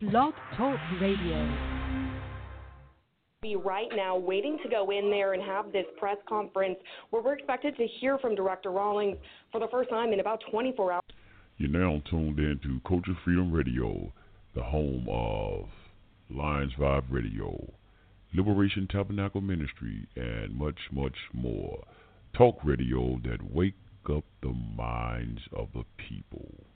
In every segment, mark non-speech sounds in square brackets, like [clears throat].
Blog Talk Radio. Be right now waiting to go in there and have this press conference where we're expected to hear from Director Rawlings for the first time in about 24 hours. You're now tuned in to Culture Freedom Radio, the home of Lions Vibe Radio, Liberation Tabernacle Ministry, and much, much more. Talk radio that wake up the minds of the people.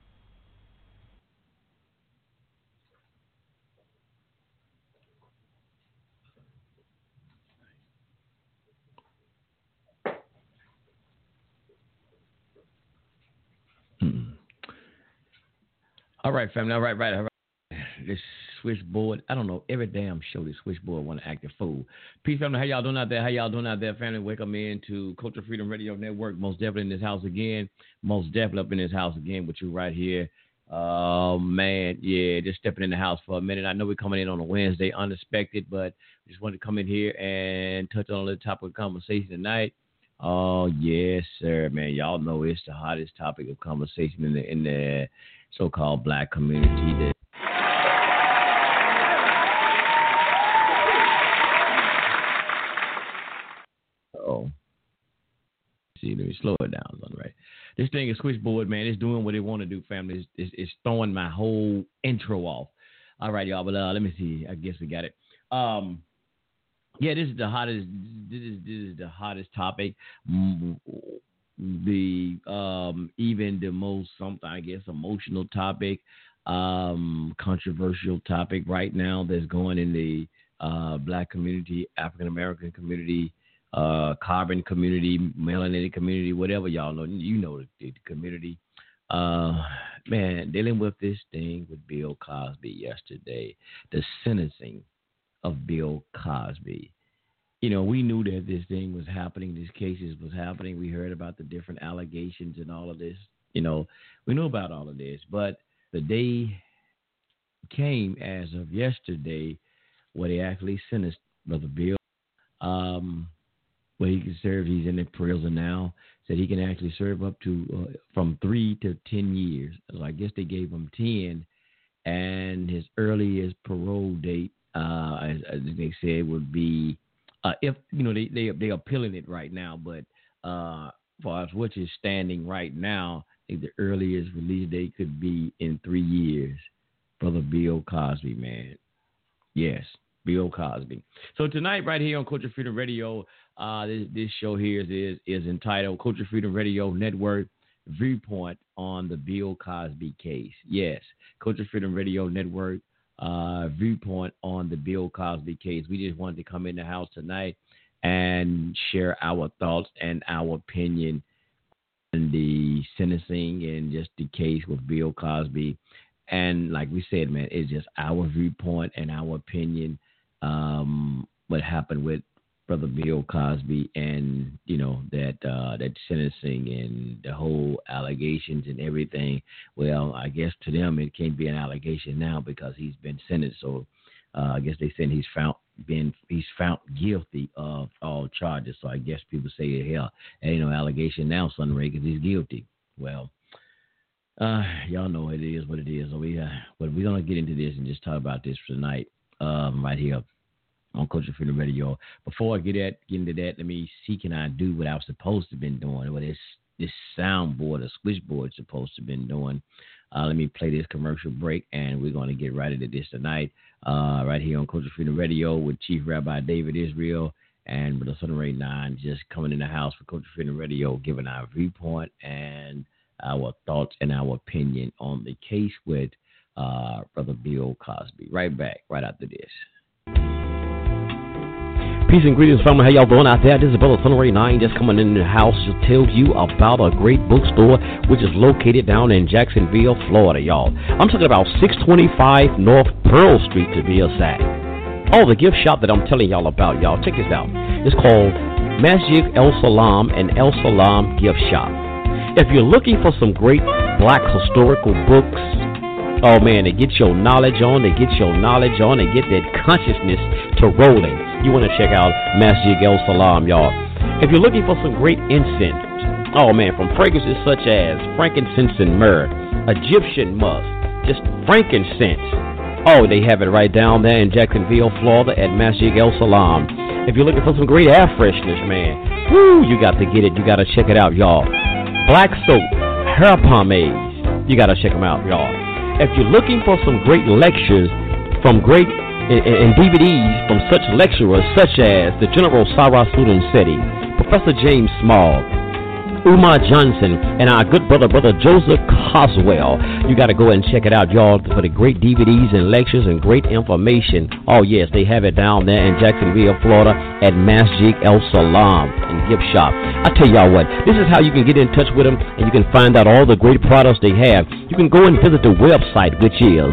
All right, family. All right, right, all right. This switchboard, I don't know. Every damn show, this switchboard want to act a fool. Peace, family. How y'all doing out there? How y'all doing out there, family? Welcome in to Culture Freedom Radio Network. Most definitely in this house again. Most definitely up in this house again with you right here. Oh man, yeah, just stepping in the house for a minute. I know we're coming in on a Wednesday, unexpected, but just wanted to come in here and touch on the topic of conversation tonight. Oh yes, sir, man. Y'all know it's the hottest topic of conversation in the in the so-called black community. oh, see, let me slow it down, right? This thing is switchboard, man. It's doing what it want to do, family. It's, it's, it's, throwing my whole intro off. All right, y'all. But uh, let me see. I guess we got it. Um, yeah, this is the hottest. This is this is the hottest topic. The um, even the most something I guess emotional topic, um, controversial topic right now that's going in the uh, black community, African American community, uh, carbon community, melanated community, whatever y'all know. You know the, the community. Uh, man, dealing with this thing with Bill Cosby yesterday, the sentencing of Bill Cosby. You know, we knew that this thing was happening, these cases was happening. We heard about the different allegations and all of this. You know, we knew about all of this, but the day came as of yesterday where they actually sentenced Brother Bill. Um, where he can serve. He's in the prison now. Said he can actually serve up to uh, from three to ten years. So I guess they gave him ten, and his earliest parole date, uh, as, as they said, would be uh, if you know they they they are appealing it right now, but uh, far as which is standing right now, I think the earliest release date could be in three years. Brother Bill Cosby, man. Yes, Bill Cosby. So tonight, right here on Culture Freedom Radio, uh, this, this, show here is, is entitled Culture Freedom Radio Network Viewpoint on the Bill Cosby Case. Yes, Culture Freedom Radio Network uh, Viewpoint on the Bill Cosby Case. We just wanted to come in the house tonight and share our thoughts and our opinion on the sentencing and just the case with Bill Cosby. And like we said, man, it's just our viewpoint and our opinion. Um, what happened with Brother Bill Cosby and you know that uh, that sentencing and the whole allegations and everything. Well, I guess to them it can't be an allegation now because he's been sentenced. So uh, I guess they said he's found been he's found guilty of all charges. So I guess people say hell, ain't no allegation now, Son Ray, because he's guilty. Well. Uh, y'all know it is what it is. So we, uh, but we're gonna get into this and just talk about this for tonight, um, right here on Culture Freedom Radio. Before I get at get into that, let me see can I do what I was supposed to have been doing, what this this soundboard or switchboard supposed to have been doing. Uh, let me play this commercial break, and we're going to get right into this tonight, uh, right here on Culture Freedom Radio with Chief Rabbi David Israel and Brother Son Ray Nine, just coming in the house for Culture Freedom Radio, giving our viewpoint and our thoughts and our opinion on the case with uh, Brother Bill Cosby. Right back, right after this. Peace and greetings, family. How y'all doing out there? This is Brother Sunray 9 just coming in the house to tell you about a great bookstore which is located down in Jacksonville, Florida, y'all. I'm talking about 625 North Pearl Street to be exact. Oh, the gift shop that I'm telling y'all about, y'all. Check this out. It's called Masjid El Salam and El Salam Gift Shop. If you're looking for some great black historical books, Oh man, to get your knowledge on, to get your knowledge on, and get that consciousness to rolling. You want to check out Masjid El Salam, y'all. If you're looking for some great incense, oh man, from fragrances such as frankincense and myrrh, Egyptian musk, just frankincense, Oh, they have it right down there in Jacksonville, Florida at Masjid El Salam. If you're looking for some great air freshness, man, whoo, you got to get it. You got to check it out, y'all. Black soap, hair pomades. You got to check them out, y'all. If you're looking for some great lectures from great and DVDs from such lecturers such as the General Sarah Student Seti, Professor James Small, Umar Johnson, and our good brother, Brother Joseph Coswell. You got to go and check it out, y'all, for the great DVDs and lectures and great information. Oh, yes, they have it down there in Jacksonville, Florida at Masjid El Salam and Gift Shop. I tell y'all what, this is how you can get in touch with them and you can find out all the great products they have. You can go and visit the website, which is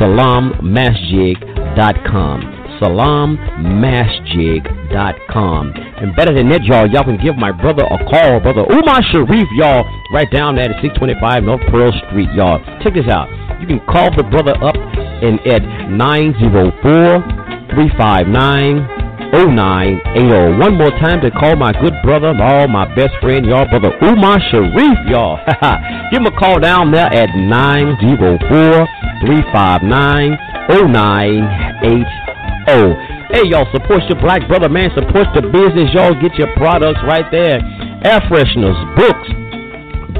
www.salammasjid.com salammasjid.com. And better than that, y'all, y'all can give my brother a call, brother Umar Sharif, y'all, right down there at 625 North Pearl Street, y'all. Check this out. You can call the brother up and at 904 359 0980. One more time to call my good brother, all my best friend, y'all, brother Umar Sharif, y'all. [laughs] Give him a call down there at 904 359 0980. Oh, hey, y'all, support your black brother, man. Support the business. Y'all get your products right there. Air fresheners, books,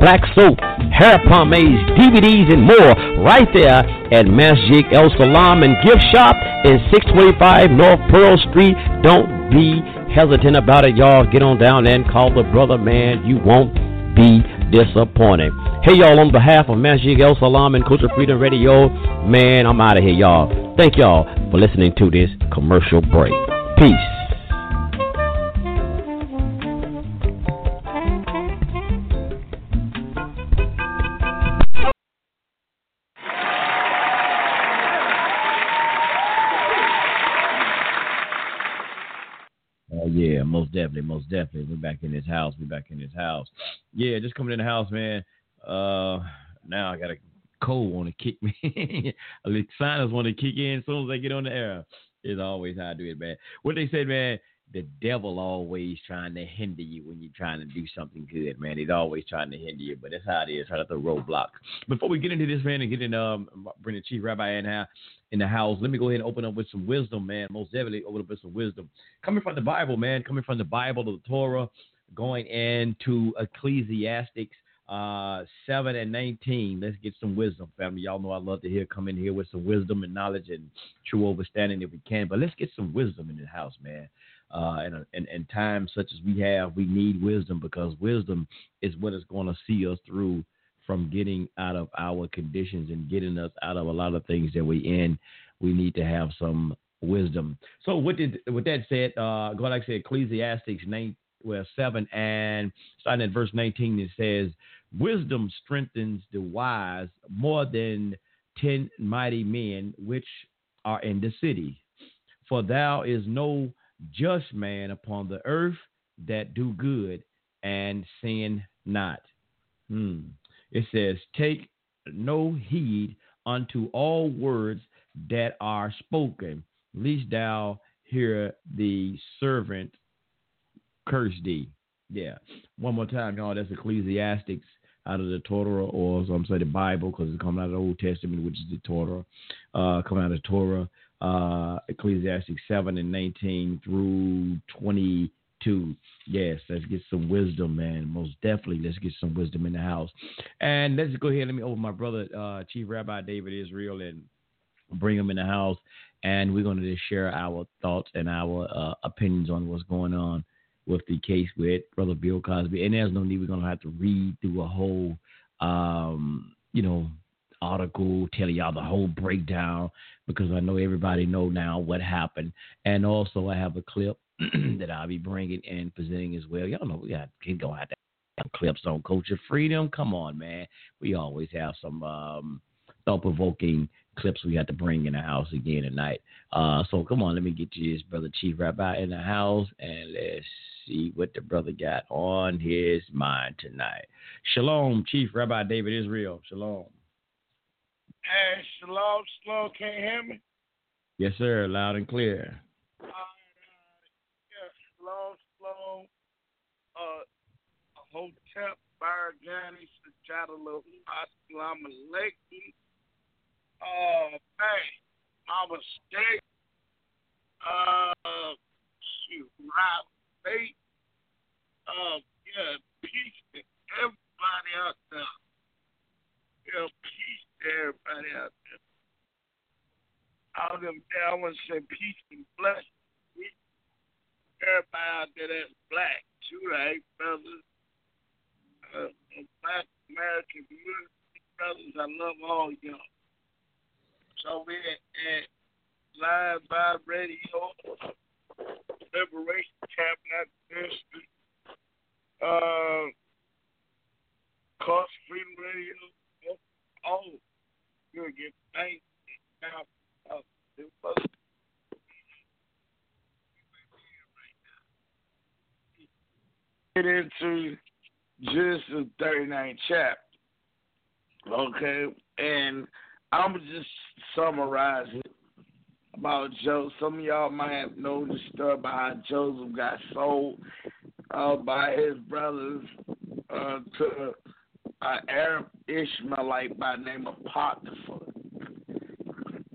black soap, hair pomades, DVDs, and more right there at Masjid El Salam and Gift Shop in 625 North Pearl Street. Don't be hesitant about it, y'all. Get on down and call the brother, man. You won't be disappointed. Hey, y'all, on behalf of Masjid El Salam and Culture Freedom Radio, man, I'm out of here, y'all. Thank y'all for listening to this commercial break. Peace. Most definitely, most definitely. We're back in his house. We're back in his house. Yeah, just coming in the house, man. Uh, now I got a cold want to kick me. [laughs] the sinus want to kick in as soon as I get on the air. It's always how I do it, man. What they said, man, the devil always trying to hinder you when you're trying to do something good, man. He's always trying to hinder you, but that's how it is. Try to throw roadblocks. Before we get into this, man, and get in, um, bring the chief rabbi in here in the house. Let me go ahead and open up with some wisdom, man. Most definitely open up with some wisdom coming from the Bible, man. Coming from the Bible, to the Torah, going into Ecclesiastics uh, 7 and 19. Let's get some wisdom, family. Y'all know I love to hear come in here with some wisdom and knowledge and true understanding if we can. But let's get some wisdom in the house, man. Uh, and, and, and times such as we have, we need wisdom because wisdom is what is going to see us through from getting out of our conditions and getting us out of a lot of things that we're in. We need to have some wisdom. So with, it, with that said, uh, go like I said, Ecclesiastics 9, well, 7 and starting at verse 19, it says, Wisdom strengthens the wise more than ten mighty men which are in the city. For thou is no just man upon the earth that do good and sin not. Hmm. It says, Take no heed unto all words that are spoken, lest thou hear the servant curse thee. Yeah. One more time, y'all. That's Ecclesiastics out of the Torah, or some say the Bible, because it's coming out of the Old Testament, which is the Torah, uh, coming out of Torah, uh, Ecclesiastes 7 and 19 through 22. Yes, let's get some wisdom, man. Most definitely, let's get some wisdom in the house. And let's go ahead. Let me open my brother, uh, Chief Rabbi David Israel, and bring him in the house. And we're going to just share our thoughts and our uh, opinions on what's going on with the case with Brother Bill Cosby. And there's no need we're gonna have to read through a whole um, you know, article telling y'all the whole breakdown because I know everybody know now what happened. And also I have a clip [clears throat] that I'll be bringing and presenting as well. Y'all know we got gonna have to have clips on culture freedom. Come on, man. We always have some um, thought provoking clips we have to bring in the house again tonight. Uh, so come on, let me get you this brother Chief Rabbi in the house and let's see what the brother got on his mind tonight. Shalom, Chief Rabbi David Israel. Shalom. Hey, shalom, shalom. Can you hear me? Yes, sir. Loud and clear. Uh, shalom, shalom. Uh, Hotep alaikum. hey, my mistake. Uh, babe, I was state, uh shoot, right, fate. Um, yeah, peace to everybody out there. Yeah, peace to everybody out there. All them there, I want to say peace and blessings. Everybody out there that's black, right, brothers? Uh, black American community brothers, I love all y'all. So we at Live Vibe Radio, Liberation Tabernacle Ministry, uh, Cost Freedom Radio, oh, you'll get thanks now. Uh, get into Genesis 39 chapter. Okay, and I'm just summarize it about Joseph. Some of y'all might have known the story about how Joseph got sold uh, by his brothers uh, to an Arab Ishmaelite by the name of Potiphar.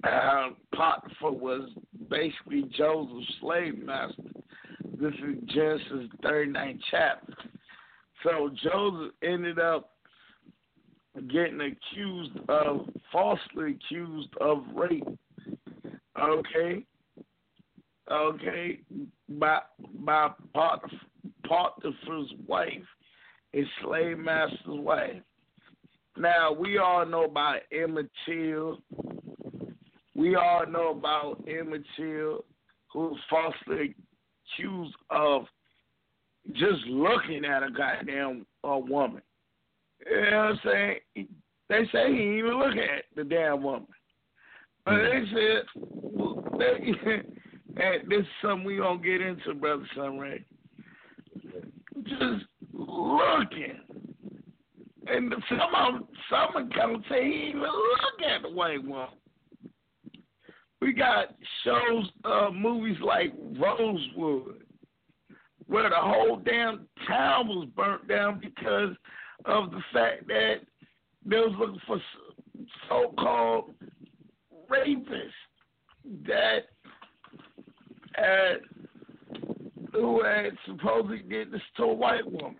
Uh, Potiphar was basically Joseph's slave master. This is Genesis 39 chapter. So Joseph ended up getting accused of falsely accused of rape. Okay, okay, by by Potiphar's wife, his slave master's wife. Now we all know about Emmett Till. We all know about Emmett Till, who falsely accused of just looking at a goddamn uh, woman. You know what I'm saying? They say he ain't even look at the damn woman. But they said, well, they, [laughs] this is something we gonna get into, brother Sunray. Just looking, and some of some come and say he even look at the white woman. We got shows, uh, movies like Rosewood, where the whole damn town was burnt down because of the fact that they was looking for so-called rapists that had, who had supposedly did this to a white woman.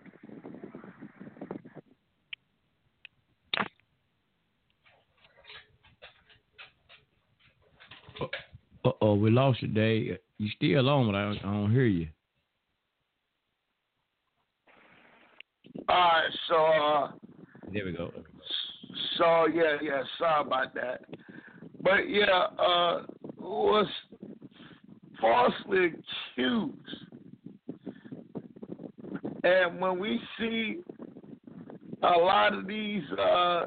Uh oh, we lost you, Dave. You still on, but I don't, I don't hear you. All right, so uh, there we go. So yeah, yeah, sorry about that. But yeah, uh, was falsely accused, and when we see a lot of these uh,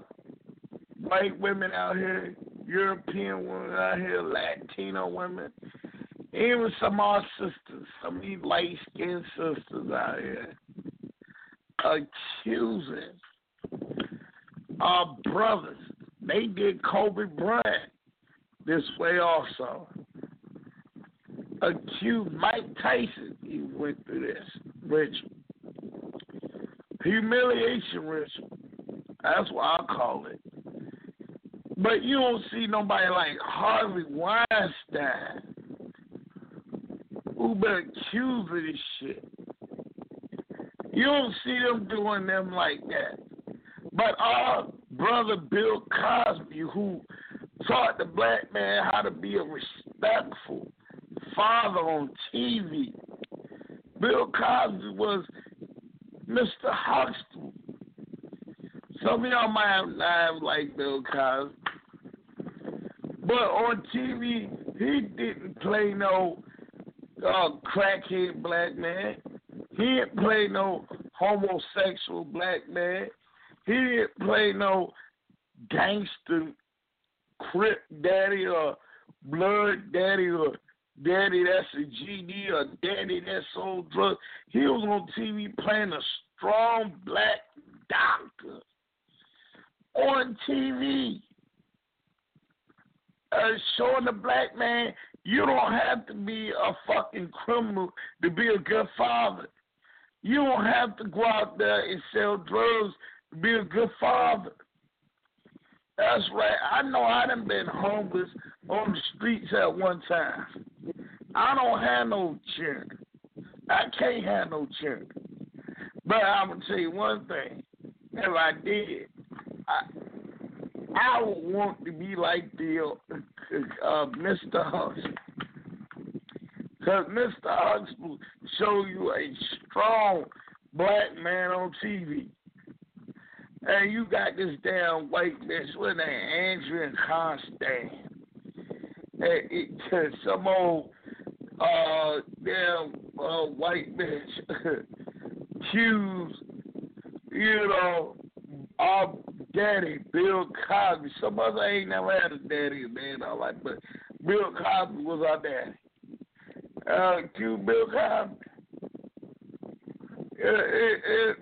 white women out here, European women out here, Latino women, even some of our sisters, some of these light skinned sisters out here accusing our brothers. They did Kobe Bryant this way also. Accused Mike Tyson, he went through this ritual. Humiliation ritual. That's what I call it. But you don't see nobody like Harvey Weinstein who been accused of this shit. You don't see them doing them like that. But our brother Bill Cosby, who taught the black man how to be a respectful father on TV, Bill Cosby was Mr. Huxtable. Some of y'all might have lives like Bill Cosby. But on TV, he didn't play no uh, crackhead black man. He didn't play no homosexual black man. He didn't play no gangster crip daddy or blood daddy or daddy that's a GD or daddy that's sold drugs. He was on TV playing a strong black doctor on TV. Uh, showing the black man you don't have to be a fucking criminal to be a good father. You don't have to go out there and sell drugs to be a good father. That's right. I know I done been homeless on the streets at one time. I don't have no children. I can't have no children. But I'm gonna tell you one thing. If I did, I I would want to be like the uh, Mr. Huxley. Because Mr. Huxley show you a strong black man on TV. And you got this damn white bitch with an Andrea Constand. And it, [laughs] some old uh damn uh, white bitch Hughes, you know, daddy, Bill Cosby. Some other ain't never had a daddy, man, all like, but Bill Cosby was our daddy. Uh, Q Bill Cosby. It, it, it,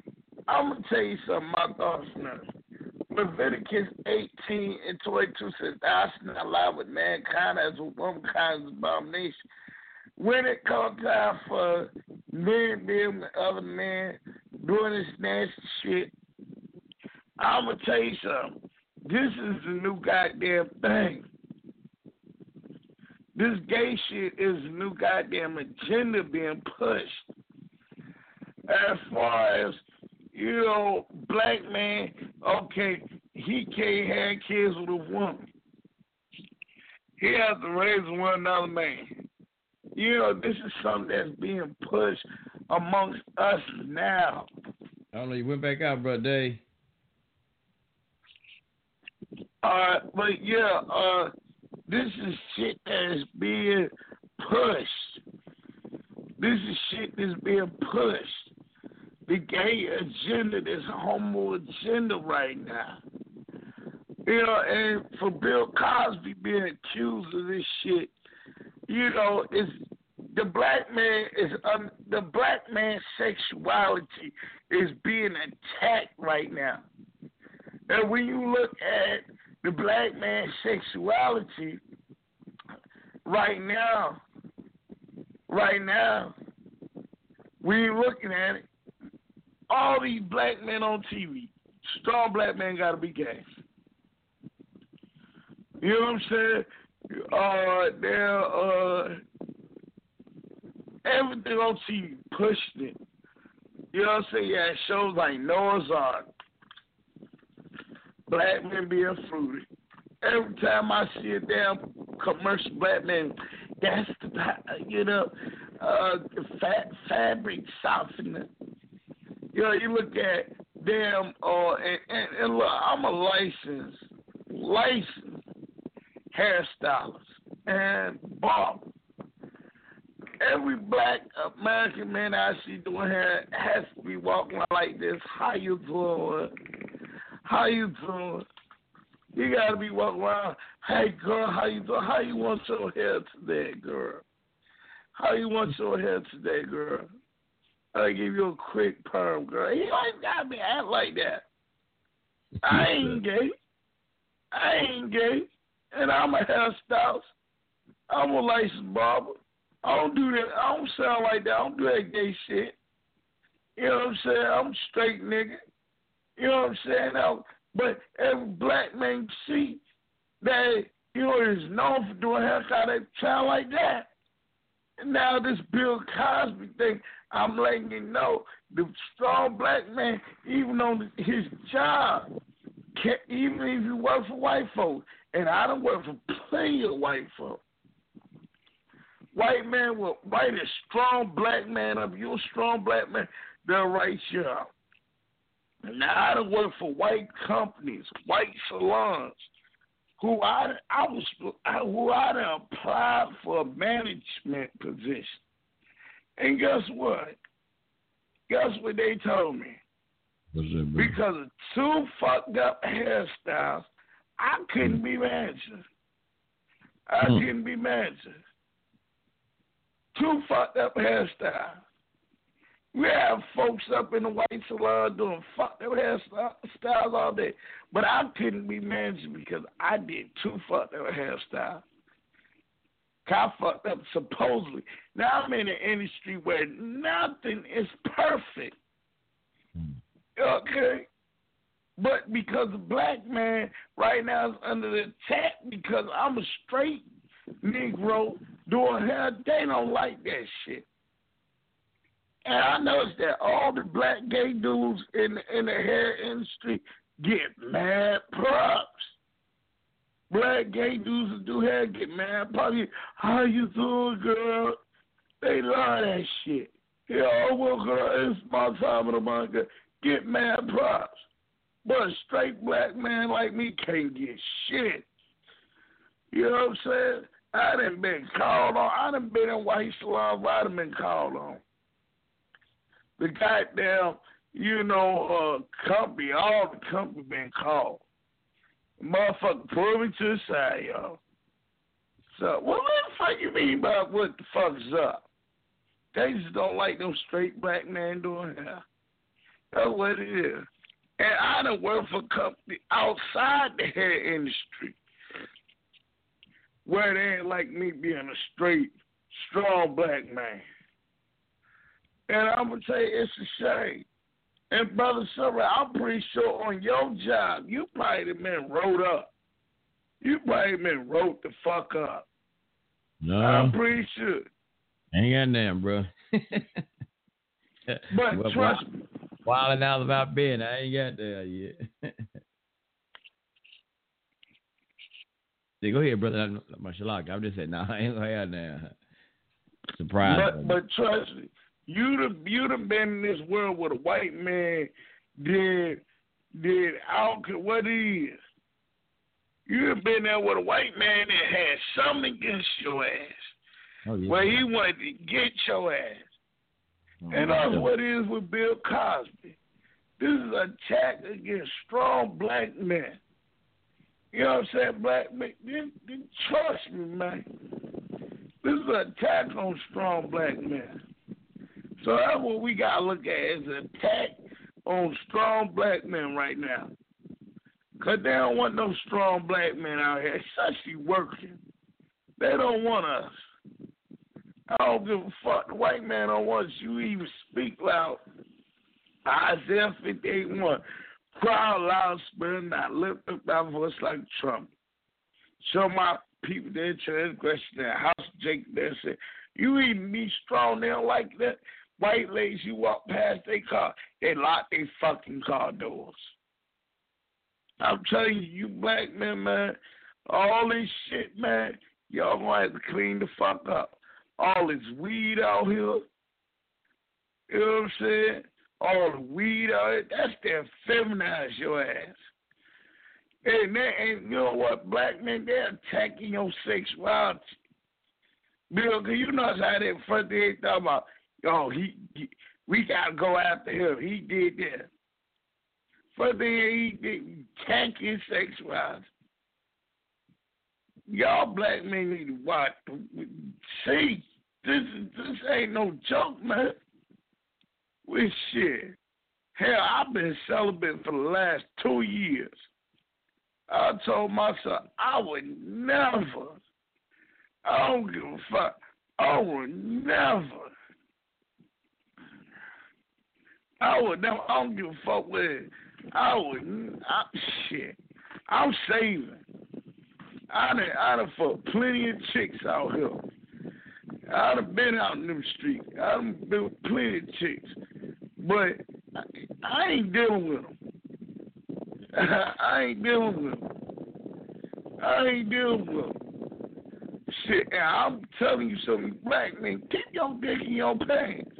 I'm gonna tell you something. My thoughts now. Leviticus 18 and 22 says, "Thou shalt not lie with mankind as with womankind's abomination." When it comes time for men being with other men doing this nasty shit, I'm gonna tell you something. This is the new goddamn thing. This gay shit is the new goddamn agenda being pushed. As far as you know, black man, okay, he can't have kids with a woman. He has to raise one another man. You know, this is something that's being pushed amongst us now. I don't know. You went back out, brother Dave. Uh, but yeah, uh, this is shit that is being pushed. This is shit that's being pushed. The gay agenda, this homo agenda right now. You know, and for Bill Cosby being accused of this shit, you know, it's the black man is um, the black man's sexuality is being attacked right now. And when you look at the black man's sexuality right now, right now, you're looking at it, all these black men on TV, strong black men got to be gay. You know what I'm saying? Uh, they're uh, everything on TV pushing it. You know what I'm saying? Yeah, shows like Noah's Ark, black men being fruity. Every time I see a damn commercial black man, that's the you know, uh, the fat fabric softener. You know, you look at them, uh, and, and, and look, I'm a licensed, licensed hairstylist and barber. Every black American man I see doing hair has to be walking like this. How you doing? How you doing? You gotta be walking around. Hey girl, how you doing? How you want your hair today, girl? How you want your hair today, girl? I'll give you a quick perm, girl. You ain't got me act like that. I [laughs] ain't gay. I ain't gay. And I'm a hairstylist. I'm a licensed barber. I don't do that. I don't sound like that. I don't do that gay shit. You know what I'm saying? I'm straight nigga. You know what I'm saying? Now, but every black man see that you know is known for doing haircut, they sound like that. And now this Bill Cosby thing, I'm letting you know the strong black man, even on his job, can, even if you work for white folks, and I don't work for plenty of white folks. White man will write a strong black man up. You're a strong black man, they'll write you up. Now I don't work for white companies, white salons, who I I was who I done applied for a management position. And guess what? Guess what they told me? Because of two fucked up hairstyles, I couldn't be manager. I Hmm. couldn't be manager. Two fucked up hairstyles. We have folks up in the white salon doing fucked up hairstyles all day, but I couldn't be manager because I did two fucked up hairstyles. I fucked up supposedly. Now I'm in an industry where nothing is perfect. Hmm. Okay. But because a black man right now is under the attack because I'm a straight Negro doing hair, they don't like that shit. And I noticed that all the black gay dudes in in the hair industry get mad props. Black gay dudes who do hair get mad props. How you doing, girl? They love that shit. Yeah, oh well, girl, it's my time of the month. Get mad props. But a straight black man like me can't get shit. You know what I'm saying? I done been called on. I done been in white salons. I done been called on the goddamn, you know, uh, company, all the company been called. Motherfucker, pull me to the side, y'all. So, what the fuck you mean by what the fuck's up? They just don't like them straight black men doing that. That's what it is. And I done work for company outside the hair industry where they ain't like me being a straight, strong black man. And I'm gonna tell you, it's a shame. And brother Sunray, I'm pretty sure on your job, you probably been wrote up. You probably been wrote the fuck up. No, I'm pretty sure. Ain't got damn, bro. But Well, trust me, Wilding out about Ben, I ain't got there yet. [laughs] yeah, go ahead, brother. I'm- My. I'm just saying, no, I ain't gonna have now. Surprise. but but trust me, you'd have you'd have been in this world with a white man did did don't what it is. You'd have been there with a white man that had something against your ass. oh, yeah. Where he wanted to get your ass. Oh, And yeah. Uh, that's what it is with Bill Cosby. This is an attack against strong black men. You know what I'm saying? Black men, then- then trust me, man. This is an attack on strong black men. So that's what we gotta look at is an attack on strong black men right now. Cause they don't want no strong black men out here, especially working. They don't want us. I don't give a fuck. The white man don't want you even speak loud. Isaiah 58 1. Cry loud, spirit, not lift up thy voice like Trump. Show my people their transgression, their house, Jacob, they say, You even be strong, they don't like that. White ladies, you walk past their car, they lock their fucking car doors. I'm telling you, you black men, man, all this shit, man, y'all gonna have to clean the fuck up all this weed out here. You know what I'm saying? All the weed out here. That's to feminize your ass. And, that, and you know what, black men, they're attacking your sexuality. Bill, cause you know how they front they talking about, yo, he, he we gotta go after him. He did that. First thing he did, attack his sexuality y'all black men need to watch. See, this is this ain't no joke, man. We shit. Hell, I've been celibate for the last two years. I told myself I would never. I don't give a fuck. I would never. I would never. I don't give a fuck with. it. I would. I, shit. I'm saving. I done, I done fucked plenty of chicks out here. I done been out in them streets. I done been with plenty of chicks. But I, I ain't dealing with them. [laughs] I ain't dealing with them. I ain't dealing with them. Shit, and I'm telling you something, black men, keep your dick in your pants.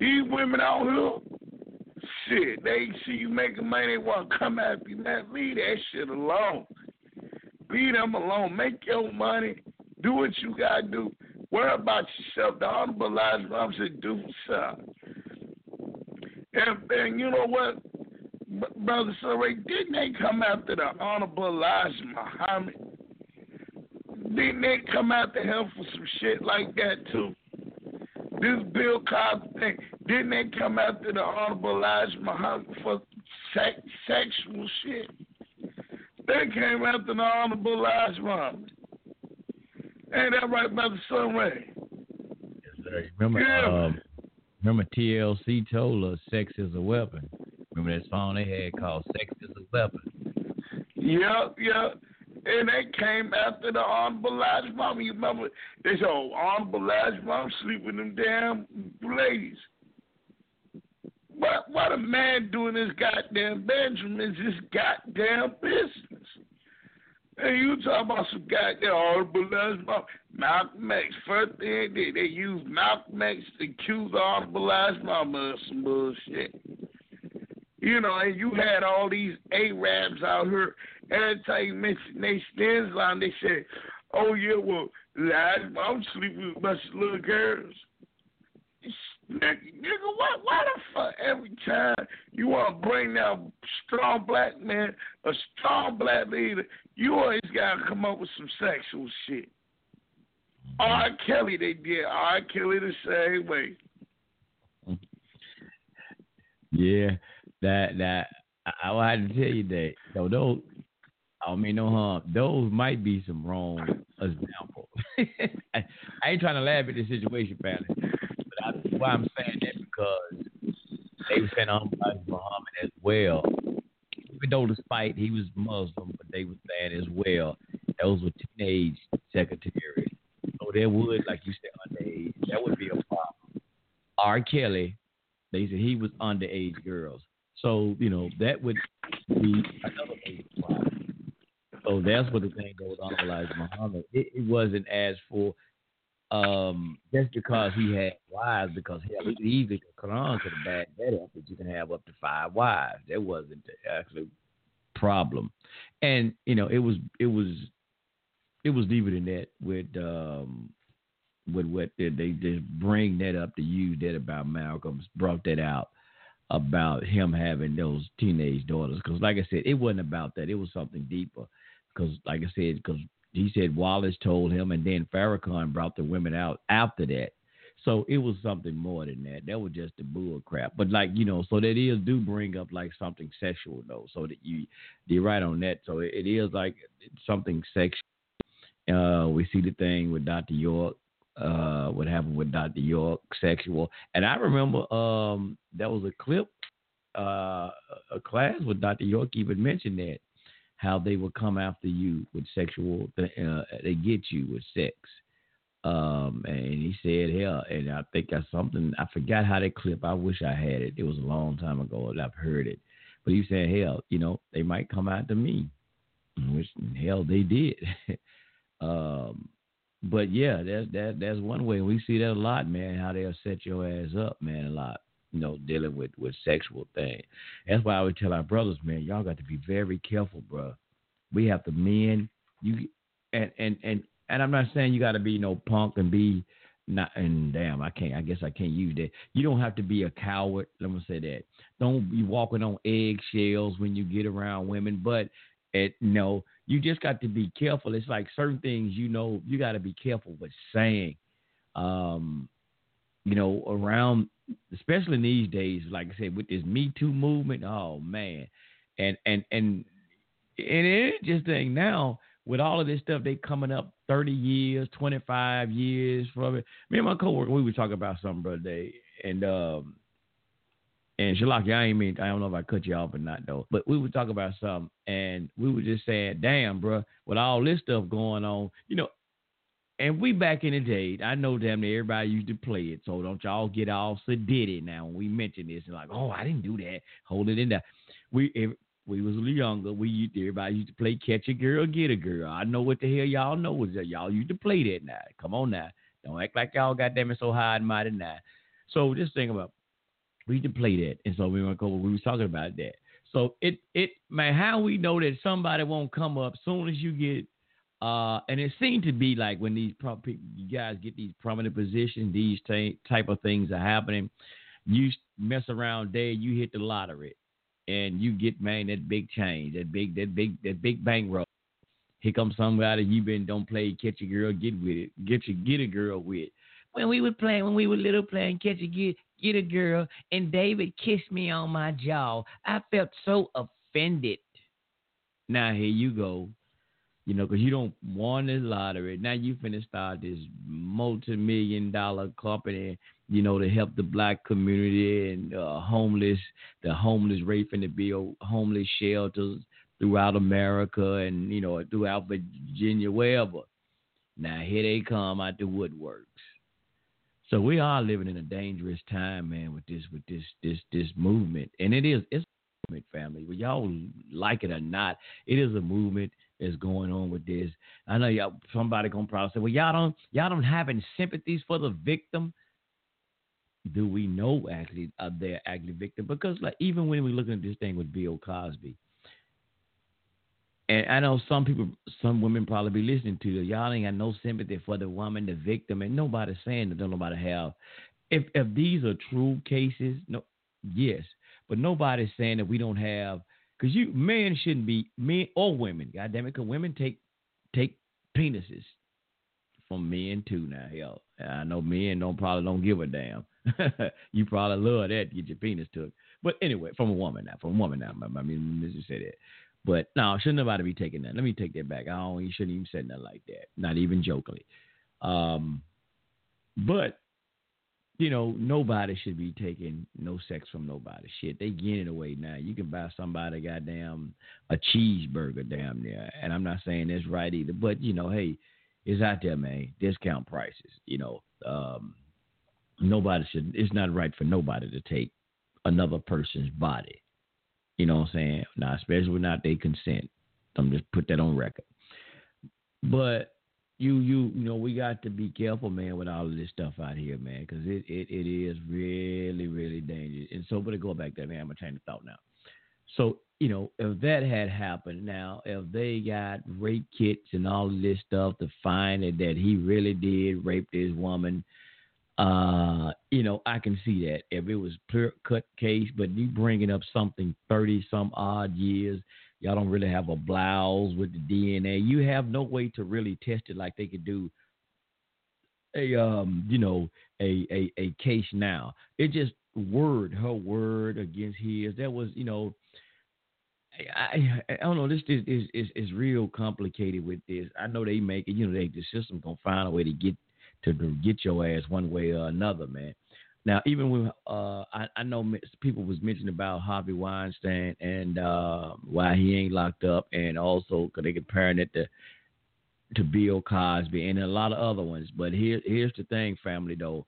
These women out here, shit, they see you making money, they want to come after you, man. Leave that shit alone. Leave them alone. Make your money. Do what you gotta do. Worry about yourself. The Honorable Elijah said, do self. And, and you know what, Brother Sunray, didn't they come after the Honorable Elijah Muhammad? Didn't they come after him for some shit like that too? This Bill Cosby thing, didn't they come after the Honorable Elijah Muhammad for sex, sexual shit? They came after the Honorable Elijah Muhammad. Ain't that right, Brother Sunray? Remember, Yeah. um, remember TLC told us sex is a weapon. Remember that song they had called "Sex Is a Weapon." Yep, yep. And they came after the Honorable Elijah. You remember? They said, oh, Honorable Elijah sleep with them damn ladies. What, what a man doing his goddamn bedroom is his goddamn business. And you talk about some goddamn Honorable Elijah Mama. Malcolm X, first thing they did, they used Malcolm X to accuse Honorable Elijah Mama of some bullshit. You know, and you had all these Arabs out here. Every time they stands line, they say, "Oh yeah, well, I'm sleeping with a bunch of little girls." Nigga, what? Why the fuck? Every time you want to bring down strong black man, a strong black leader, you always gotta come up with some sexual shit. R. Kelly, they did R. Kelly the same way. Yeah, that that I, I had to tell you that though those I don't mean no harm. Those might be some wrong examples. [laughs] I, I, ain't trying to laugh at the situation, family, but I, why I'm saying that because they were saying Muhammad as well. Even though despite he was Muslim, but they were saying as well those were teenage secretaries. So there would, like you said, underage. That would be a problem. R. Kelly, they said he was underage girls. So, you know, that would be another major problem. So that's what the thing goes on with Elijah Muhammad. It, it, wasn't as for um, just because he had wives, because hell, he easily Quran could have backed that up that you can have up to five wives. That wasn't the actual problem. And, you know, it was it was it was deeper than that with um with what they, they just bring that up to use that about Malcolm brought that out about him having those teenage daughters. Because, like I said, it wasn't about that. It was something deeper. Because, like I said, because he said Wallace told him, and then Farrakhan brought the women out after that. So it was something more than that. That was just the bull crap. But like you know, so that is do bring up like something sexual though. So that you you're right on that. So it, it is like something sexual. Uh, we see the thing with Dr. York uh, what happened with Dr. York, sexual. And I remember um, that was a clip, uh, a class with Dr. York even mentioned that how they will come after you with sexual, uh, they get you with sex. Um, and he said, hell, and I think that's something, I forgot how that clip, I wish I had it. It was a long time ago that I've heard it. But he said, hell, you know, they might come after me, which hell they did. [laughs] um, but yeah, that's that that's one way. We see that a lot, man. How they'll set your ass up, man, a lot. You know, dealing with with sexual things. That's why I would tell our brothers, man, y'all got to be very careful, bro. We have the men. You and and and and I'm not saying you got to be no punk and be not and damn, I can't. I guess I can't use that. You don't have to be a coward. Let me say that. Don't be walking on eggshells when you get around women. But it no, you just got to be careful. It's like certain things, you know, you got to be careful with saying. Um, you know, around, especially in these days, like I said, with this Me Too movement, oh man, and and and and it just thing now with all of this stuff, they coming up thirty years, twenty five years from it. Me and my coworker, we were talking about something brother day, and um, and Shalaki, I ain't mean, I don't know if I cut you off or not though, but we were talking about something and we were just saying, damn, bro, with all this stuff going on, you know, and we back in the day, I know damn near everybody used to play it, so don't y'all get all sedity now when we mention this and like, oh, I didn't do that, hold it in there. We if we was a little younger, we used to, everybody used to play catch a girl, get a girl. I know what the hell y'all know was that y'all used to play that now. Come on now, don't act like y'all got damn it so high and mighty now. So just think about we used to play that, and so we went go. We was talking about that. So it it man, how we know that somebody won't come up soon as you get. Uh, and it seemed to be like when these pro- you guys get these prominent positions, these t- type of things are happening. You mess around there, you hit the lottery, and you get man that big change, that big that big that big bankroll. Here comes somebody you been don't play catch a girl, get with it, get you get a girl with. When we were playing, when we were little playing catch a get get a girl, and David kissed me on my jaw. I felt so offended. Now here you go. You know, because you don't want this lottery. Now you finna start this multi-million dollar company. you know, to help the black community and uh, homeless, the homeless rate to build homeless shelters throughout America and you know throughout Virginia, wherever. Now here they come out the woodworks. So we are living in a dangerous time, man, with this with this this this movement, and it is it's a movement, family. Whether y'all like it or not, it is a movement that's going on with this. I know y'all somebody gonna probably say, well, y'all don't y'all don't have any sympathies for the victim. Do we know actually uh, are they actually victim? Because like even when we looking at this thing with Bill Cosby, and I know some people, some women probably be listening to you. Y'all ain't got no sympathy for the woman, the victim, and nobody's saying that don't nobody have. If if these are true cases, no, yes, but nobody's saying that we don't have because you men shouldn't be men or women. God damn it, because women take take penises from men too. Now, hell, I know men don't probably don't give a damn. [laughs] you probably love that get your penis took. But anyway, from a woman now, from a woman now. I mean, just say that. But no, shouldn't nobody be taking that. Let me take that back. I don't. You shouldn't even say that like that. Not even jokingly. Um, but you know, nobody should be taking no sex from nobody. Shit, they getting it away now. You can buy somebody goddamn a cheeseburger damn near, and I'm not saying that's right either. But you know, hey, it's out there, man. Discount prices. You know, um, nobody should. It's not right for nobody to take another person's body. You know what I'm saying? Now, especially without their consent. I'm just put that on record. But you you you know we got to be careful, man, with all of this stuff out here, man, because it, it it is really really dangerous. And so, but to go back there, man, I'm gonna change the thought now. So you know, if that had happened, now if they got rape kits and all of this stuff to find it that he really did rape this woman, uh, you know, I can see that if it was clear cut case, but you bringing up something thirty some odd years, y'all don't really have a blouse with the DNA. You have no way to really test it like they could do a um, you know, a a, a case now. It just word her word against his. That was, you know. I, I, don't know. This is, is is is real complicated with this. I know they make it. You know, they the system gonna find a way to get to, to, get your ass one way or another, man. Now, even when uh, I, I, know people was mentioning about Harvey Weinstein and uh, why he ain't locked up, and also because they comparing it to to Bill Cosby and a lot of other ones. But here, here's the thing, family though.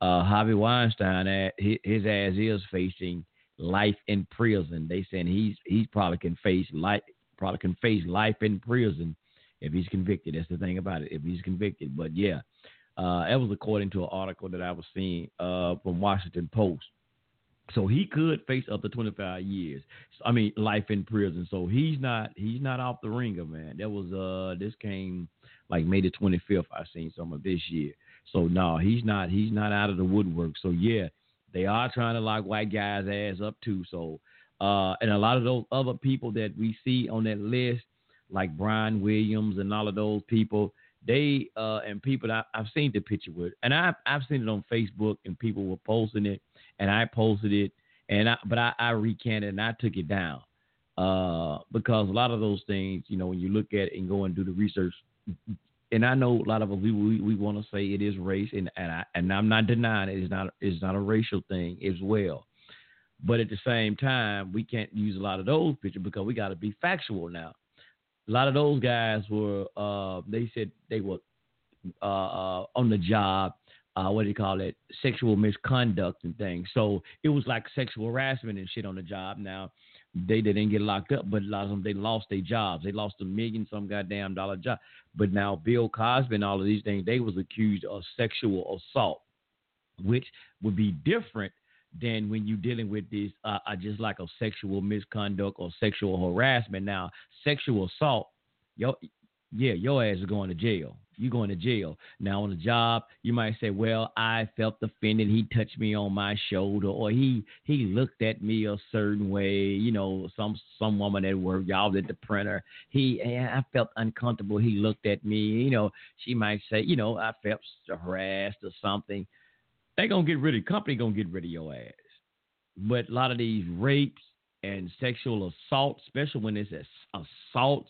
Uh, Harvey Weinstein, his ass is facing life in prison. They saying he's he's probably can face life probably can face life in prison if he's convicted. That's the thing about it. If he's convicted, but yeah, uh, that was according to an article that I was seeing uh, from Washington Post. So he could face up to 25 years. I mean, life in prison. So he's not he's not off the ringer, man. That was uh this came like May the 25th. I seen some of this year. So no, he's not he's not out of the woodwork. So yeah, they are trying to lock white guys' ass up too. So uh, and a lot of those other people that we see on that list, like Brian Williams and all of those people, they uh, and people I, have seen the picture with, and I've I've seen it on Facebook, and people were posting it, and I posted it, and I but I, I recanted and I took it down uh, because a lot of those things, you know, when you look at it and go and do the research, and I know a lot of us we we, we want to say it is race, and and I and I'm not denying. It's not it's not a racial thing as well. But at the same time, we can't use a lot of those pictures because we got to be factual now a lot of those guys were uh, they said they were uh, uh, on the job uh, what do you call it sexual misconduct and things. So it was like sexual harassment and shit on the job. Now they, they didn't get locked up but a lot of them they lost their jobs. They lost a million some goddamn dollar job. But now bill cosby and all of these things they was accused of sexual assault which would be different than when you're dealing with this, uh, uh, just like a sexual misconduct or sexual harassment. Now, sexual assault, yo, yeah, your ass is going to jail. You're going to jail. Now, on the job, you might say, "Well, I felt offended. He touched me on my shoulder, or he he looked at me a certain way. You know, some some woman at work, y'all at the printer. He, I felt uncomfortable. He looked at me. You know, she might say, you know, I felt harassed or something they gonna get rid of company gonna get rid of your ass. But a lot of these rapes and sexual assault, especially when it's assault,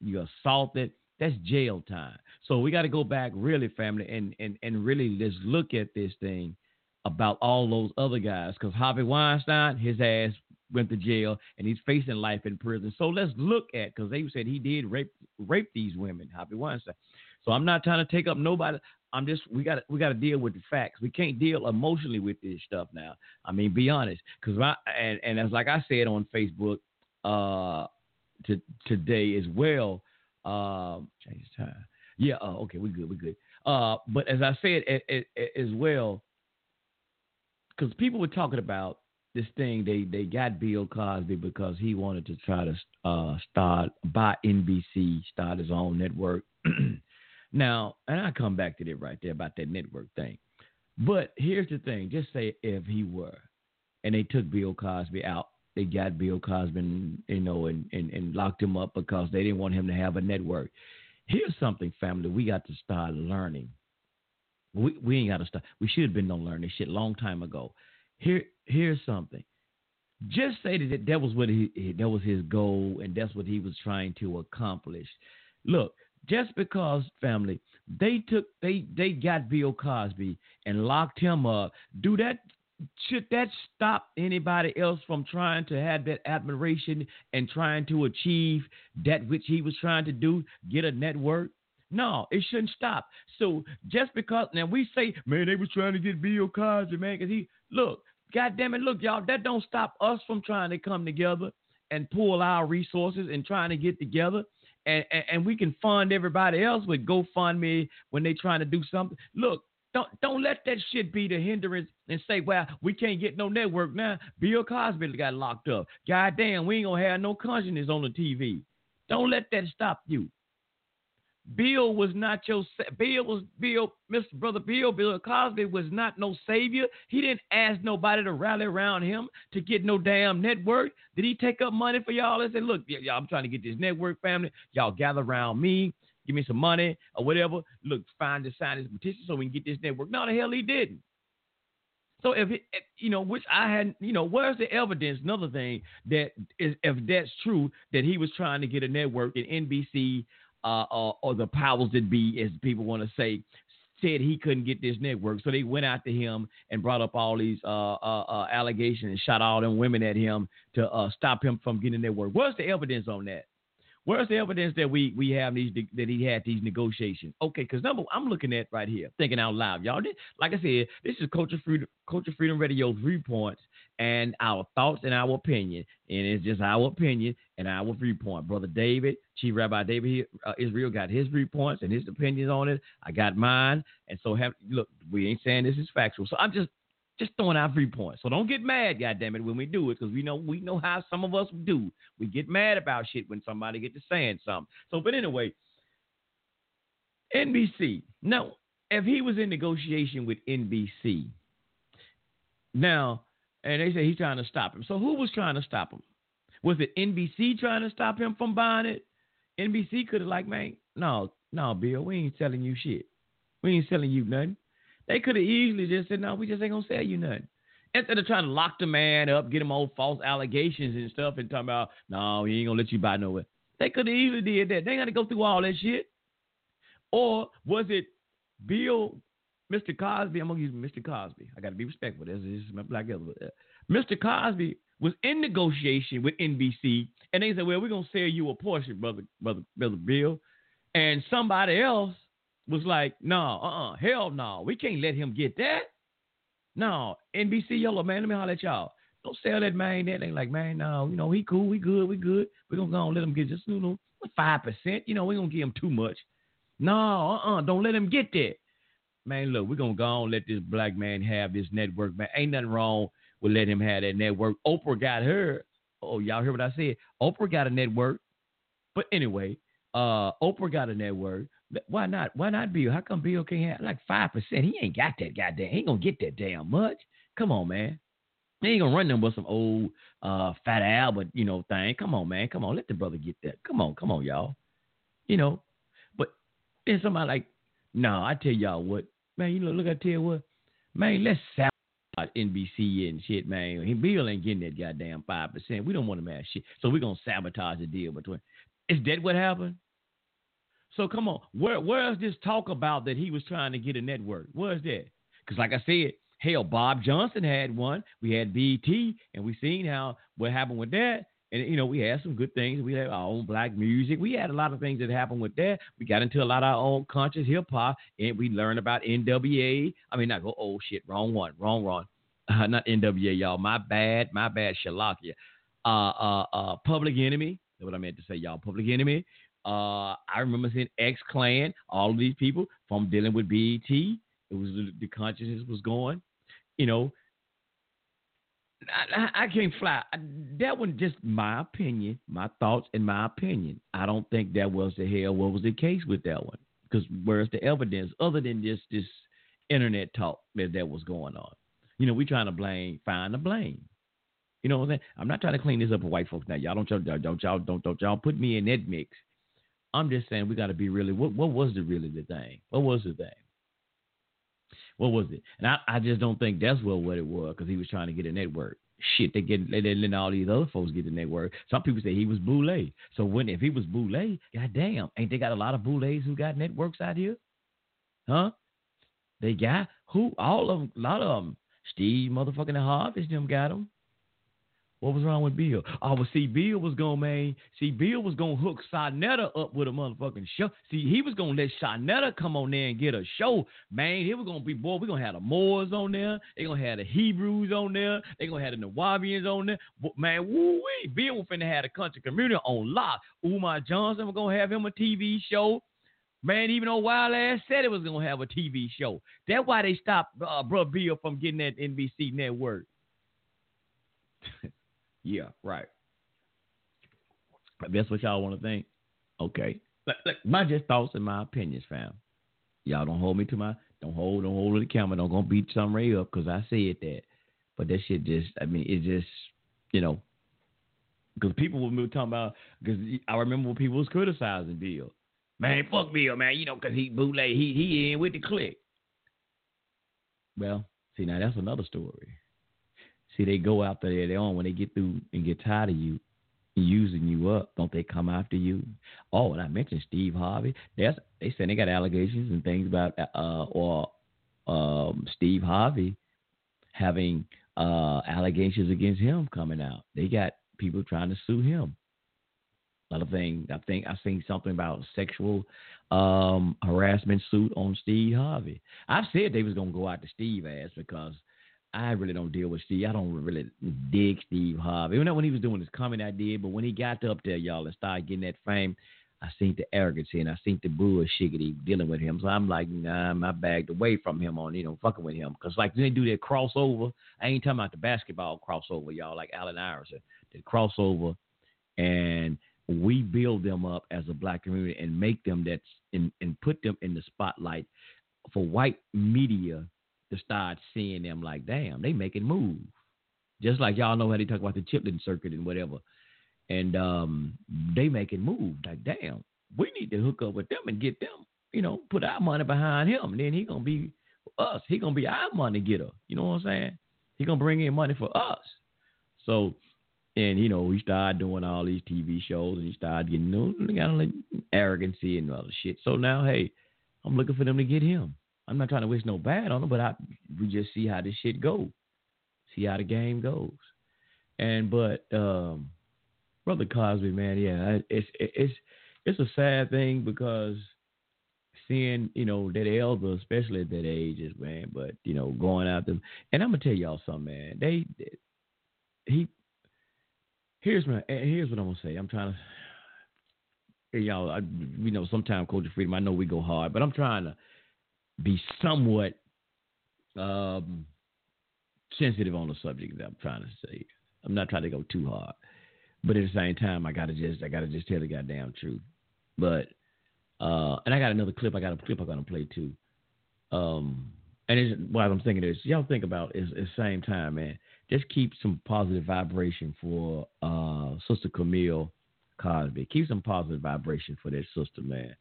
you assaulted, that's jail time. So we got to go back really, family, and and and really let's look at this thing about all those other guys because Harvey Weinstein, his ass went to jail and he's facing life in prison. So let's look at because they said he did rape rape these women, Harvey Weinstein. So I'm not trying to take up nobody. I'm just we got we got to deal with the facts. We can't deal emotionally with this stuff now. I mean, be honest, because and and as like I said on Facebook uh to, today as well. Um, change time. Yeah. Uh, okay, we good. We good. Uh, but as I said as well, because people were talking about this thing, they they got Bill Cosby because he wanted to try to uh, start buy NBC, start his own network. [clears throat] now, and I come back to that right there about that network thing. But here's the thing: just say if he were, and they took Bill Cosby out, they got Bill Cosby, you know, and, and, and locked him up because they didn't want him to have a network. Here's something, family, we got to start learning. We, we ain't got to start. We should have been on learning shit long time ago. Here, here's something. Just say that that was what he that was his goal and that's what he was trying to accomplish. Look, just because family they took they they got Bill Cosby and locked him up, do that should that stop anybody else from trying to have that admiration and trying to achieve that which he was trying to do, get a network? No, it shouldn't stop. So just because now we say, man, they was trying to get Bill Cosby, man, because he look, God damn it, look, y'all, that don't stop us from trying to come together and pull our resources and trying to get together. And, and, and we can fund everybody else with GoFundMe when they trying to do something. Look, don't don't let that shit be the hindrance and say, well, we can't get no network now. Bill Cosby got locked up. God damn, we ain't gonna have no consciousness on the TV. Don't let that stop you. Bill was not your Bill was Bill, Mr. Brother Bill, Bill Cosby was not no savior. He didn't ask nobody to rally around him to get no damn network. Did he take up money for y'all and say, look, y'all, I'm trying to get this network family. Y'all gather around me give me some money or whatever. Look, find the sign this petition so we can get this network. No, the hell he didn't. So if you know, which I had, you know, where's the evidence? Another thing that is, if that's true, that he was trying to get a network and NBC uh, or, or the powers that be, as people want to say, said he couldn't get this network. So they went after him and brought up all these uh, uh, uh, allegations and shot all them women at him to uh, stop him from getting a network. Where's the evidence on that? Where's the evidence that we we have these that he had these negotiations? Okay, because number I'm looking at right here, thinking out loud, y'all. Like I said, this is Culture Freedom Culture Freedom Radio viewpoints and our thoughts and our opinion, and it's just our opinion and our viewpoint. Brother David, Chief Rabbi David uh, Israel got his viewpoints and his opinions on it. I got mine, and so have look. We ain't saying this is factual, so I'm just just throwing out three points. So don't get mad, goddamn it, when we do it, because we know we know how some of us do. We get mad about shit when somebody get to saying something. So, but anyway, NBC. Now, if he was in negotiation with NBC, now, and they say he's trying to stop him. So who was trying to stop him? Was it NBC trying to stop him from buying it? NBC could have like, man, no, no, Bill, we ain't selling you shit. We ain't selling you nothing. They could have easily just said, no, we just ain't gonna sell you nothing. Instead of trying to lock the man up, get him all false allegations and stuff, and talking about, no, he ain't gonna let you buy nowhere. They could have easily did that. They got to go through all that shit. Or was it Bill, Mr. Cosby? I'm gonna use Mr. Cosby. I got to be respectful. This is my black brother. Mr. Cosby was in negotiation with NBC, and they said, "Well, we're gonna sell you a portion, brother, brother, brother Bill." And somebody else was like, no, uh uh hell no. We can't let him get that. No, NBC Yellow, man, let me holler at y'all. Don't sell that man that. They like, man, no, you know, he cool, we good, we good. We're gonna go and let him get just, you know, five percent. You know, we gonna give him too much. No, uh uh-uh, uh, do not let him get that. Man, look, we're gonna go on let this black man have this network, man. Ain't nothing wrong with letting him have that network. Oprah got her. Oh, y'all hear what I said? Oprah got a network. But anyway, uh, Oprah got a network. Why not? Why not Bill? How come Bill can't have like five percent? He ain't got that goddamn. He ain't gonna get that damn much. Come on, man. He ain't gonna run them with some old uh, Fat Albert, you know, thing. Come on, man. Come on, let the brother get that. Come on, come on, y'all. You know, but then somebody like, no, I tell y'all what, man. You know, look, I tell you what, man. Let's sabotage NBC and shit, man. He Bill ain't getting that goddamn five percent. We don't want to have shit, so we're gonna sabotage the deal between. Is that what happened? So come on, where where's this talk about that he was trying to get a network? Where's that? Because like I said, Hell, Bob Johnson had one. We had BT, and we seen how what happened with that. And you know, we had some good things. We had our own black music. We had a lot of things that happened with that. We got into a lot of our own conscious hip hop, and we learned about NWA. I mean, not go oh shit, wrong one, wrong one, Uh, not NWA, y'all. My bad, my bad. Shalakia. Uh, uh, uh, Public Enemy. That's what I meant to say, y'all. Public Enemy. Uh, I remember seeing X Clan. All of these people from dealing with BET. It was the consciousness was going. You know, I, I, can't fly. That was just my opinion, my thoughts, and my opinion. I don't think that was the hell what was the case with that one. Because where's the evidence other than just this internet talk that that was going on? You know, we trying to blame, find the blame. You know what I'm saying? I'm not trying to clean this up for white folks now. Y'all don't y'all don't y'all don't don't y'all put me in that mix. I'm just saying we got to be really. What what was the really the thing? What was the thing? What was it? And I, I just don't think that's what what it was because he was trying to get a network. Shit, they get they letting all these other folks get the network. Some people say he was boule. So when if he was boule, goddamn, ain't they got a lot of boules who got networks out here? Huh? They got who? All of them, a lot of them. Steve motherfucking Harvest them got them. What was wrong with Bill? Oh, well, see, Bill was to man. See, Bill was to hook Sonetta up with a motherfucking show. See, he was to let Sonetta come on there and get a show, man. He was to be, boy, going to have the Moors on there. They're going to have the Hebrews on there. They're going to have the Nuwaubians on there. Man, woo-wee. Bill was finna have the country community on lock. Umar Johnson was to have him a TV show. Man, even though Wild Ass said it was to have a TV show. That's why they stopped uh, Bro Bill from getting that NBC network. [laughs] Yeah, right. If that's what y'all want to think, okay. But, look, my just thoughts and my opinions, fam. Y'all don't hold me to my don't hold don't hold the camera. Don't go beat Sunray up because I said that. But that shit just I mean it just you know because people were talking about because I remember when people was criticizing Bill. Man, fuck Bill, man. You know because he bootleg he he in with the click. Well, see now that's another story. See, they go after their own when they get through and get tired of you using you up. Don't they come after you? Oh, and I mentioned Steve Harvey. There's, they said they got allegations and things about uh, or um, Steve Harvey having uh, allegations against him coming out. They got people trying to sue him. Another thing, I think I seen something about sexual um, harassment suit on Steve Harvey. I've said they was gonna go out to Steve ass because I really don't deal with Steve. I don't really dig Steve Harvey. Even though when he was doing his comedy, I did. But when he got up there, y'all, and started getting that fame, I seen the arrogance and I seen the bullshit dealing with him. So I'm like, nah, I bagged away from him on, you know, fucking with him. Because, like, they do that crossover, I ain't talking about the basketball crossover, y'all, like Allen Iverson. The crossover, and we build them up as a black community and make them that's and, and put them in the spotlight for white media to start seeing them like, damn, they making moves. Just like y'all know how they talk about the Chitlin circuit and whatever. And um, they making moves. Like, damn, we need to hook up with them and get them, you know, put our money behind him. And then he gonna be us. He gonna be our money getter. You know what I'm saying? He gonna bring in money for us. So and you know, he started doing all these TV shows and he started getting you know, like arrogancy and all the shit. So now hey, I'm looking for them to get him. I'm not trying to wish no bad on them, but I we just see how this shit goes, see how the game goes, and but um, brother Cosby, man, yeah, it's it's it's a sad thing because seeing you know that elder, especially at that age, is man, but you know going out them, and I'm gonna tell y'all something, man. They, they he here's my here's what I'm gonna say. I'm trying to y'all, I, you know, sometimes culture freedom. I know we go hard, but I'm trying to be somewhat um, sensitive on the subject that I'm trying to say. I'm not trying to go too hard, but at the same time, I gotta just I gotta just tell the goddamn truth. But uh, and I got another clip. I got a clip I'm gonna play too. Um, and it's, while I'm thinking this, y'all think about is at the same time, man. Just keep some positive vibration for uh, Sister Camille Cosby. Keep some positive vibration for that sister, man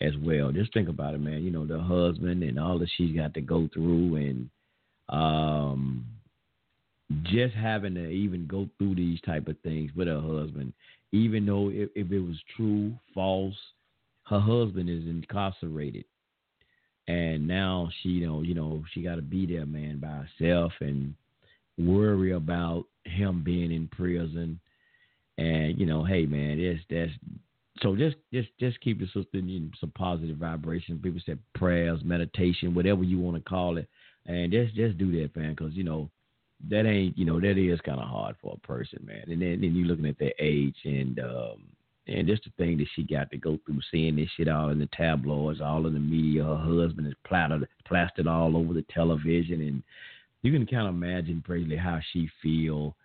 as well. Just think about it, man. You know, the husband and all that she's got to go through and um just having to even go through these type of things with her husband, even though if, if it was true, false, her husband is incarcerated. and now she you know you know she got to be there, man, by herself and worry about him being in prison. And you know, hey, man, that's that's so just just just keep the sister in some positive vibrations. People said prayers, meditation, whatever you want to call it, and just just do that, man, because you know that ain't you know that is kind of hard for a person, man. And then then you looking at their age and um and just the thing that she got to go through, seeing this shit all in the tabloids, all in the media. Her husband is plastered plastered all over the television, and you can kind of imagine basically how she feel.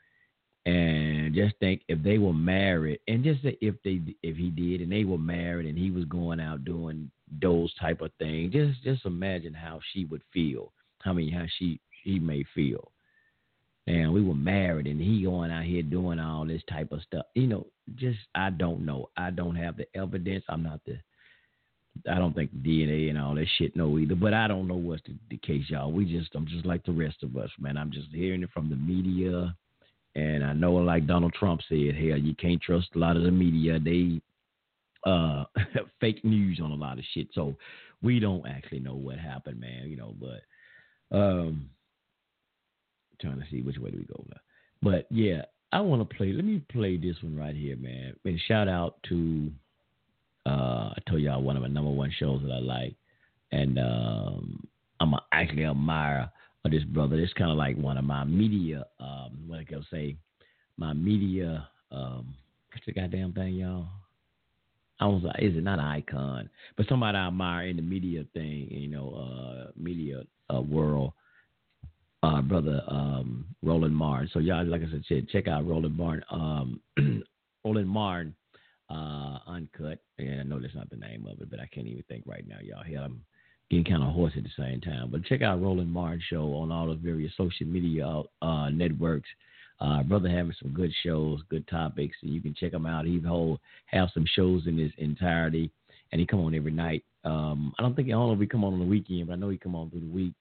And just think if they were married, and just if they if he did, and they were married, and he was going out doing those type of things, just just imagine how she would feel. I mean, how she he may feel and we were married and he going out here doing all this type of stuff. You know, just I don't know. I don't have the evidence. I'm not the I don't think DNA and all that shit no either. But I don't know what's the, the case, y'all. We just I'm just like the rest of us, man. I'm just hearing it from the media and I know like Donald Trump said, hell, you can't trust a lot of the media. They uh [laughs] fake news on a lot of shit. So we don't actually know what happened, man, you know, but um trying to see which way do we go now. But yeah, I want to play. Let me play this one right here, man. And shout out to uh, I told y'all one of my number one shows that I like, and um, I'm a, actually admire this brother. It's kind of like one of my media. Um, what I can say, my media. Um, what's the goddamn thing, y'all? I was like, is it not an icon, but somebody I admire in the media thing, you know, uh, media uh, world uh, brother um, Roland Martin. So y'all, like I said, check out Roland Martin. Um, [clears throat] Roland Martin uh, Uncut. And I know that's not the name of it, but I can't even think right now, y'all. Hell, I'm getting kind of hoarse at the same time. But check out Roland Martin show on all the various social media uh, networks. Uh, brother having some good shows, good topics, and you can check him out. He whole have some shows in his entirety, and he come on every night. Um, I don't think I don't know if he come on on the weekend, but I know he come on through the week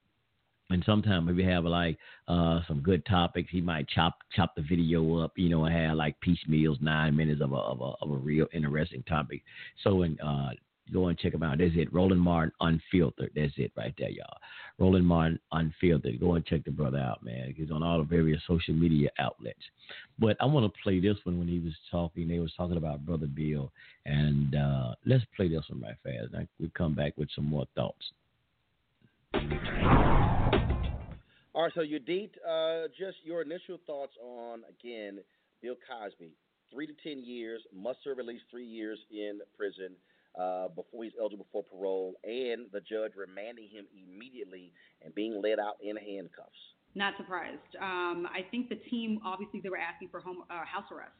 and sometimes if we have like uh, some good topics, he might chop chop the video up, you know, and have like piecemeals, nine minutes of a of a, of a real interesting topic. So in uh, go and check him out. That's it, Roland Martin Unfiltered. That's it right there, y'all. Roland Martin Unfiltered. Go and check the brother out, man. He's on all the various social media outlets. But I want to play this one when he was talking. They was talking about Brother Bill, and uh, let's play this one right fast. Now we come back with some more thoughts. All right, so Yodit, uh, just your initial thoughts on again Bill Cosby, three to ten years, must serve at least three years in prison uh, before he's eligible for parole, and the judge remanding him immediately and being led out in handcuffs. Not surprised. Um, I think the team obviously they were asking for home uh, house arrest.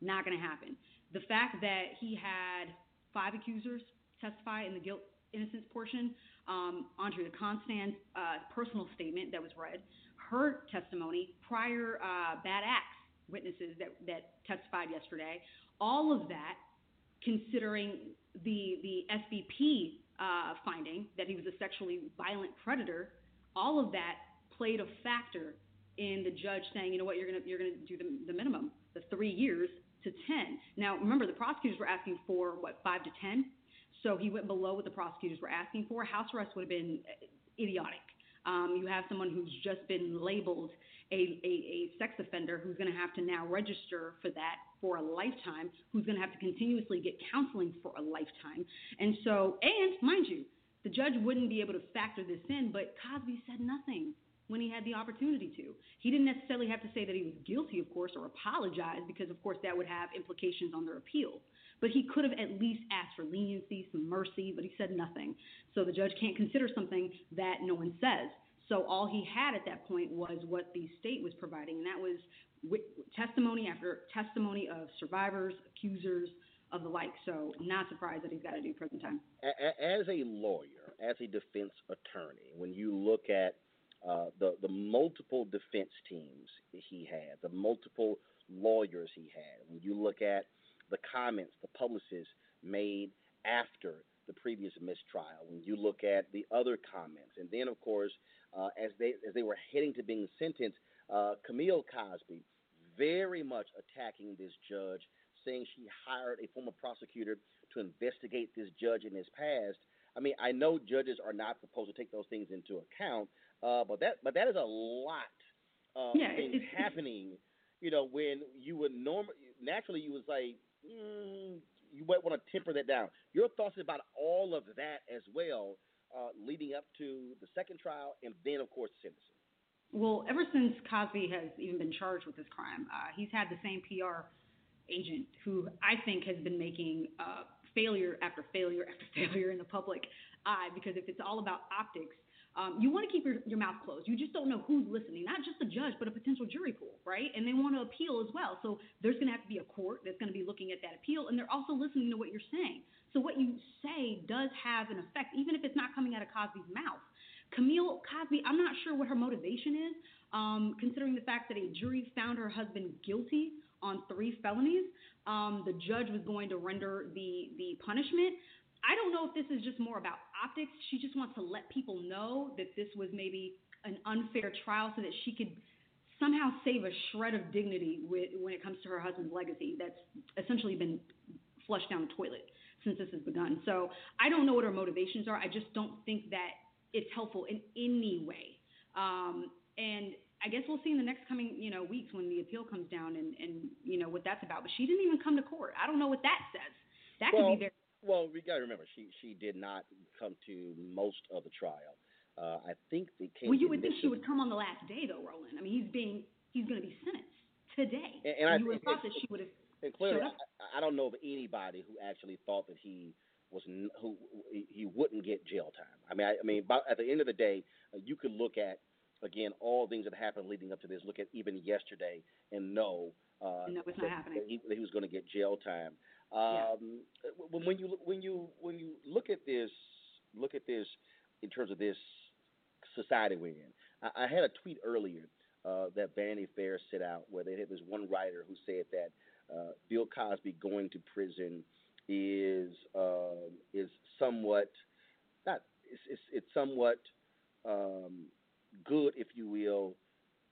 Not going to happen. The fact that he had five accusers testify in the guilt innocence portion um, Andrea Constand's uh, personal statement that was read, her testimony, prior uh, bad acts witnesses that, that testified yesterday, all of that, considering the the SVP uh, finding that he was a sexually violent predator, all of that played a factor in the judge saying, you know what, you're gonna you're gonna do the, the minimum, the three years to ten. Now remember, the prosecutors were asking for what five to ten. So he went below what the prosecutors were asking for. House arrest would have been uh, idiotic. Um, you have someone who's just been labeled a, a, a sex offender who's going to have to now register for that for a lifetime, who's going to have to continuously get counseling for a lifetime. And so, and mind you, the judge wouldn't be able to factor this in, but Cosby said nothing when he had the opportunity to. He didn't necessarily have to say that he was guilty, of course, or apologize, because, of course, that would have implications on their appeal. But he could have at least asked for leniency, some mercy, but he said nothing. So the judge can't consider something that no one says. So all he had at that point was what the state was providing, and that was testimony after testimony of survivors, accusers, of the like. So not surprised that he's got to do prison time. As a lawyer, as a defense attorney, when you look at uh, the the multiple defense teams he had, the multiple lawyers he had, when you look at the comments the publicists made after the previous mistrial. When you look at the other comments, and then of course, uh, as they as they were heading to being sentenced, uh, Camille Cosby very much attacking this judge, saying she hired a former prosecutor to investigate this judge in his past. I mean, I know judges are not supposed to take those things into account, uh, but that but that is a lot of Yeah, things it's- it's- happening. You know, when you would normally naturally you would say. Mm, you might want to temper that down. Your thoughts about all of that as well, uh, leading up to the second trial, and then of course the sentencing. Well, ever since Cosby has even been charged with this crime, uh, he's had the same PR agent who I think has been making uh, failure after failure after [laughs] failure in the public eye. Because if it's all about optics, um, you want to keep your, your mouth closed. You just don't know who's listening, not just the judge, but a potential jury pool, right? And they want to appeal as well. So there's going to have to be a court that's going to be looking at that appeal, and they're also listening to what you're saying. So what you say does have an effect, even if it's not coming out of Cosby's mouth. Camille Cosby, I'm not sure what her motivation is, um, considering the fact that a jury found her husband guilty on three felonies. Um, the judge was going to render the the punishment. I don't know if this is just more about optics. She just wants to let people know that this was maybe an unfair trial so that she could somehow save a shred of dignity with, when it comes to her husband's legacy that's essentially been flushed down the toilet since this has begun. So I don't know what her motivations are. I just don't think that it's helpful in any way. Um, and I guess we'll see in the next coming, you know, weeks when the appeal comes down and, and you know what that's about. But she didn't even come to court. I don't know what that says. That well, could be very well, we got to remember she she did not come to most of the trial. Uh, I think the case. Well, you would think she would come on the last day, though, Roland. I mean, he's being he's going to be sentenced today. And, and I you would have thought that she would have. And clearly. I, I don't know of anybody who actually thought that he was n- who he wouldn't get jail time. I mean, I, I mean, about, at the end of the day, uh, you could look at again all things that happened leading up to this. Look at even yesterday and know uh, No, it's not happening. he, that he was going to get jail time. Um, when, when you when you when you look at this, look at this in terms of this society we're in. I, I had a tweet earlier uh, that Vanity Fair set out where they had this one writer who said that uh, Bill Cosby going to prison is uh, is somewhat not it's it's, it's somewhat um, good, if you will,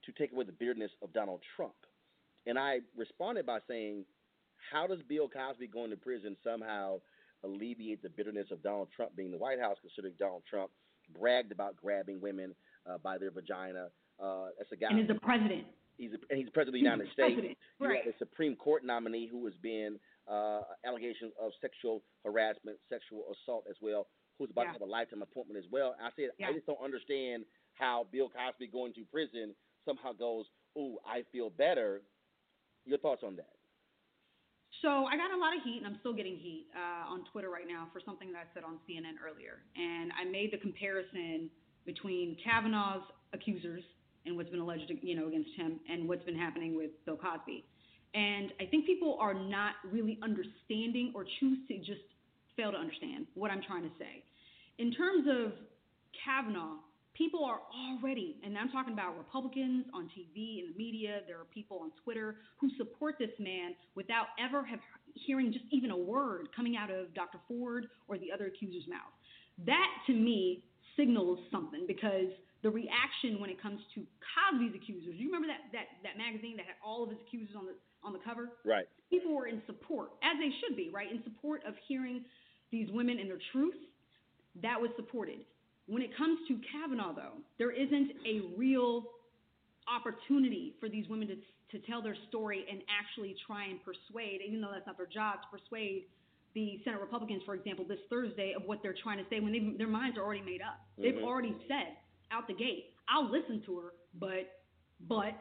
to take away the bitterness of Donald Trump. And I responded by saying, how does Bill Cosby going to prison somehow alleviate the bitterness of Donald Trump being in the White House, considering Donald Trump bragged about grabbing women uh, by their vagina? Uh, that's a guy. And is the president. He's a, and he's president of the United States. president, You right. have a Supreme Court nominee who has been uh, allegations of sexual harassment, sexual assault as well, who's about Yeah. to have a lifetime appointment as well. I said Yeah. I just don't understand how Bill Cosby going to prison somehow goes, "Ooh, I feel better." Your thoughts on that? So I got a lot of heat, and I'm still getting heat uh, on Twitter right now for something that I said on CNN earlier. And I made the comparison between Kavanaugh's accusers and what's been alleged, you know, against him, and what's been happening with Bill Cosby. And I think people are not really understanding or choose to just fail to understand what I'm trying to say. In terms of Kavanaugh, people are already, and I'm talking about Republicans on TV in the media. There are people on Twitter who support this man without ever have hearing just even a word coming out of Dr. Ford or the other accuser's mouth. That to me signals something because the reaction when it comes to Cosby's accusers. You remember that that that magazine that had all of his accusers on the on the cover? Right. people were in support, as they should be, right? In support of hearing these women and their truth. That was supported. When it comes to Kavanaugh, though, there isn't a real opportunity for these women to, to tell their story and actually try and persuade, even though that's not their job, to persuade the Senate Republicans, for example, this Thursday of what they're trying to say when they, their minds are already made up. They've Mhm. already said out the gate, I'll listen to her, but, but,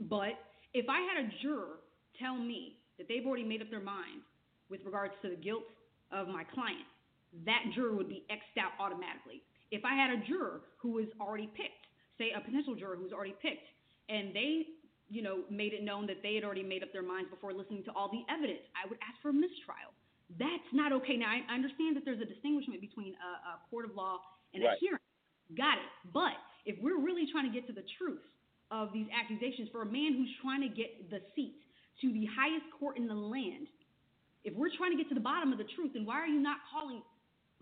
but if I had a juror tell me that they've already made up their mind with regards to the guilt of my client, that juror would be X'd out automatically. If I had a juror who was already picked, say a potential juror who was already picked, and they, you know, made it known that they had already made up their minds before listening to all the evidence, I would ask for a mistrial. That's not okay. Now, I I understand that there's a distinguishment between a, a court of law and Right. a hearing. Got it. But if we're really trying to get to the truth of these accusations for a man who's trying to get the seat to the highest court in the land, if we're trying to get to the bottom of the truth, then why are you not calling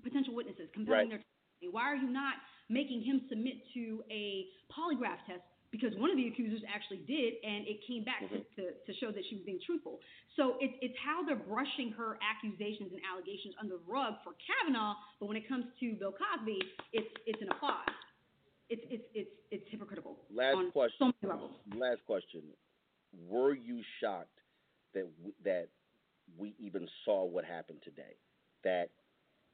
potential witnesses, compelling Right. their testimony? Why are you not making him submit to a polygraph test because one of the accusers actually did, and it came back Mhm. to, to, to show that she was being truthful. So it's it's how they're brushing her accusations and allegations under the rug for Kavanaugh, but when it comes to Bill Cosby, it's it's an applause. It's it's it's it's hypocritical Last on question. so. Last question. Were you shocked that w- that we even saw what happened today? That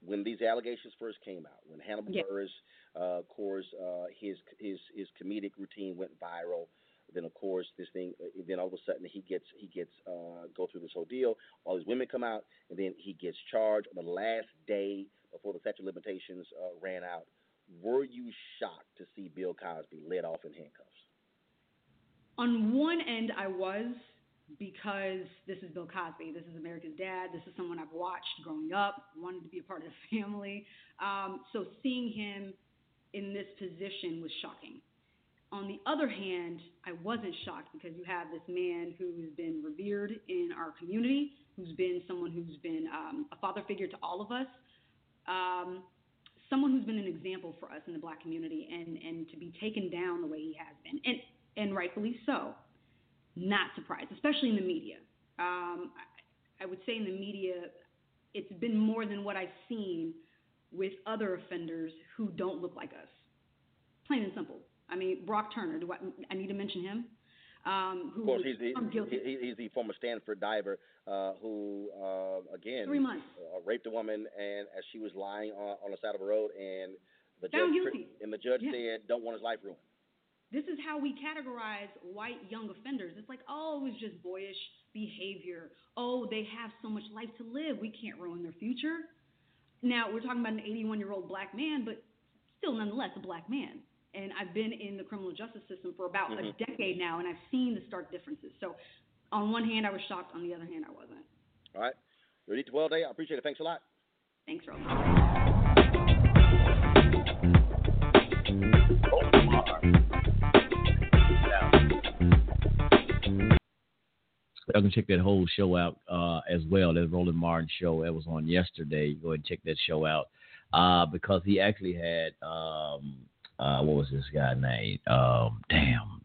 when these allegations first came out, when Hannibal Yeah. Buress, uh, of course, uh, his his his comedic routine went viral. Then of course this thing. uh, Then all of a sudden he gets he gets uh, go through this whole deal. All these women come out, and then he gets charged on the last day before the statute of limitations uh, ran out. Were you shocked to see Bill Cosby led off in handcuffs? On one end, I was because this is Bill Cosby. This is America's dad. This is someone I've watched growing up, wanted to be a part of the family. Um, so seeing him in this position was shocking. On the other hand, I wasn't shocked because you have this man who's been revered in our community, who's been someone who's been um, a father figure to all of us, um, someone who's been an example for us in the black community, and, and to be taken down the way he has been, and, and rightfully so. Not surprised, especially in the media. Um, I, I would say in the media, it's been more than what I've seen with other offenders who don't look like us. Plain and simple. I mean, Brock Turner. Do I, I need to mention him? Um, who Of course, he's the, he, he's the former Stanford diver uh, who, uh, again, Three months. Uh, raped a woman, and as she was lying on, on the side of a road, and the Found judge guilty. and the judge Yeah. said, "Don't want his life ruined." This is how we categorize white young offenders. It's like, oh, it was just boyish behavior. Oh, they have so much life to live. We can't ruin their future. Now, we're talking about an 81 year old black man, but still, nonetheless, a black man. And I've been in the criminal justice system for about Mhm. a decade now, and I've seen the stark differences. So, on one hand, I was shocked. On the other hand, I wasn't. All right, ready to well day. I appreciate it. Thanks a lot. Thanks, Rose. Y'all can check that whole show out uh, as well. That Roland Martin show that was on yesterday. Go ahead and check that show out uh, because he actually had um, uh, what was this guy name? Um, damn,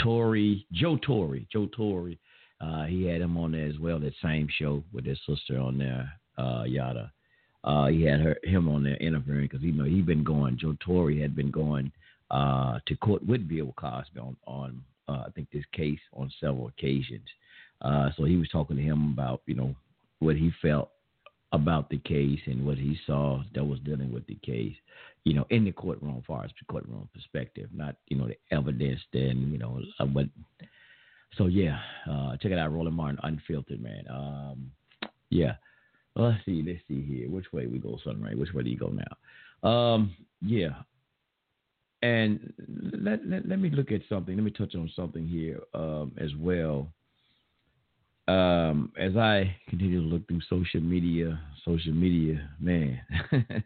Torry Joe Torry Joe Torry. Uh, he had him on there as well. That same show with his sister on there, uh, Yada. Uh, he had her him on there interviewing because you know he'd been going. Joe Torry had been going to court with Bill Cosby on on I think this case on several occasions. Uh, so he was talking to him about, you know, what he felt about the case and what he saw that was dealing with the case, you know, in the courtroom, as far as the courtroom perspective, not, you know, the evidence then, you know, uh, but so yeah, uh, check it out, Roland Martin, Unfiltered, man. Um, yeah. Well, let's see, let's see here. Which way we go, Sunray? Which way do you go now? Um, yeah. And let, let, let me look at something. Let me touch on something here um, as well um, as I continue to look through social media, social media, man, [laughs]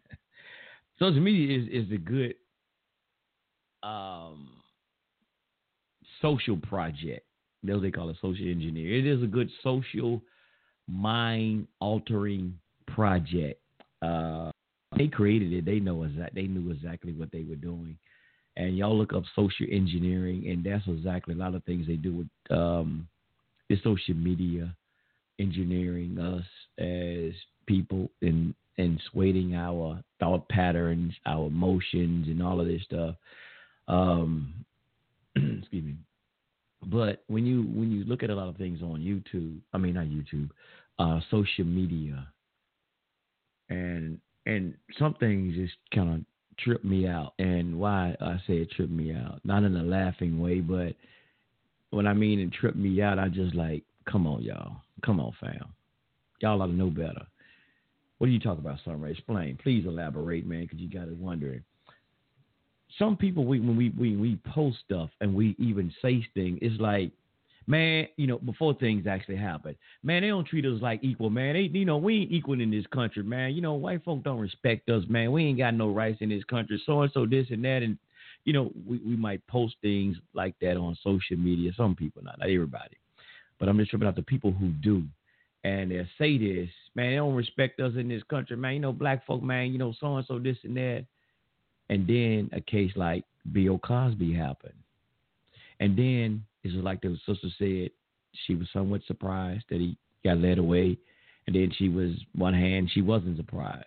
social media is is a good um, social project. That's what they call it, social engineer. It is a good social mind altering project. Uh, they created it. They know exact. They knew exactly what they were doing. And y'all look up social engineering, and that's exactly a lot of things they do with um, the social media engineering us as people and and swaying our thought patterns, our emotions, and all of this stuff. Um, [clears throat] excuse me. But when you when you look at a lot of things on YouTube, I mean not YouTube, uh, social media, and and some things just kind of trip me out. And why I say it tripped me out, not in a laughing way, but when I mean it tripped me out, I just like, come on, y'all. Come on, fam. Y'all ought to know better. What are you talking about, Summer? Explain. Please elaborate, man, because you got it wondering. Some people, we, when we, we, we post stuff and we even say things, it's like, man, you know, before things actually happen, man, they don't treat us like equal, man. They, you know, we ain't equal in this country, man. You know, white folk don't respect us, man. We ain't got no rights in this country, so and so, this and that, and you know, we, we might post things like that on social media. Some people, not, not everybody. But I'm just tripping out the people who do. And they say this, man, they don't respect us in this country, man. You know, black folk, man, you know, so and so, this and that. And then a case like Bill Cosby happened. And then it's like the sister said, she was somewhat surprised that he got led away. And then she was one hand, she wasn't surprised.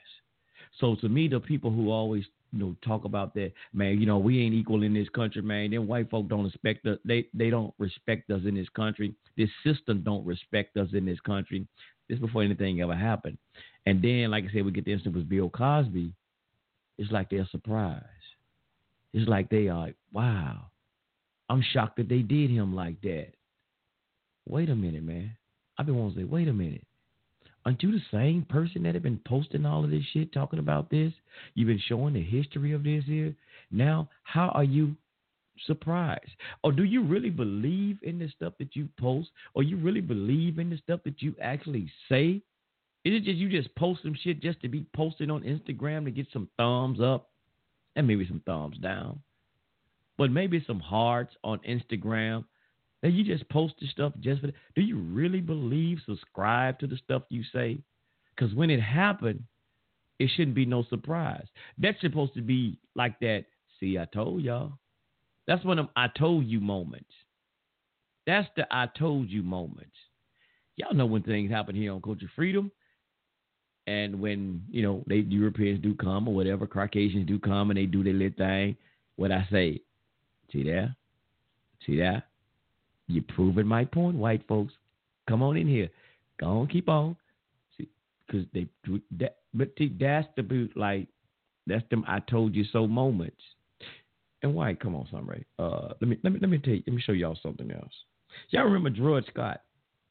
So to me, the people who always you know talk about that, man, you know, we ain't equal in this country, man. Then white folk don't respect us. They they don't respect us in this country. This system don't respect us in this country. This before anything ever happened. And then, like I said, we get the instance with Bill Cosby. It's like they're surprised. It's like they are, wow, I'm shocked that they did him like that. Wait a minute, man. I've been wanting to say, wait a minute. Aren't you the same person that have been posting all of this shit, talking about this? You've been showing the history of this here. Now, how are you surprised? Or do you really believe in the stuff that you post? Or you really believe in the stuff that you actually say? Is it just you just post some shit just to be posted on Instagram to get some thumbs up and maybe some thumbs down? But maybe some hearts on Instagram and you just post the stuff just for that. Do you really believe, subscribe to the stuff you say? Because when it happened, it shouldn't be no surprise. That's supposed to be like that. See, I told y'all. That's one of them I told you moments. That's the I told you moments. Y'all know when things happen here on Culture Freedom. And when, you know, they Europeans do come or whatever, Caucasians do come and they do their little thing, what I say, see there? See that? You're proving my point, white folks. Come on in here. Go on, keep on. See, because they that, but see, that's the boot. Like that's them. I told you so moments. And white, come on, Sunray. Uh, let me let me let me tell you. Let me show y'all something else. Y'all remember Dred Scott,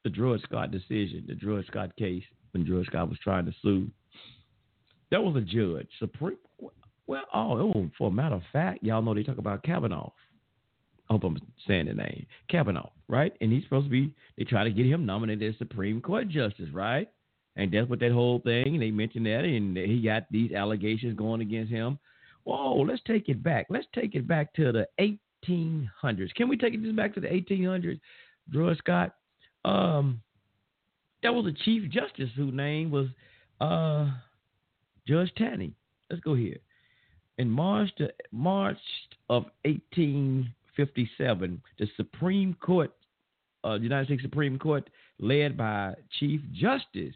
the Dred Scott decision, the Dred Scott case when Dred Scott was trying to sue. There was a judge, Supreme. Well, oh, for a matter of fact, y'all know they talk about Kavanaugh. I hope I'm saying the name, Kavanaugh, right? And he's supposed to be, they try to get him nominated as Supreme Court Justice, right? And that's what that whole thing, they mentioned that, and he got these allegations going against him. Whoa, let's take it back. Let's take it back to the 1800s. Can we take it just back to the 1800s? Dred Scott, um, that was a Chief Justice whose name was uh, Judge Taney. Let's go here. In March, to, March of 18 57, the Supreme Court, uh, the United States Supreme Court, led by Chief Justice,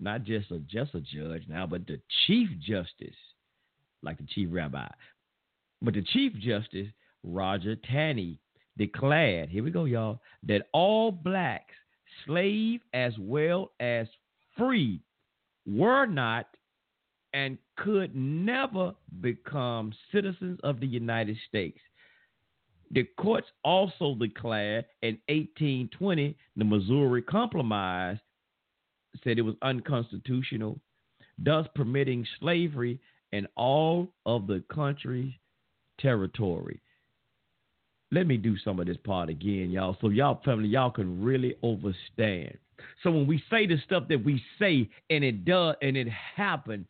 not just a just a judge now, but the Chief Justice, like the Chief Rabbi, but the Chief Justice Roger Taney declared, here we go, y'all, that all blacks, slave as well as free, were not and could never become citizens of the United States. The courts also declared in 1820 the Missouri Compromise said it was unconstitutional, thus permitting slavery in all of the country's territory. Let me do some of this part again, y'all, so y'all family, y'all can really understand. So when we say the stuff that we say and it does and it happened,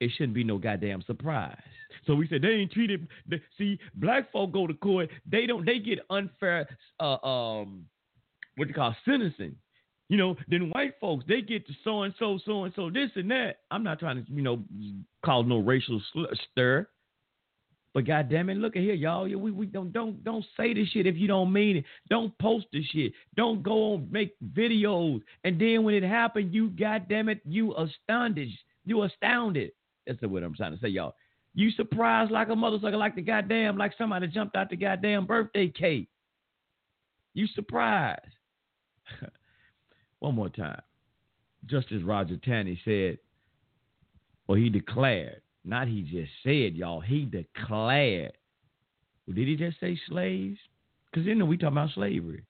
it shouldn't be no goddamn surprise. So we said they ain't treated. They, see, black folk go to court. They don't. They get unfair. Uh, um, what you call sentencing. You know, then white folks they get to so and so, so and so, this and that. I'm not trying to, you know, cause no racial stir. But goddamn it, look at here, y'all. We, we don't don't don't say this shit if you don't mean it. Don't post this shit. Don't go on make videos. And then when it happened, you goddamn it, you astounded. You astounded. That's what I'm trying to say, y'all. You surprised like a motherfucker, like the goddamn, like somebody jumped out the goddamn birthday cake. You surprised. [laughs] One more time. Justice Roger Taney said, or he declared, not he just said, y'all, he declared. Well, did he just say slaves? Because then we talking about slavery.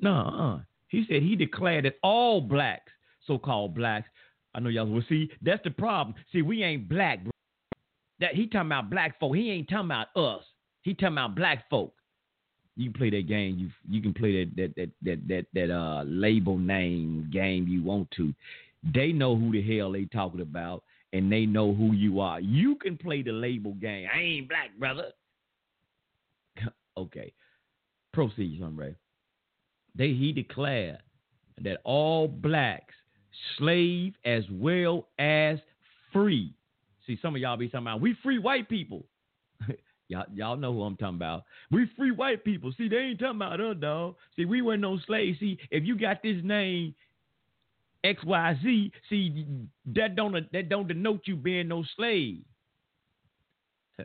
No, uh He said he declared that all blacks, so called blacks, I know y'all will see, that's the problem. See, we ain't black, bro. That he talking about black folk. He ain't talking about us. He talking about black folk. You play that game. You you can play that that that that that, that uh label name game you want to. They know who the hell they talking about, and they know who you are. You can play the label game. I ain't black, brother. [laughs] okay, proceed, Sunray. They he declared that all blacks, slave as well as free, See, some of y'all be talking about we free white people. [laughs] Y'all, y'all know who I'm talking about. We free white people. See, they ain't talking about us, dog. See, we weren't no slaves. See, if you got this name X Y Z, see that don't that don't denote you being no slave. [laughs]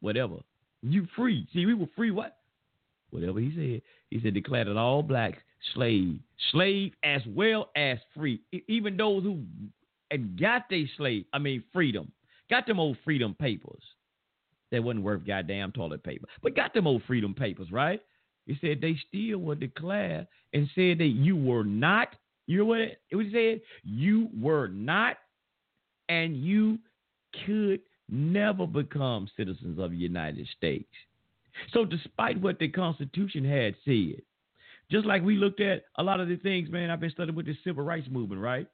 Whatever. You free. See, we were free. What? Whatever he said. He said declared that all blacks slave, slave as well as free. Even those who and got their slave, I mean freedom, got them old freedom papers. That wasn't worth goddamn toilet paper, but got them old freedom papers, right? He said they still were declared and said that you were not. You know what it, he said? You were not, and you could never become citizens of the United States. So, despite what the Constitution had said, just like we looked at a lot of the things, man, I've been studying with the civil rights movement, right?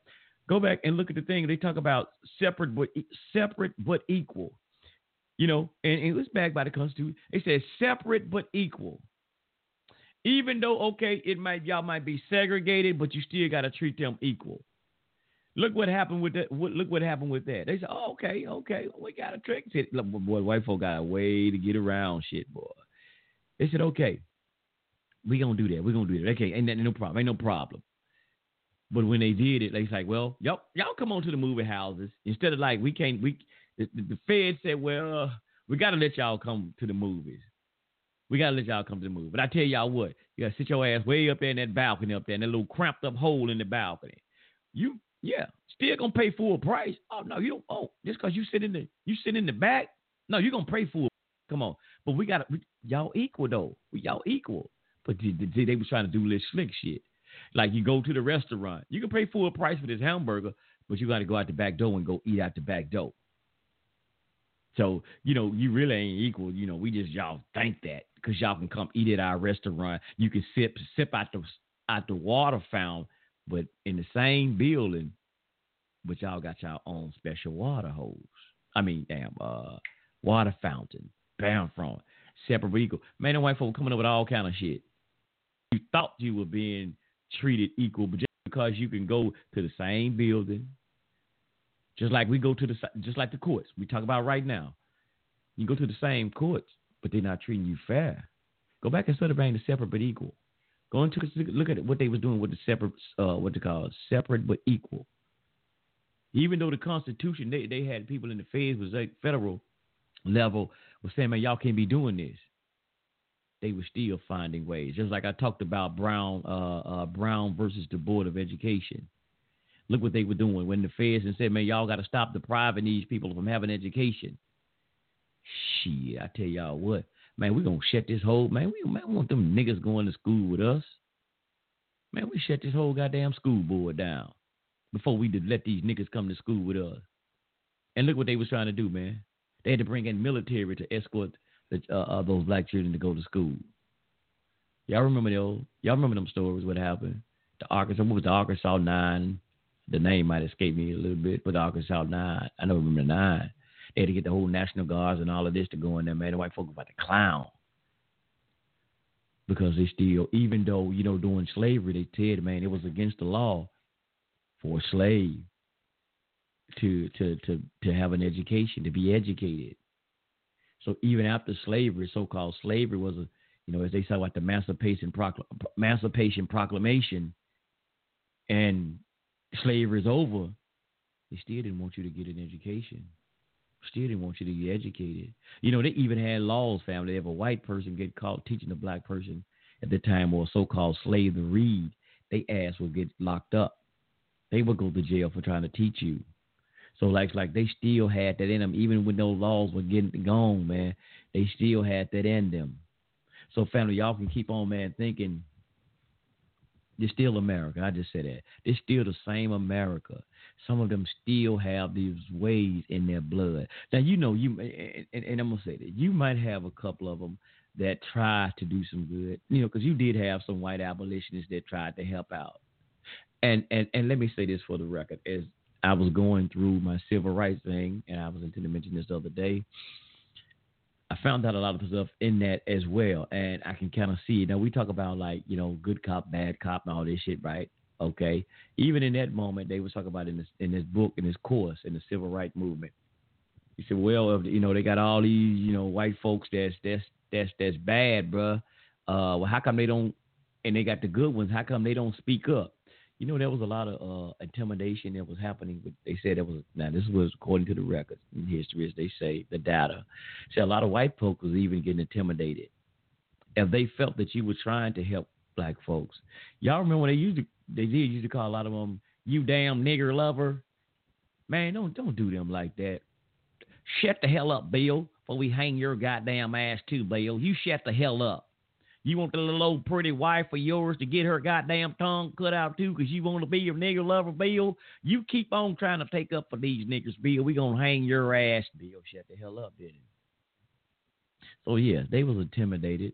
Go back and look at the thing they talk about separate but separate but equal. You know, and, and it was backed by the Constitution. It says separate but equal. Even though, okay, it might y'all might be segregated, but you still got to treat them equal. Look what happened with that. Look what happened with that. They said, oh, okay, okay, we got a trick. Look, boy, white folk got a way to get around shit, boy. They said, okay, we gonna do that. We gonna do that. Okay, ain't that no problem. Ain't no problem. But when they did it, they was like, well, y'all, y'all come on to the movie houses instead of like we can't. We the, the Fed said, well, uh, we got to let y'all come to the movies. We got to let y'all come to the movie. But I tell y'all what, you got to sit your ass way up there in that balcony up there, in that little cramped up hole in the balcony. You yeah, still gonna pay full price. Oh no, you don't. Oh, just cause you sit in the you sit in the back. No, you're gonna pay full. Come on, but we got to y'all equal though. We y'all equal. But they, they was trying to do this slick shit. Like you go to the restaurant, you can pay full price for this hamburger, but you got to go out the back door and go eat out the back door. So you know you really ain't equal. You know we just y'all think that because y'all can come eat at our restaurant. You can sip sip out the out the water fountain but in the same building, but y'all got y'all own special water hose. I mean, damn, uh, water fountain, bound from separate equal. Man and white folk coming up with all kind of shit. You thought you were being treated equal, but just because you can go to the same building, just like we go to the just like the courts we talk about right now, you go to the same courts, but they're not treating you fair. Go back and study being the separate but equal. Go into look at what they was doing with the separate, uh, what they call separate but equal. Even though the Constitution, they, they had people in the feds was like federal level was saying, man, y'all can't be doing this. They were still finding ways. Just like I talked about Brown, uh, uh, Brown versus the Board of Education. Look what they were doing when the feds and said, man, y'all got to stop depriving these people from having education. Shit, I tell y'all what, Man, we gonna shut this whole man. We man, want them niggas going to school with us. Man, we shut this whole goddamn school board down before we did let these niggas come to school with us. And look what they was trying to do, man. They had to bring in military to escort the, uh, uh, those black children to go to school. Y'all remember those? Y'all remember them stories? What happened? The Arkansas, what was the Arkansas Nine? The name might escape me a little bit, but the Arkansas Nine. I know remember the Nine. They had to get the whole National Guards and all of this to go in there, man. The white folks about to clown. Because they still, even though, you know, during slavery, they said, man, it was against the law for a slave to to to to have an education, to be educated. So even after slavery, so-called slavery was a, you know, as they say, like the Emancipation, Procl- Emancipation Proclamation, and slavery is over, they still didn't want you to get an education. Still didn't want you to get educated. You know, they even had laws, family. If a white person get caught teaching a black person at the time or a so-called slave to read, they ass would get locked up. They would go to jail for trying to teach you. So like like they still had that in them, even when those laws were getting gone, man. They still had that in them. So family, y'all can keep on, man, thinking they're still America. I just said that. They're still the same America. Some of them still have these ways in their blood. Now you know you, and, and I'm gonna say that you might have a couple of them that try to do some good. You know, because you did have some white abolitionists that tried to help out. And and and let me say this for the record: as I was going through my civil rights thing, and I was intending to mention this the other day. I found out a lot of stuff in that as well, and I can kind of see. Now we talk about like you know good cop, bad cop, and all this shit, right? Okay, even in that moment, they was talking about in this in this book, in this course, in the civil rights movement. He said, "Well, you know, they got all these, you know, white folks that's that's that's that's bad, bruh. Uh, well, how come they don't? And they got the good ones. How come they don't speak up? You know, there was a lot of uh, intimidation that was happening. But they said there was now this was according to the records in history, as they say, the data. Said a lot of white folks was even getting intimidated if they felt that you were trying to help black folks. Y'all remember when they used to they did used to call a lot of them you damn nigger lover. Man, don't don't do them like that. Shut the hell up, Bill, before we hang your goddamn ass too, Bill. You shut the hell up. You want the little old pretty wife of yours to get her goddamn tongue cut out too because you want to be a nigger lover, Bill? You keep on trying to take up for these niggers, Bill. We gonna hang your ass, Bill. Shut the hell up, did he? So yeah, they was intimidated.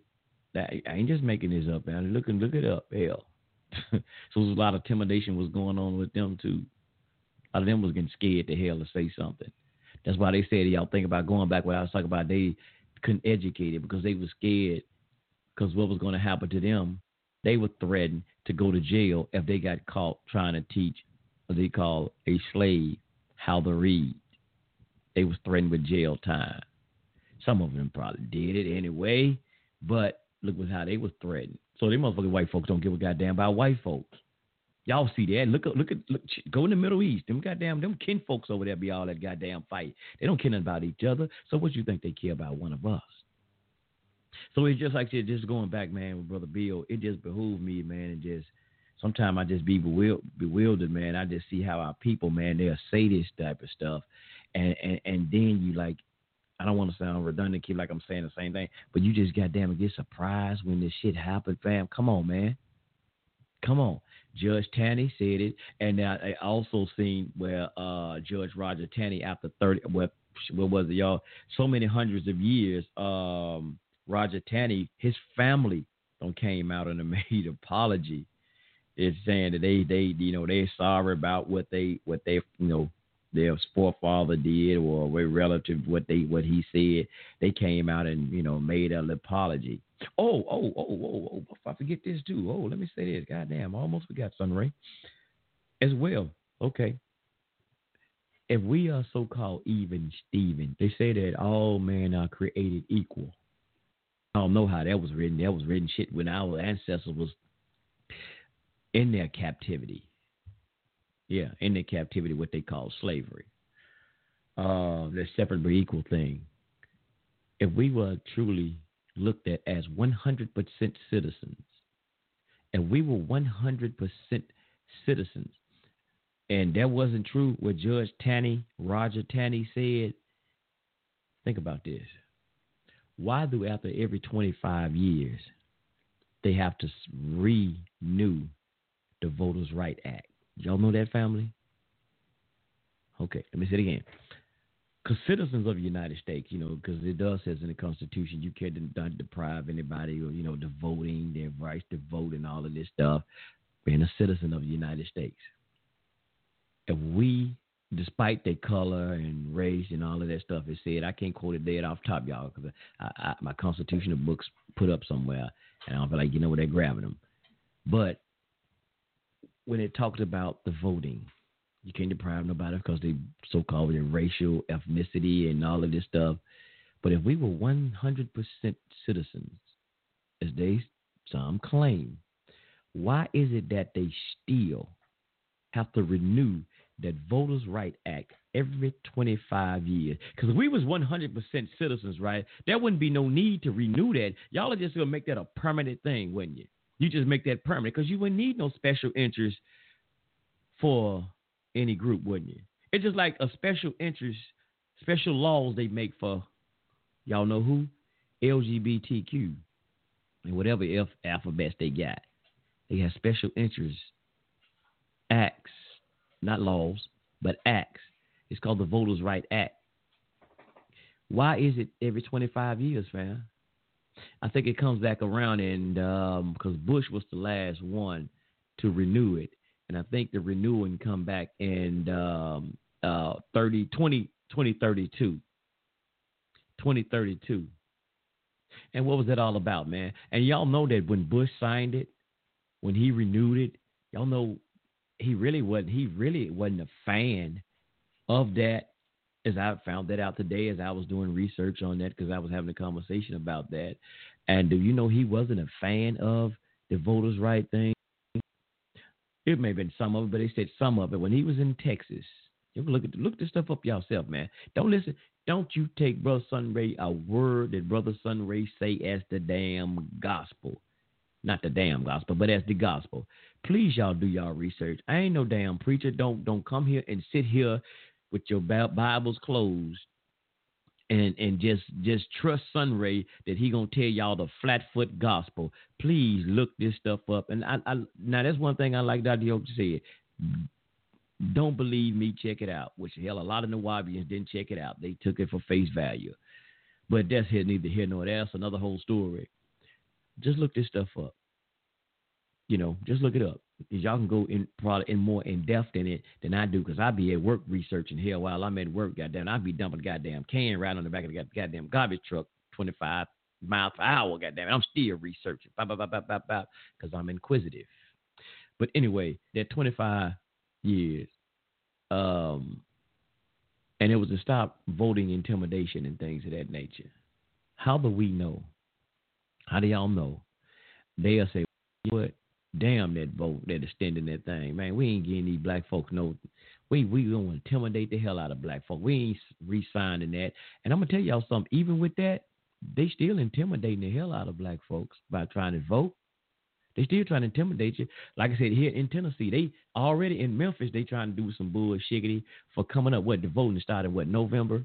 That I ain't just making this up, man. Look and look it up. Hell. [laughs] so there's a lot of intimidation was going on with them too. A lot of them was getting scared to hell to say something. That's why they said y'all think about going back what I was talking about. They couldn't educate it because they were scared because what was going to happen to them. They were threatened to go to jail if they got caught trying to teach what they call a slave how to read. They was threatened with jail time. Some of them probably did it anyway, but look at how they was threatened. So they motherfucking white folks don't give a goddamn about white folks. Y'all see that? Look, look at, look, go in the Middle East. Them goddamn, them kin folks over there be all that goddamn fight. They don't care nothing about each other. So what you think they care about one of us? So it's just like said, just going back, man, with Brother Bill, it just behooved me, man, and just sometimes I just be bewildered, man. I just see how our people, man, they'll say this type of stuff, and and, and then you like, I don't want to sound redundant, keep like I'm saying the same thing, but you just goddamn get surprised when this shit happens, fam. Come on, man. Come on. Judge Taney said it, and I also seen where uh, Judge Roger Taney, after thirty, what, what was it, y'all? So many hundreds of years, um, Roger Taney, his family don't came out and [laughs] made apology. It's saying that they they you know they're sorry about what they what they you know their forefather did or a relative what they what he said. They came out and you know made an apology. Oh oh oh oh oh! oh I forget this too. Oh, let me say this. Goddamn, I almost forgot Sunray as well. Okay. If we are so called even Steven, they say that all men are created equal. I don't know how that was written. That was written shit when our ancestors was in their captivity. Yeah, in their captivity, what they call slavery. Uh, the separate but equal thing. If we were truly looked at as 100% citizens, and we were 100% citizens, and that wasn't true what Judge Taney, Roger Taney said, think about this why do after every 25 years they have to renew the Voters' Right Act? Y'all know that family? Okay, let me say it again. Because citizens of the United States, you know, because it does says in the Constitution you can't deprive anybody of, you know, the voting, their rights to vote, and all of this stuff, being a citizen of the United States. If we despite their color and race and all of that stuff, it said I can't quote it dead off top, y'all, because my constitutional books put up somewhere, and I don't feel like you know where they're grabbing them. But when it talks about the voting, you can't deprive nobody because they so-called their racial ethnicity and all of this stuff. But if we were 100% citizens, as they some claim, why is it that they still have to renew that Voters' Right Act every 25 years. Because if we was 100% citizens, right, there wouldn't be no need to renew that. Y'all are just going to make that a permanent thing, wouldn't you? You just make that permanent because you wouldn't need no special interest for any group, wouldn't you? It's just like a special interest, special laws they make for, y'all know who? LGBTQ and whatever F alphabets they got. They have special interest acts not laws, but acts. It's called the Voters' Right Act. Why is it every 25 years, fam? I think it comes back around, and because um, Bush was the last one to renew it, and I think the renewing come back in um, uh, 30, 20, 2032. 2032. And what was that all about, man? And y'all know that when Bush signed it, when he renewed it, y'all know he really wasn't he really wasn't a fan of that as I found that out today as I was doing research on that because I was having a conversation about that. And do you know he wasn't a fan of the voters' right thing? It may have been some of it, but they said some of it. When he was in Texas, you look at look this stuff up yourself, man. Don't listen. Don't you take Brother Sunray a word that Brother Sunray say as the damn gospel. Not the damn gospel, but as the gospel. Please y'all do y'all research. I ain't no damn preacher. Don't don't come here and sit here with your Bibles closed and and just just trust Sunray that he gonna tell y'all the flat foot gospel. Please look this stuff up. And I, I now that's one thing I like Dr. York said. Don't believe me, check it out. Which hell, a lot of the Nuwaubians didn't check it out. They took it for face value. But that's here neither here nor there. That's another whole story. Just look this stuff up. You know, just look it up because y'all can go in probably in more in depth in it than I do because I be at work researching here while I'm at work. Goddamn, I be dumping a goddamn can right on the back of the goddamn garbage truck, 25 miles per hour. Goddamn, I'm still researching, because I'm inquisitive. But anyway, that 25 years, um, and it was to stop voting intimidation and things of that nature. How do we know? How do y'all know? They'll say, what? Damn that vote that extending that thing, man. We ain't getting these black folks no. We we gonna intimidate the hell out of black folks. We ain't re-signing that. And I'm gonna tell y'all something. Even with that, they still intimidating the hell out of black folks by trying to vote. They still trying to intimidate you. Like I said, here in Tennessee, they already in Memphis, they trying to do some bullshiggity for coming up. What the voting started? What November?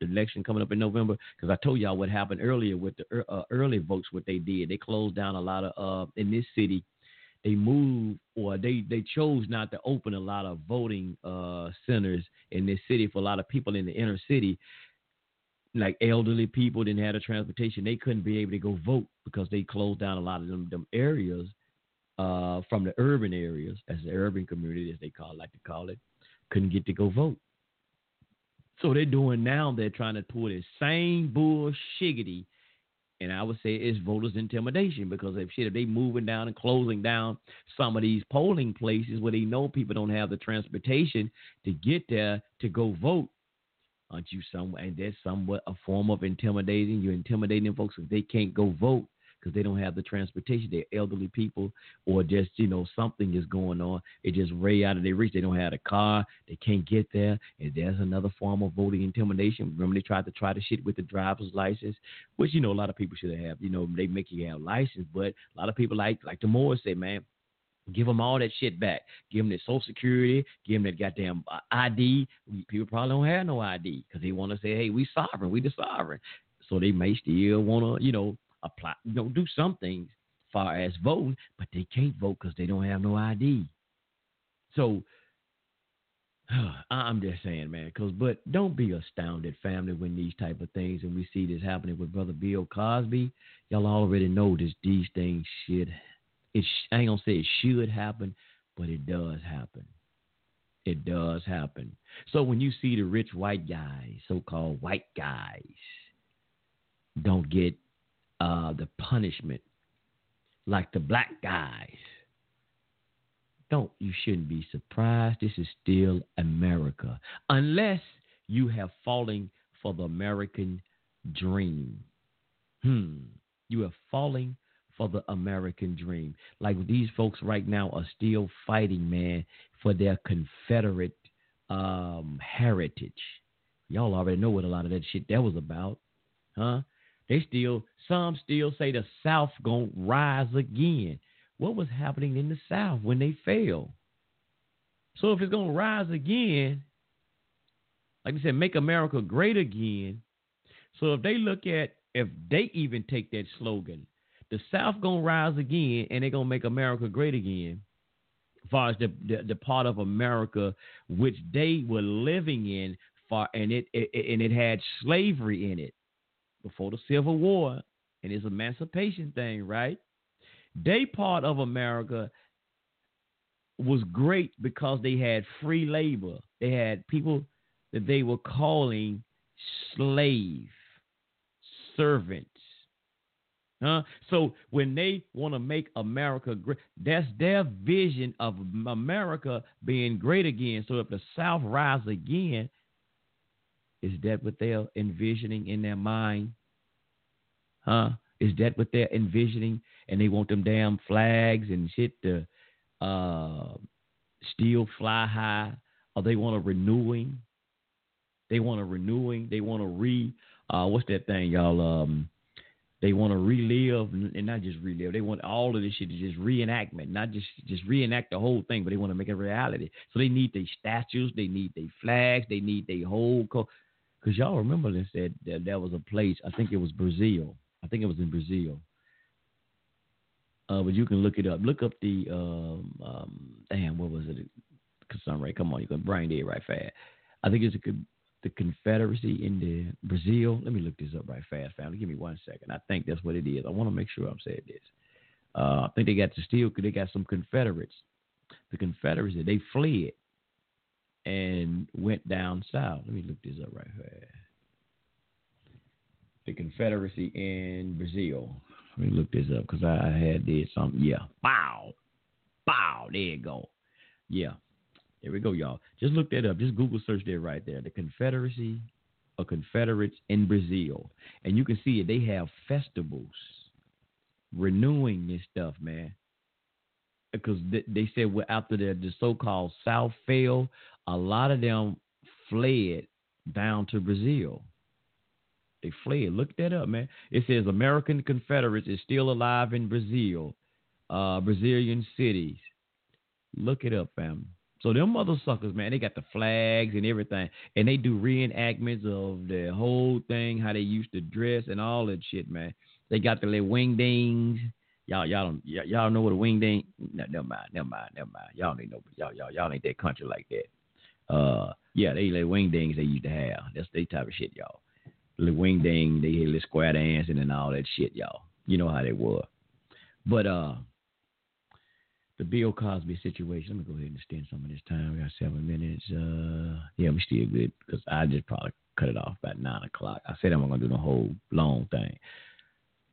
The election coming up in November. Because I told y'all what happened earlier with the uh, early votes. What they did, they closed down a lot of uh, in this city. They moved or they they chose not to open a lot of voting uh, centers in this city for a lot of people in the inner city like elderly people didn't have a transportation. They couldn't be able to go vote because they closed down a lot of them, them areas uh, from the urban areas, as the urban community, as they call like to call it, couldn't get to go vote. So they're doing now. They're trying to pull this same bullshiggity, and I would say it's voters intimidation because if shit, if they moving down and closing down some of these polling places where they know people don't have the transportation to get there to go vote, Aren't you some? And that's somewhat a form of intimidating. You're intimidating folks if they can't go vote because they don't have the transportation. They're elderly people, or just you know something is going on. It just way out of their reach. They don't have a car. They can't get there. And there's another form of voting intimidation. Remember they tried to try to shit with the driver's license, which you know a lot of people should have. You know they make you have license, but a lot of people like like the Moors say, man, Give them all that shit back. Give them their social security. Give them that goddamn uh, ID. People probably don't have no ID because they want to say, "Hey, we sovereign. We the sovereign." So they may still want to, you know, apply, you know, do some things far as voting, but they can't vote because they don't have no ID. So [sighs] I'm just saying, man. Cause, but don't be astounded, family, when these type of things and we see this happening with Brother Bill Cosby. Y'all already know this. These things shit it I ain't gonna say it should happen, but it does happen. It does happen. So when you see the rich white guys, so-called white guys, don't get uh, the punishment like the black guys, don't you shouldn't be surprised. This is still America, unless you have fallen for the American dream. Hmm, you are falling for the American dream. Like these folks right now are still fighting, man, for their Confederate um, heritage. Y'all already know what a lot of that shit that was about, huh? They still, some still say the South gonna rise again. What was happening in the South when they fell? So if it's gonna rise again, like I said, make America great again. So if they look at, if they even take that slogan, the South gonna rise again, and they're gonna make America great again. As far as the, the, the part of America which they were living in, far and it, it and it had slavery in it before the Civil War, and it's emancipation thing, right? They part of America was great because they had free labor. They had people that they were calling slave servants. Huh? So when they want to make America great, that's their vision of America being great again. So if the South rise again, Is that what they're envisioning in their mind? Huh? Is that what they're envisioning? And they want them damn flags and shit to uh, still fly high? Or they want a renewing? They want a renewing. They want to re. Uh, what's that thing, y'all? Um, they want to relive and not just relive. They want all of this shit to just reenactment, not just just reenact the whole thing, but they want to make it reality. So they need their statues, they need their flags, they need their whole. Co- Cause y'all remember this that, that there was a place. I think it was Brazil. I think it was in Brazil. Uh, but you can look it up. Look up the um, um damn what was it? Cause right, come on, you can brain dead right fast. I think it's a the Confederacy in the Brazil. Let me look this up right fast, family. Give me one second. I think that's what it is. I want to make sure I'm saying this. Uh, I think they got the steel. They got some Confederates. The Confederacy they fled and went down south. Let me look this up right here. The Confederacy in Brazil. Let me look this up because I had did something. Yeah, bow, bow. There you go. Yeah, there we go, y'all. Just look that up. Just Google search there right there. The Confederacy of Confederates in Brazil. And you can see it. They have festivals renewing this stuff, man. Because they said well, after the, the so called South fell, a lot of them fled down to Brazil. They fled. Look that up, man. It says American Confederates is still alive in Brazil, uh, Brazilian cities. Look it up, fam. So them mother suckers, man, they got the flags and everything, and they do reenactments of the whole thing, how they used to dress and all that shit, man. They got the little wingdings. Y'all, y'all don't, y'all know what a wingding? No, never mind, never mind, never mind. Y'all ain't know, y'all, y'all, y'all ain't that country like that. Uh, yeah, they little wingdings they used to have. That's they type of shit, y'all. The wingding, they had little square dancing and all that shit, y'all. You know how they were. But uh, the Bill Cosby situation. Let me go ahead and extend some of this time. We got seven minutes. Uh, yeah, we still good because I just probably cut it off about nine o'clock. I said I'm gonna do the whole long thing.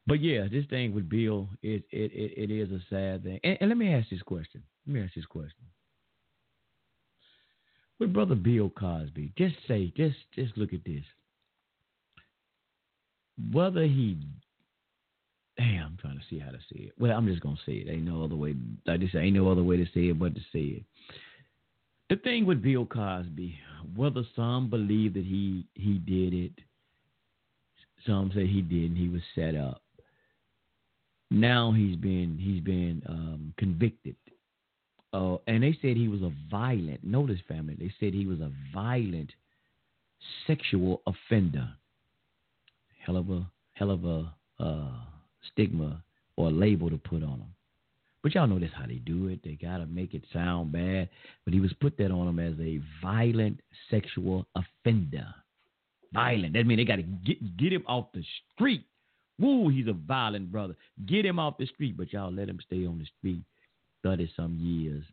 But yeah, this thing with Bill, it it it, it is a sad thing. And, and let me ask this question. Let me ask this question. With brother Bill Cosby, just say, just just look at this. Whether he Damn, I'm trying to see how to say it. Well, I'm just gonna say it. Ain't no other way. I said, ain't no other way to say it but to say it. The thing with Bill Cosby, whether some believe that he he did it, some say he didn't. He was set up. Now he's been he's been um, convicted. Uh, and they said he was a violent. Notice, family. They said he was a violent sexual offender. Hell of a hell of a. Uh, stigma or label to put on him. But y'all know that's how they do it. They gotta make it sound bad. But he was put that on him as a violent sexual offender. Violent. That means they gotta get get him off the street. Woo, he's a violent brother. Get him off the street. But y'all let him stay on the street thirty some years.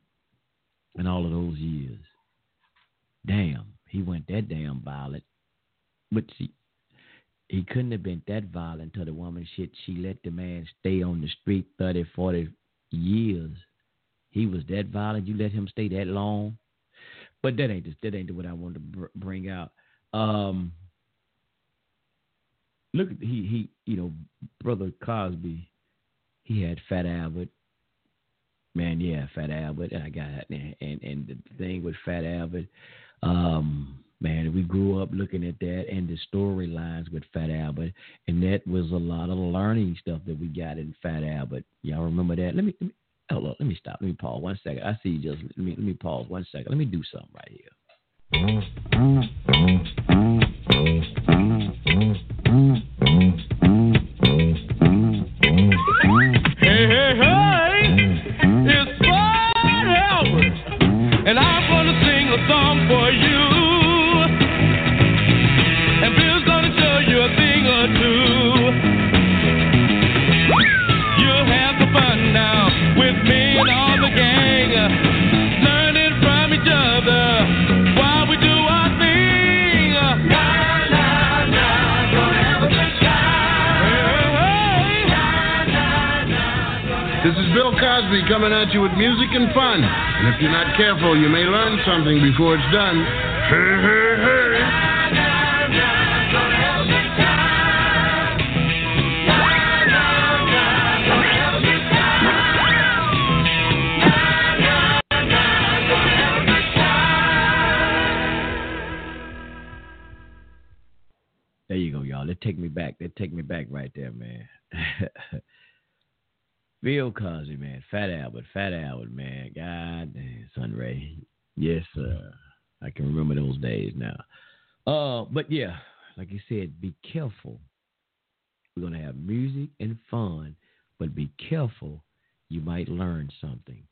And all of those years. Damn, he went that damn violent. But see, he couldn't have been that violent to the woman. Shit, she let the man stay on the street 30, 40 years. He was that violent. You let him stay that long. But that ain't that ain't what I wanted to br- bring out. Um, look, he he you know, brother Cosby, he had Fat Albert. Man, yeah, Fat Albert. I got. And and, the thing with Fat Albert, um, man, we grew up looking at that and the storylines with Fat Albert, and that was a lot of learning stuff that we got in Fat Albert. Y'all remember that? Let me, let me hold on, let me stop. Let me pause one second. I see you just let me let me pause one second. Let me do something right here. Song for you. be coming at you with music and fun. And if you're not careful, you may learn something before it's done. There you go, y'all. They take me back. They take me back right there, man. [laughs] Bill Cosby, man. Fat Albert, Fat Albert, man. God damn, Sunray. Yes, sir. I can remember those days now. Uh, but yeah, like you said, be careful. We're gonna have music and fun, but be careful. You might learn something.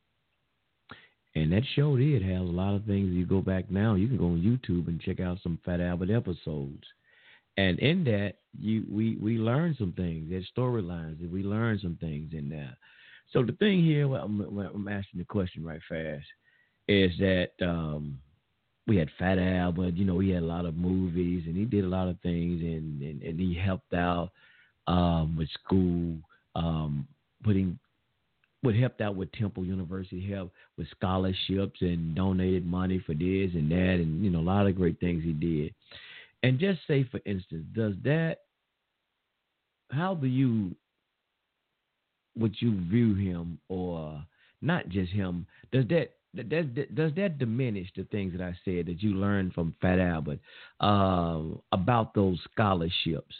And that show did have a lot of things. You go back now, you can go on YouTube and check out some Fat Albert episodes. And in that, you we we learn some things. There's storylines that we learn some things in there. So the thing here, well, I'm, I'm asking the question right fast, is that um, we had Fat Albert. You know, he had a lot of movies and he did a lot of things, and and, and he helped out um, with school, um, putting what helped out with Temple University, helped with scholarships and donated money for this and that, and you know a lot of great things he did. And just say, for instance, does that? How do you? Would you view him, or not just him? Does that does, does that diminish the things that I said that you learned from Fat Albert uh, about those scholarships?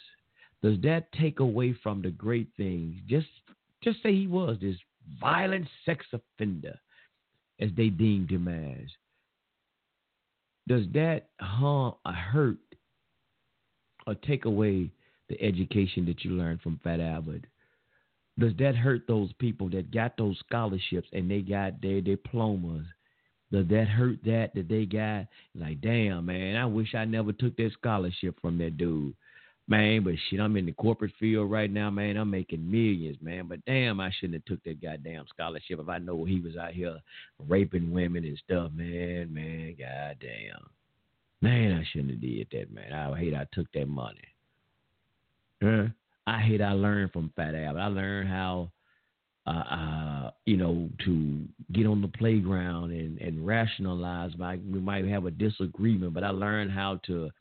Does that take away from the great things? Just just say he was this violent sex offender, as they deemed him as. Does that harm or hurt or take away the education that you learned from Fat Albert? Does that hurt those people that got those scholarships and they got their diplomas? Does that hurt that that they got? Like, damn, man, I wish I never took that scholarship from that dude. Man, but shit, I'm in the corporate field right now, man. I'm making millions, man. But damn, I shouldn't have took that goddamn scholarship if I know he was out here raping women and stuff, man. Man, goddamn. Man, I shouldn't have did that, man. I hate I took that money. Huh? I hate I learned from Fat Albert. I learned how, uh, uh, you know, to get on the playground and, and rationalize. My, we might have a disagreement, but I learned how to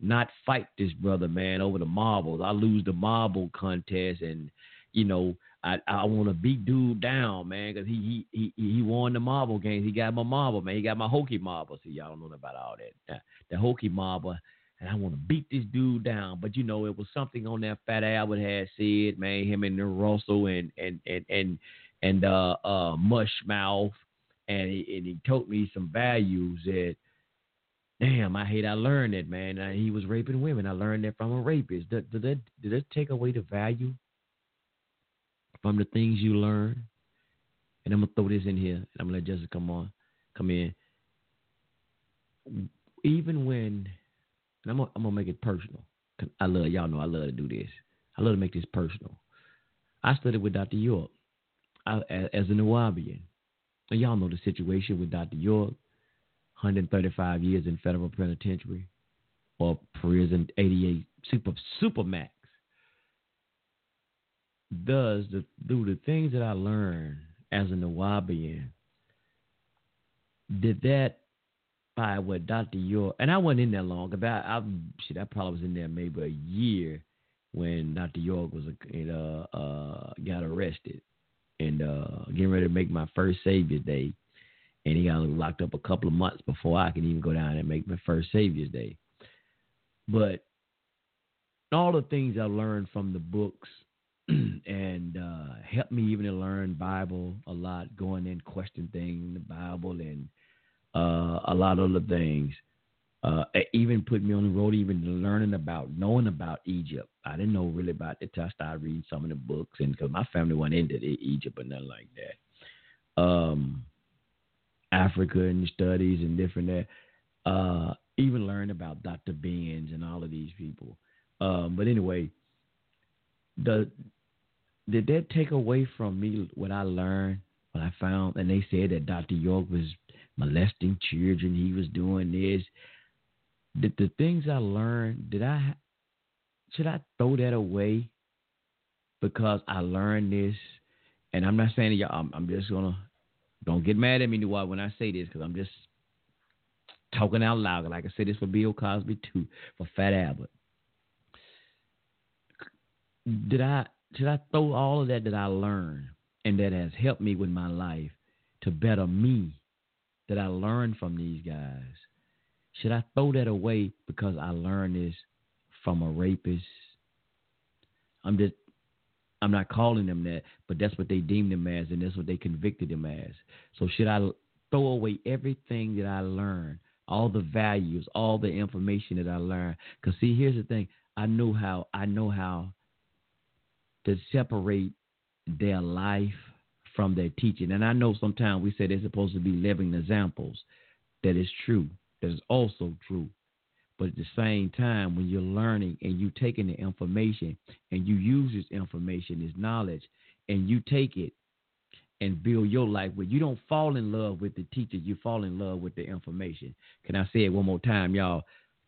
not fight this brother, man, over the marbles. I lose the marble contest, and you know, I I want to beat dude down, man, because he, he he he won the marble games. He got my marble, man. He got my hokey marble. See, y'all don't know about all that. The hokey marble, and I want to beat this dude down. But you know, it was something on that Fat Albert had said, man. Him and Russell and and and and and uh uh Mushmouth, and he, and he told me some values that Damn, I hate I learned that, man. Uh, he was raping women. I learned that from a rapist. Did, did, that, did that take away the value from the things you learn? And I'm gonna throw this in here, and I'm gonna let Jessica come on, come in. Even when, I'm gonna, I'm gonna make it personal. I love y'all know I love to do this. I love to make this personal. I studied with Dr. York I, as a Nuwaubian. And y'all know the situation with Dr. York 135 years in federal penitentiary or prison 88 super super max does the do the things that I learned as a Nuwaubian did that by what Dr. York and I wasn't in there long about I, I shit I probably was in there maybe a year when Dr. York was uh, uh, got arrested and uh, getting ready to make my first Savior's Day and he got locked up a couple of months before I could even go down and make my first Savior's Day. But all the things I learned from the books [clears throat] and uh, helped me even to learn Bible a lot, going in question things in the Bible and uh, a lot of other things. Uh, even put me on the road, even learning about, knowing about Egypt. I didn't know really about it until I started reading some of the books, and because my family went into Egypt or nothing like that. Um, Africa and studies and different that. Uh, even learn about Dr. Benz and all of these people. Um, but anyway, the did that take away from me what I learned, what I found? And they said that Dr. York was molesting children. He was doing this. Did the things I learned, did I should I throw that away because I learned this? And I'm not saying y'all. I'm, I'm just gonna don't get mad at me when I say this because I'm just talking out loud. Like I said this for Bill Cosby too, for Fat Albert. Did I should I throw all of that that I learned and that has helped me with my life to better me that I learned from these guys? Should I throw that away because I learned this from a rapist I'm just I'm not calling them that, but that's what they deemed them as, and that's what they convicted them as. So should I throw away everything that I learned, all the values, all the information that I learned? Because see, here's the thing: I know how I know how to separate their life from their teaching, and I know sometimes we say they're supposed to be living examples. That is true. That is also true. But at the same time, when you're learning and you're taking the information and you use this information, this knowledge, and you take it and build your life with, you don't fall in love with the teacher. You fall in love with the information. Can I say it one more time, y'all?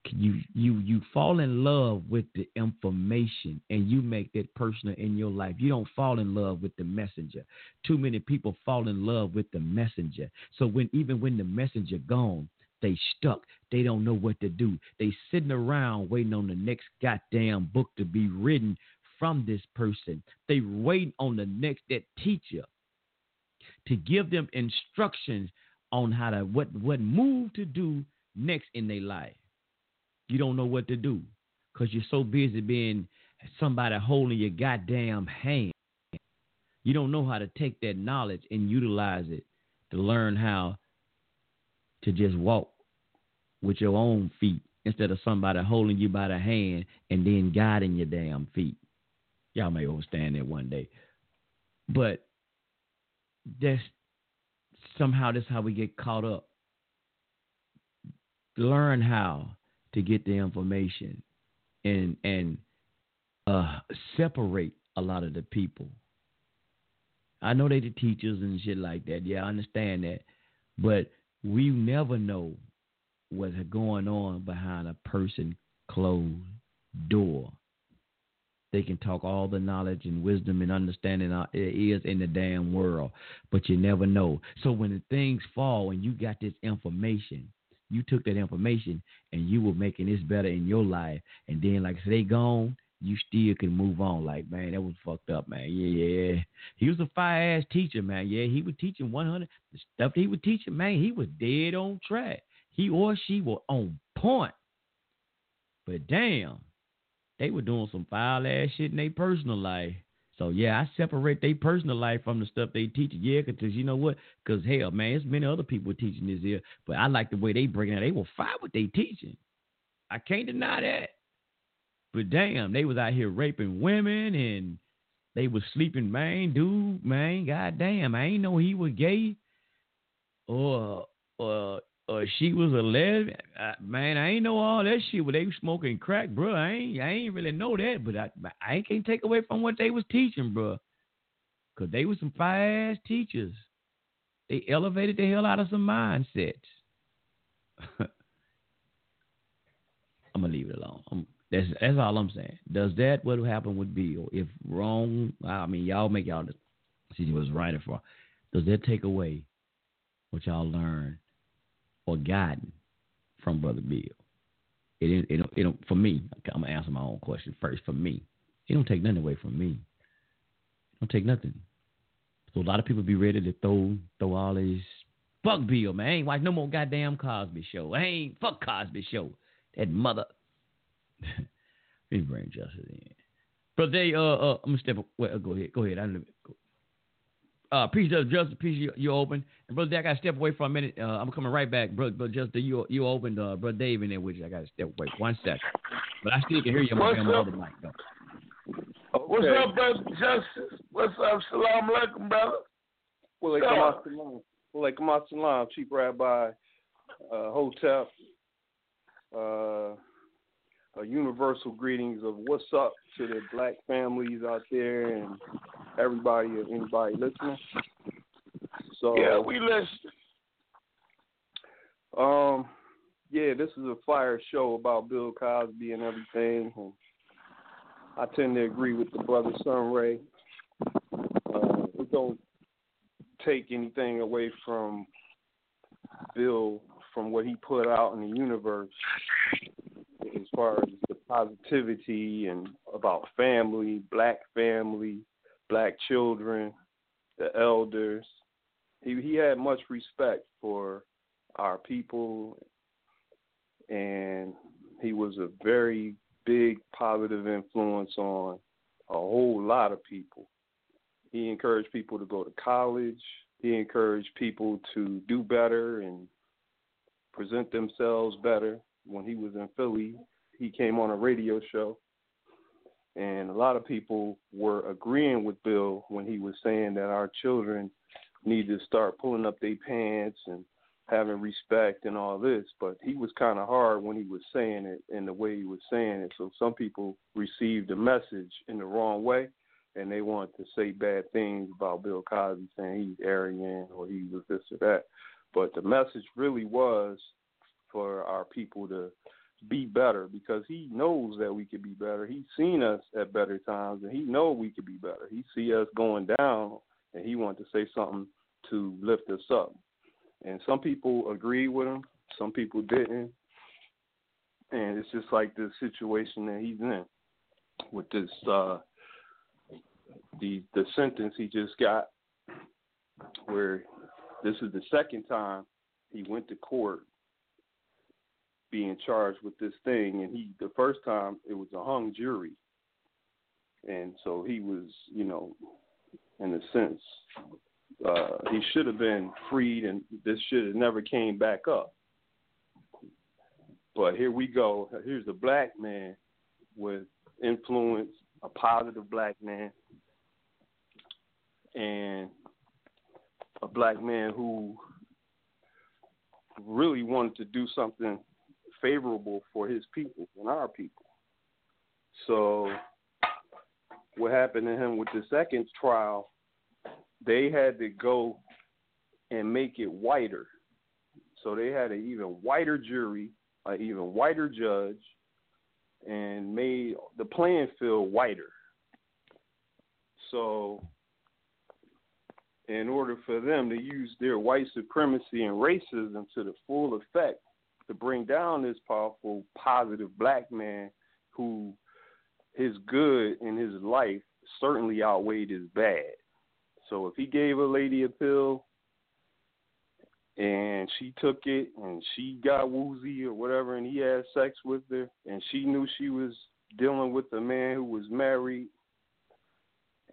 You you you fall in love with the information and you make that personal in your life. You don't fall in love with the messenger. Too many people fall in love with the messenger. So when even when the messenger gone, they stuck. They don't know what to do. They sitting around waiting on the next goddamn book to be written from this person. They waiting on the next that teacher to give them instructions on how to what what move to do next in their life. You don't know what to do because you're so busy being somebody holding your goddamn hand. You don't know how to take that knowledge and utilize it to learn how to just walk with your own feet instead of somebody holding you by the hand and then guiding your damn feet. Y'all may understand that one day. But that's somehow that's how we get caught up. Learn how to get the information and and uh, separate a lot of the people. I know they the teachers and shit like that. Yeah, I understand that. But we never know what's going on behind a person closed door. They can talk all the knowledge and wisdom and understanding there is in the damn world, but you never know. So when the things fall and you got this information, you took that information and you were making this better in your life, and then like I they gone, you still can move on. Like, man, that was fucked up, man. Yeah, yeah. He was a fire ass teacher, man. Yeah, he was teaching 100. The stuff he was teaching, man, he was dead on track. He or she were on point. But damn, they were doing some foul ass shit in their personal life. So yeah, I separate their personal life from the stuff they teach. Yeah, because you know what? Because hell, man, there's many other people teaching this here. But I like the way they bring it. They will fight what they teaching. I can't deny that. But damn, they was out here raping women and they was sleeping, man, dude, man, goddamn, I ain't know he was gay. Or or or she was a lesbian. Uh, man, I ain't know all that shit. Where they was smoking crack, bro. I ain't, I ain't really know that, but I, I can't take away from what they was teaching, bro. Cause they was some fire ass teachers. They elevated the hell out of some mindsets. [laughs] I'm gonna leave it alone. I'm, that's that's all I'm saying. Does that what happened with Bill? If wrong, I mean y'all make y'all see was right or for. Does that take away what y'all learned or gotten from Brother Bill? It it it, it for me. I'm gonna answer my own question first. For me, it don't take nothing away from me. It don't take nothing. So a lot of people be ready to throw throw all these fuck Bill, man. I ain't watch no more goddamn Cosby show. I ain't fuck Cosby show. That mother. [laughs] Let me bring justice in. But they uh uh I'm gonna step. Well, go ahead, go ahead. I. Uh, peace, Justice, peace, you, you open. And brother, Dave, I got to step away for a minute. Uh, I'm coming right back, brother. But just you, you opened, uh, brother Dave in there with you. I got to step away one second. But I still can hear you on my other mic though. Okay. What's up, brother Justice? What's up? Salam alaikum, brother. Well, Walaikum assalam. Walaikum assalam, Chief Rabbi uh, Hotep. Uh, uh, universal greetings of what's up to the black families out there and everybody, and anybody listening. So yeah, we listen. Um, yeah, this is a fire show about Bill Cosby and everything. And I tend to agree with the brother Sunray. Uh, we don't take anything away from Bill from what he put out in the universe as far as the positivity and about family, black family, black children, the elders. He he had much respect for our people and he was a very big positive influence on a whole lot of people. He encouraged people to go to college. He encouraged people to do better and present themselves better. When he was in Philly, he came on a radio show, and a lot of people were agreeing with Bill when he was saying that our children need to start pulling up their pants and having respect and all this. But he was kind of hard when he was saying it and the way he was saying it. So some people received the message in the wrong way and they wanted to say bad things about Bill Cosby, saying he's arrogant or he was this or that. But the message really was for our people to be better because he knows that we could be better. He's seen us at better times and he know we could be better. He see us going down and he wanted to say something to lift us up. And some people agreed with him, some people didn't. And it's just like the situation that he's in with this uh the the sentence he just got where this is the second time he went to court being charged with this thing and he the first time it was a hung jury. And so he was you know in a sense uh he should have been freed and this should have never came back up. But here we go. Here's a black man with influence a positive black man and a black man who really wanted to do something favorable for his people and our people. So what happened to him with the second trial, they had to go and make it whiter. So they had an even whiter jury, an even whiter judge, and made the playing field whiter. So in order for them to use their white supremacy and racism to the full effect to bring down this powerful, positive black man who his good in his life certainly outweighed his bad. So if he gave a lady a pill and she took it and she got woozy or whatever and he had sex with her and she knew she was dealing with a man who was married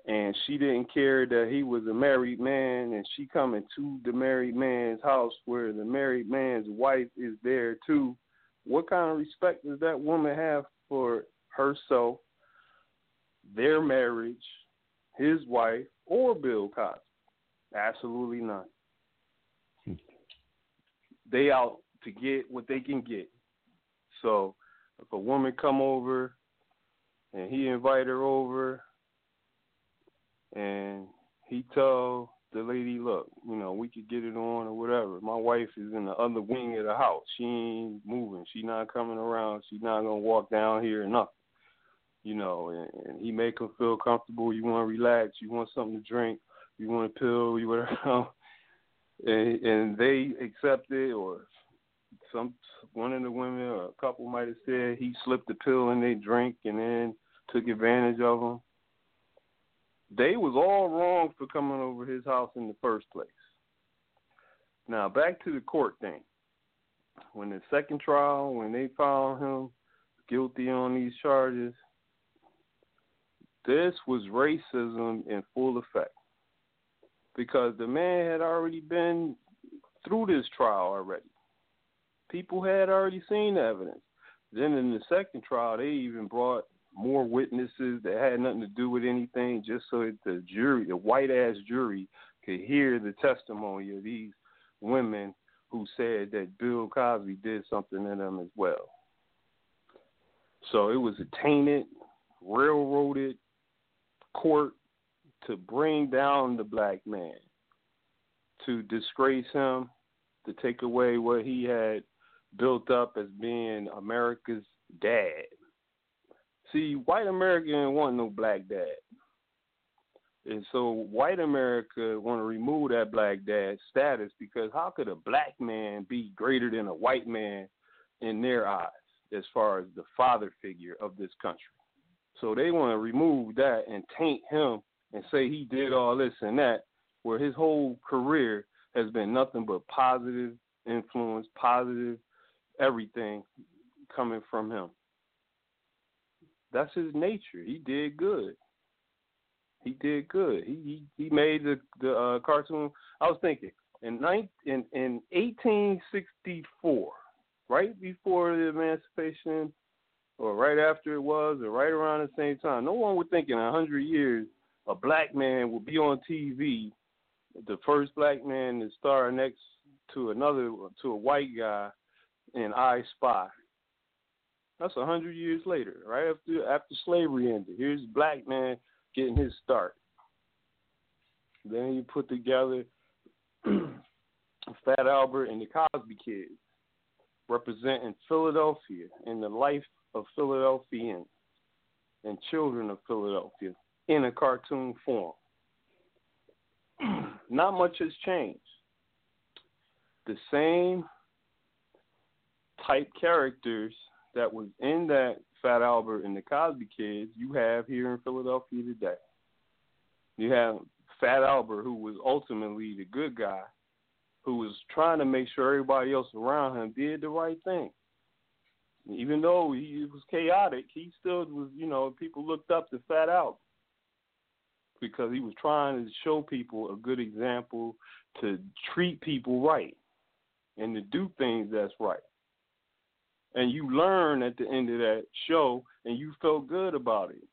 and she didn't care that he was a married man and she coming to the married man's house where the married man's wife is there too. What kind of respect does that woman have for herself their marriage his wife or bill cosby? Absolutely none hmm. they out to get what they can get. So if a woman come over and he invite her over and he told the lady, look, you know, we could get it on or whatever. My wife is in the other wing of the house. She ain't moving. She not coming around. She's not gonna walk down here or nothing. You know, and, and he make her feel comfortable. You want to relax. You want something to drink. You want a pill. [laughs] You whatever. and and they accepted, or some one of the women or a couple might have said he slipped the pill in their drink and then took advantage of them they was all wrong for coming over his house in the first place. Now back to the court thing. When the second trial, when they found him guilty on these charges, this was racism in full effect. Because the man had already been through this trial already. People had already seen the evidence. Then in the second trial, they even brought more witnesses that had nothing to do with anything, just so that the jury, the white ass jury, could hear the testimony of these women who said that Bill Cosby did something to them as well. So it was a tainted, railroaded court to bring down the black man, to disgrace him, to take away what he had built up as being America's dad. See, white America want no black dad. And so white America want to remove that black dad status because how could a black man be greater than a white man in their eyes as far as the father figure of this country? So they want to remove that and taint him and say he did all this and that, where his whole career has been nothing but positive influence, positive everything coming from him. That's his nature. He did good. He did good. He he, he made the the uh, cartoon. I was thinking in nine in in 1864, right before the emancipation, or right after it was, or right around the same time. No one would think in a hundred years a black man would be on TV, the first black man to star next to another to a white guy in I Spy. That's a hundred years later, right after after slavery ended. Here's black man getting his start. Then you put together [clears throat] Fat Albert and the Cosby Kids, representing Philadelphia and the life of Philadelphians and children of Philadelphia in a cartoon form. [clears throat] Not much has changed. The same type characters that was in that Fat Albert and the Cosby Kids you have here in Philadelphia today. You have Fat Albert, who was ultimately the good guy, who was trying to make sure everybody else around him did the right thing. Even though he was chaotic, he still was, you know, people looked up to Fat Albert because he was trying to show people a good example to treat people right and to do things that's right. And you learn at the end of that show and you felt good about it.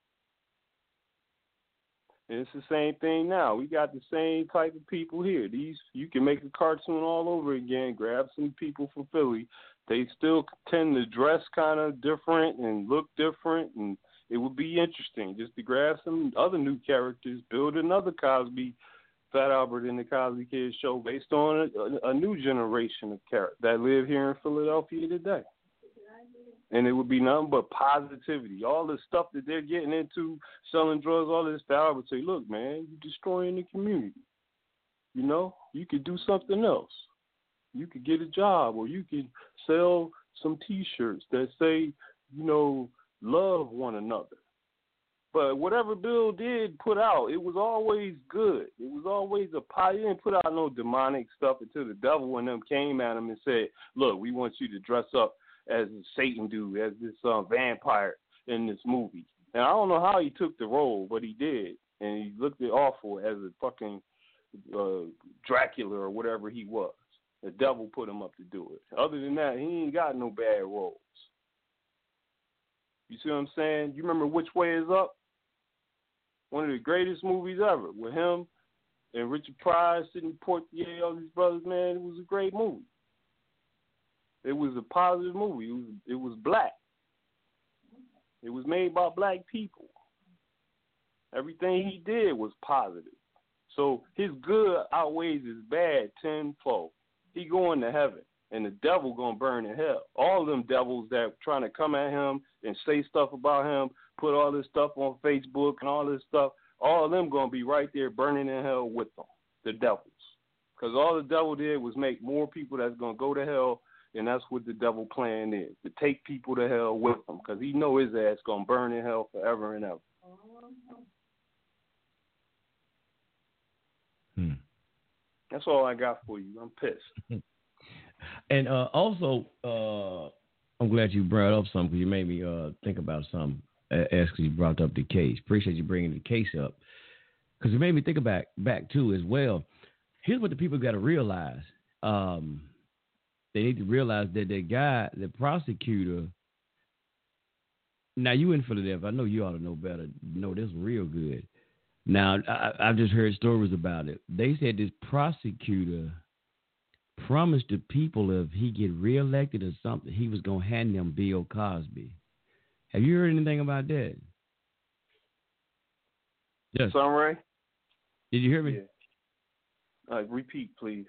And it's the same thing now. We got the same type of people here. These you can make a cartoon all over again. Grab some people from Philly. They still tend to dress kind of different and look different, and it would be interesting just to grab some other new characters, build another Cosby, Fat Albert and the Cosby Kids show based on a, a new generation of characters that live here in Philadelphia today and it would be nothing but positivity. All the stuff that they're getting into, selling drugs, all this stuff, I would say, look, man, you're destroying the community. You know, you could do something else. You could get a job, or you could sell some T-shirts that say, you know, love one another. But whatever Bill did put out, it was always good. It was always a pie. He didn't put out no demonic stuff until the devil and them came at him and said, "Look, we want you to dress up as Satan do, as this uh, vampire in this movie. And I don't know how he took the role, but he did, and he looked it awful as a fucking uh, Dracula or whatever he was. The devil put him up to do it. Other than that, he ain't got no bad roles. You see what I'm saying? You remember Which Way Is Up? One of the greatest movies ever with him and Richard Pryor, Sidney Poitier, all these brothers. Man, it was a great movie. It was a positive movie. It was it was black. It was made by black people. Everything he did was positive. So his good outweighs his bad tenfold. He going to heaven, and the devil gonna burn in hell. All them devils that trying to come at him and say stuff about him, put all this stuff on Facebook and all this stuff. All of them gonna be right there burning in hell with them, the devils. Because all the devil did was make more people that's gonna go to hell and that's what the devil plan is to take people to hell with him because he know his ass gonna burn in hell forever and ever. Hmm. That's all I got for you. I'm pissed. [laughs] and uh, also, uh, I'm glad you brought up something because you made me uh, think about something as you brought up the case. Appreciate you bringing the case up because it made me think about back too as well. Here's what the people got to realize. Um, they need to realize that the guy, the prosecutor. Now you in Philadelphia, I know you ought to know better. Know this real good. Now I, I've just heard stories about it. They said this prosecutor promised the people if he get reelected or something, he was gonna hand them Bill Cosby. Have you heard anything about that? Yes. Sunray? Did you hear me? Yeah. Uh, repeat, please.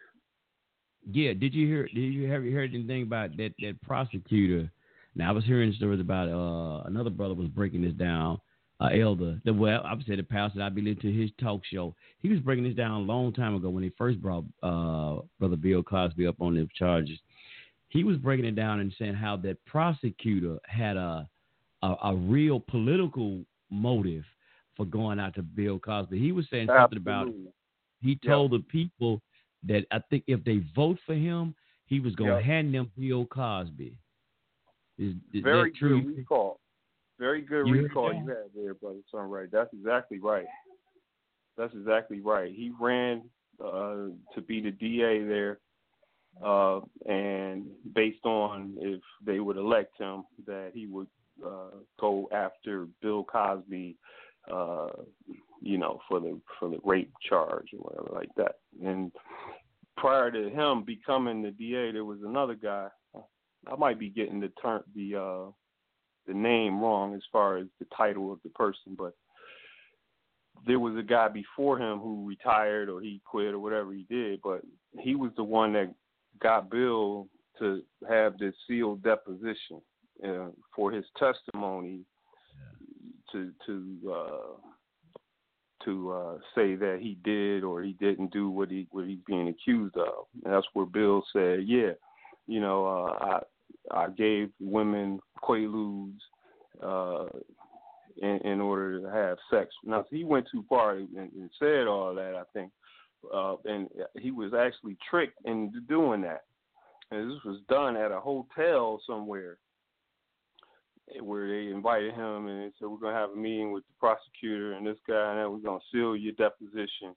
Yeah, did you hear? Did you have you heard anything about that that prosecutor? Now I was hearing stories about uh, another brother was breaking this down. Uh, elder, the well, I said the pastor. I believe to his talk show. He was breaking this down a long time ago when he first brought uh, brother Bill Cosby up on the charges. He was breaking it down and saying how that prosecutor had a a, a real political motive for going out to Bill Cosby. He was saying something about he told yep. the people that I think if they vote for him, he was going to yep. hand them Bill Cosby. Is, is Very that true? good recall. Very good you recall you had there, brother. Son, right? That's exactly right. That's exactly right. He ran uh, to be the DA there, uh, and based on if they would elect him, that he would uh, go after Bill Cosby, uh, you know, for the for the rape charge or whatever like that. And prior to him becoming the DA, there was another guy. I might be getting the term the uh, the name wrong as far as the title of the person, but there was a guy before him who retired or he quit or whatever he did, but he was the one that got Bill to have this sealed deposition uh, for his testimony to to uh, to uh, say that he did or he didn't do what he what he's being accused of. And that's where Bill said, "Yeah, you know, uh, I I gave women quaaludes uh, in, in order to have sex." Now he went too far and, and said all that. I think, uh, and he was actually tricked into doing that. And this was done at a hotel somewhere where they invited him and they said we're gonna have a meeting with the prosecutor and this guy and that we're gonna seal your deposition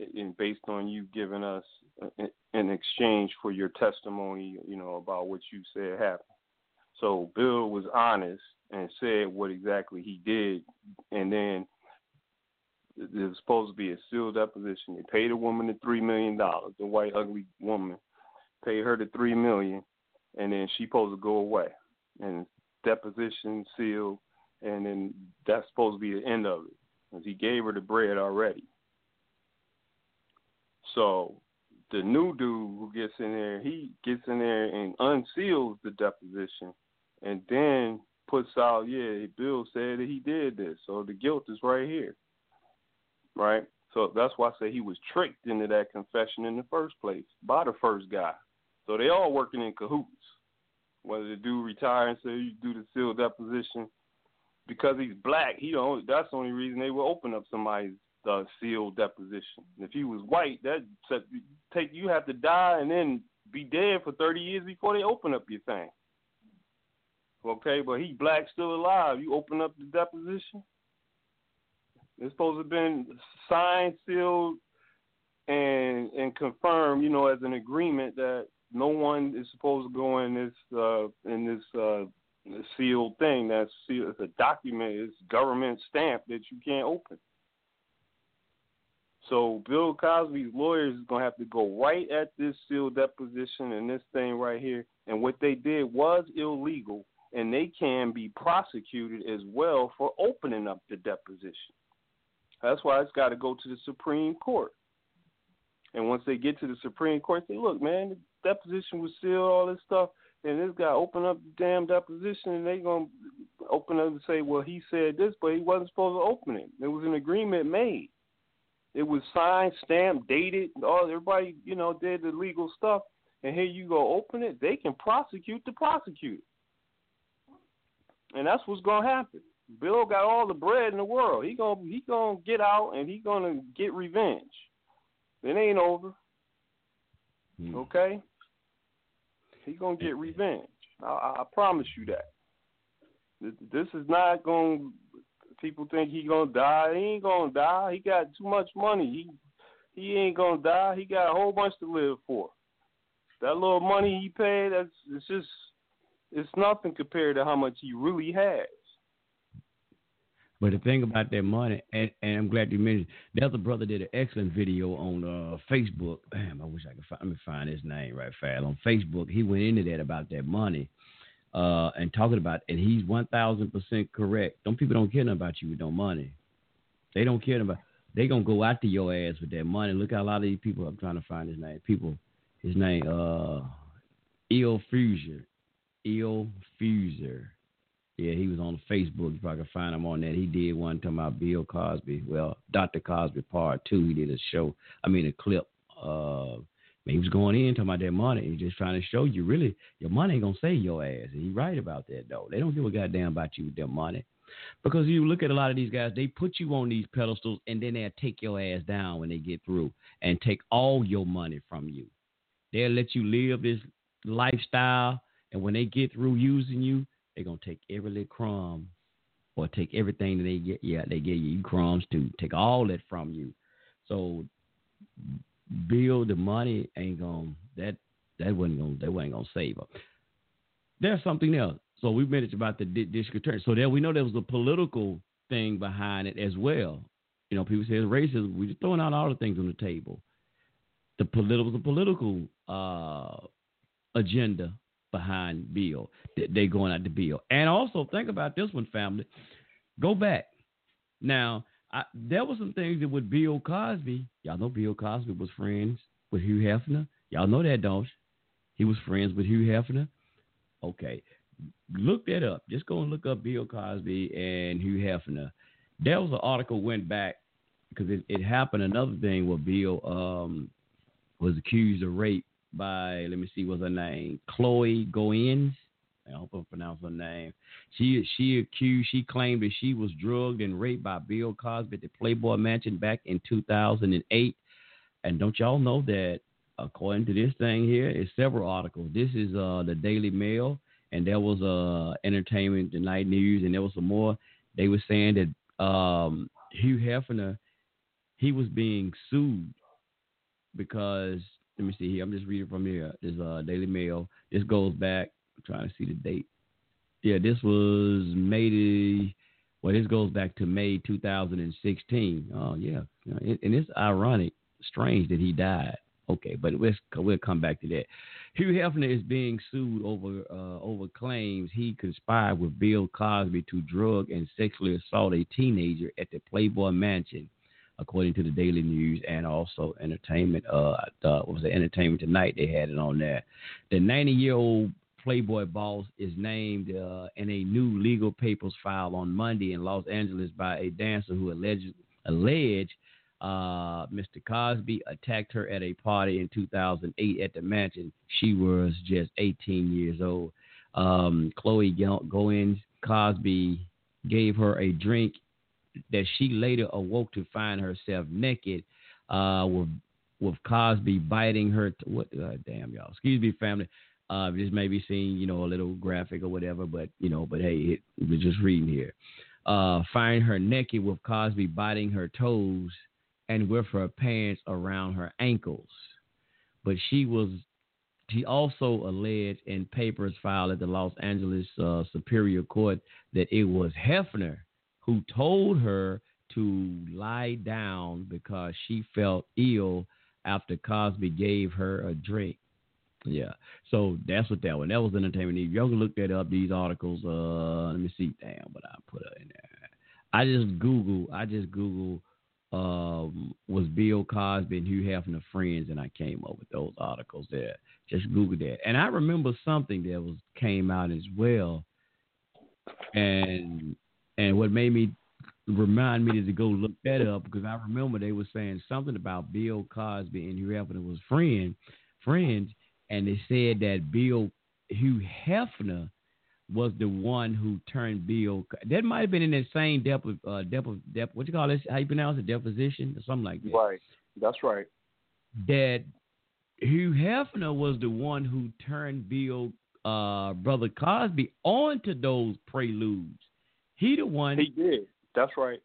eh, and based on you giving us eh, eh, in exchange for your testimony, you know, about what you said happened. So Bill was honest and said what exactly he did, and then was supposed to be a sealed deposition. They paid a woman the three million dollars, the white ugly woman, paid her the three million, and then she supposed to go away. And deposition sealed, and then that's supposed to be the end of it. Because he gave her the bread already. So the new dude who gets in there, he gets in there and unseals the deposition, and then puts out, yeah, Bill said that he did this, so the guilt is right here, right? So that's why I say he was tricked into that confession in the first place by the first guy. So they all working in cahoots whether the dude retire and say you do the sealed deposition because he's black. He don't. That's the only reason they will open up somebody's uh, sealed deposition. If he was white, that take you have to die and then be dead for thirty years before they open up your thing. Okay, but he black still alive. You open up the deposition. It's supposed to have been signed, sealed, and and confirmed. You know, as an agreement that no one is supposed to go in this uh, in this uh, sealed thing. That's sealed. It's a document. It's government stamp that you can't open. So Bill Cosby's lawyers is gonna have to go right at this sealed deposition and this thing right here. And what they did was illegal, and they can be prosecuted as well for opening up the deposition. That's why it's got to go to the Supreme Court. And once they get to the Supreme Court, say, look, man, deposition was sealed, all this stuff, and this guy opened up the damn deposition, and they gonna open up and say, well, he said this, but he wasn't supposed to open it. There was an agreement made. It was signed, stamped, dated. All everybody, you know, did the legal stuff, and here you go, open it. They can prosecute the prosecutor, and that's what's gonna happen. Bill got all the bread in the world. He gonna he gonna get out and he gonna get revenge. It ain't over. Hmm. Okay. He gonna get revenge. I, I promise you that. This is not gonna. People think he gonna die. He ain't gonna die. He got too much money. He he ain't gonna die. He got a whole bunch to live for. That little money he paid, that's it's just it's nothing compared to how much he really has. But the thing about that money, and, and I'm glad you mentioned, the other brother did an excellent video on uh, Facebook. Damn, I wish I could find, let me find his name right fast. On Facebook, he went into that about that money uh, and talking about, and he's 1,000% correct. Don't people don't care about you with no money. They don't care about, they going to go after your ass with that money. Look how a lot of these people, I'm trying to find his name. People, his name, uh, Eel Fuser. Eel Fuser yeah, he was on Facebook. If I can find him on that, he did one talking about Bill Cosby. Well, Dr. Cosby Part Two. He did a show. I mean, a clip. Uh, he was going in talking about that money. He's just trying to show you, really, your money ain't gonna save your ass. And he's right about that, though. They don't give a goddamn about you with their money. Because you look at a lot of these guys, they put you on these pedestals and then they'll take your ass down when they get through and take all your money from you. They'll let you live this lifestyle, and when they get through using you, they're gonna take every little crumb or take everything that they get. Yeah, they give you crumbs to Take all that from you. So Bill, the money ain't gonna that that wasn't gonna that wasn't gonna save her. There's something else. So we mentioned about the di- district attorney. So there we know there was a political thing behind it as well. You know, people say it's racism. We're just throwing out all the things on the table. The political, the political uh, agenda behind Bill. They- going at the bill, and also think about this one, family. Go back now. I, there were some things that with Bill Cosby. Y'all know Bill Cosby was friends with Hugh Hefner. Y'all know that, don't you? He was friends with Hugh Hefner. Okay, look that up. Just go and look up Bill Cosby and Hugh Hefner. There was an article went back because it, it happened. Another thing where Bill um, was accused of rape by let me see what's her name, Chloe Goins. I hope I pronounce her name. She she accused she claimed that she was drugged and raped by Bill Cosby at the Playboy Mansion back in 2008. And don't y'all know that according to this thing here, it's several articles. This is uh the Daily Mail, and there was uh Entertainment Tonight News, and there was some more. They were saying that um Hugh Hefner he was being sued because let me see here. I'm just reading from here. This uh Daily Mail. This goes back. I'm trying to see the date. Yeah, this was May. The, well, this goes back to May 2016. Oh yeah, and it's ironic, strange that he died. Okay, but we'll, we'll come back to that. Hugh Hefner is being sued over uh, over claims he conspired with Bill Cosby to drug and sexually assault a teenager at the Playboy Mansion, according to the Daily News and also Entertainment. Uh, what was it Entertainment Tonight? They had it on there. The 90 year old Playboy boss is named uh, in a new legal papers filed on Monday in Los Angeles by a dancer who alleged alleged uh, Mr. Cosby attacked her at a party in 2008 at the mansion. She was just 18 years old. Um, Chloe Go- Goins Cosby gave her a drink that she later awoke to find herself naked, uh, with with Cosby biting her. T- what? Uh, damn y'all. Excuse me, family. Uh, this may be seen, you know, a little graphic or whatever, but you know, but hey, it, we're just reading here. Uh, find her naked with Cosby biting her toes and with her pants around her ankles. But she was, she also alleged in papers filed at the Los Angeles uh, Superior Court that it was Hefner who told her to lie down because she felt ill after Cosby gave her a drink. Yeah, so that's what that was. That was entertainment. Y'all can look that up. These articles. Uh, let me see. Damn, what I put in there. I just Google. I just Google. Um, was Bill Cosby and Hugh Hefner friends, and I came up with those articles there. Just Google that, and I remember something that was came out as well, and and what made me remind me to go look that up because I remember they were saying something about Bill Cosby and Hugh Hefner was friend friends, and they said that Bill Hugh Hefner was the one who turned Bill. That might have been in that same depth of uh, depth of depth. What you call this? How you pronounce it? Deposition or something like that. Right. That's right. That Hugh Hefner was the one who turned Bill, uh, brother Cosby, onto those preludes. He the one. He did. That's right.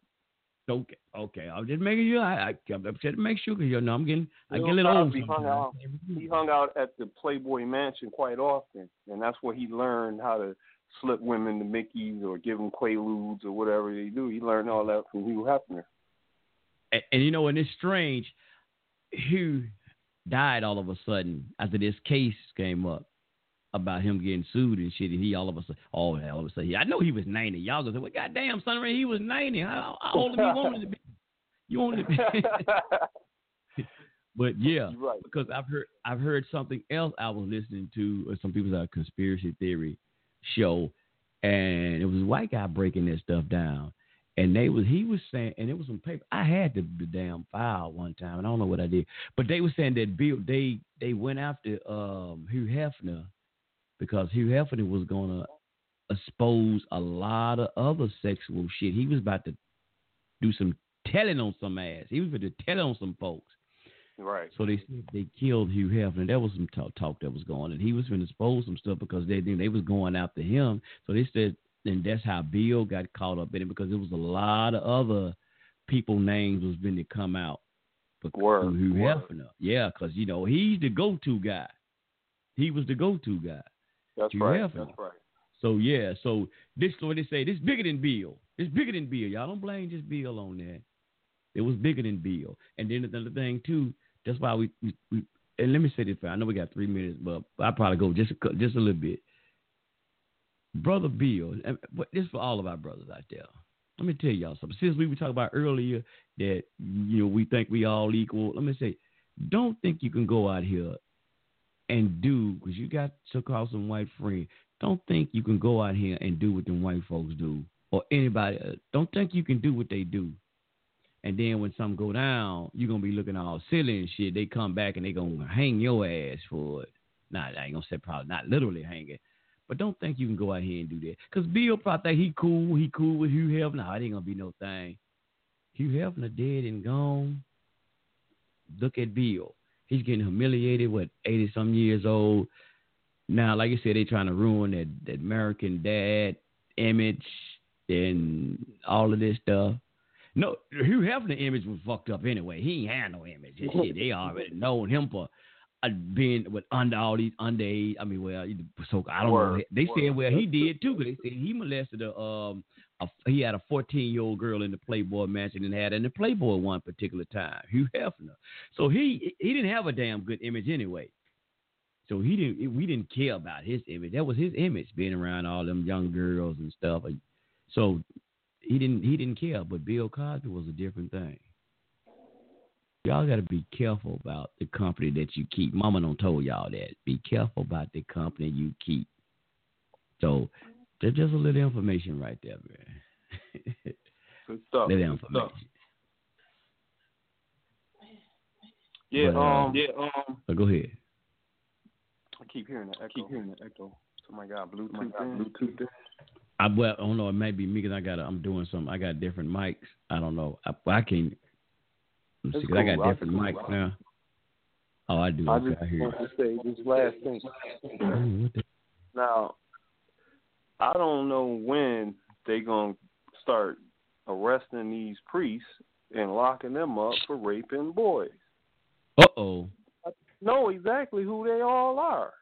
Okay, okay. I'm just making you. I, I I'm to make sure because you know I'm getting. I get a little old. Cosby hung out, he hung out at the Playboy Mansion quite often, and that's where he learned how to slip women the Mickeys or give them Quaaludes or whatever they do. He learned all that from Hugh Hefner. and, and you know, and it's strange. Hugh died all of a sudden after this case came up about him getting sued and shit. And he all of a sudden, oh, all of a sudden, I know he was ninety. Y'all gonna say, well, goddamn, son, he was ninety. How, how [laughs] old did you want him to be? You wanted to be. [laughs] but [laughs] yeah, right. because I've heard I've heard something else I was listening to or some people's uh, conspiracy theory show, and it was a white guy breaking this stuff down. And they was he was saying, and it was some paper. I had the, the damn file one time, and I don't know what I did, but they were saying that Bill they they went after um, Hugh Hefner because Hugh Hefner was gonna expose a lot of other sexual shit. He was about to do some telling on some ass. He was about to tell on some folks. Right. So they they killed Hugh Hefner. There was some talk, talk that was going, and he was going to expose some stuff because they they was going after him. So they said, and that's how Bill got caught up in it because there was a lot of other people names was going to come out Word, Hugh. Hefner. Yeah, because you know he's the go-to guy. He was the go-to guy. That's right. That's right. So yeah, so this what they say. This bigger than Bill. It's bigger than Bill. Y'all don't blame just Bill on that. It was bigger than Bill. And then another thing too. That's why we we, we and let me say this. I know we got three minutes, but I probably go just a, just a little bit. Brother Bill, and- but this for all of our brothers out there. Let me tell y'all something. Since we were talking about earlier that you know we think we all equal, let me say, don't think you can go out here and do because you got so-called some white friends. Don't think you can go out here and do what them white folks do or anybody. uh, Don't think you can do what they do. And then when something go down, you're gonna be looking all silly and shit. They come back and they gonna hang your ass for it. Nah, I ain't gonna say probably not literally hang it, but don't think you can go out here and do that. Cause Bill probably think he cool, he cool with Hugh Hefner. Nah, it ain't gonna be no thing. Hugh Hefner dead and gone. Look at Bill. He's getting humiliated. What eighty some years old now? Like I said, they trying to ruin that, that American dad image and all of this stuff. No, Hugh Hefner image was fucked up anyway. He ain't had no image. Shit, they already known him for being with under all these underage. I mean, well, so I don't know. They word. said well he did too. They said he molested a um a, he had a 14 year old girl in the Playboy Mansion and had in the Playboy one particular time. Hugh Hefner. So he he didn't have a damn good image anyway. So he didn't. We didn't care about his image. That was his image, being around all them young girls and stuff. So he didn't. He didn't care. But Bill Cosby was a different thing. Y'all got to be careful about the company that you keep. Mama don't told y'all that. Be careful about the company you keep. So there's just a little information right there, man. Good stuff. little Good information. stuff. Yeah. But, uh, um. Yeah. Um. So go ahead. I keep hearing that echo. keep hearing that echo. Somebody got Bluetooth. Somebody got Bluetooth. I well, I don't know. It may be me because I got. I'm doing something. I got different mics. I don't know. I, I can't. That's see, 'cause I got I- different mics now. Oh, I do. I Okay, just I want to say this last thing. you. Now, I don't know when they gonna start arresting these priests and locking them up for raping boys. Uh oh. I know exactly who they all are,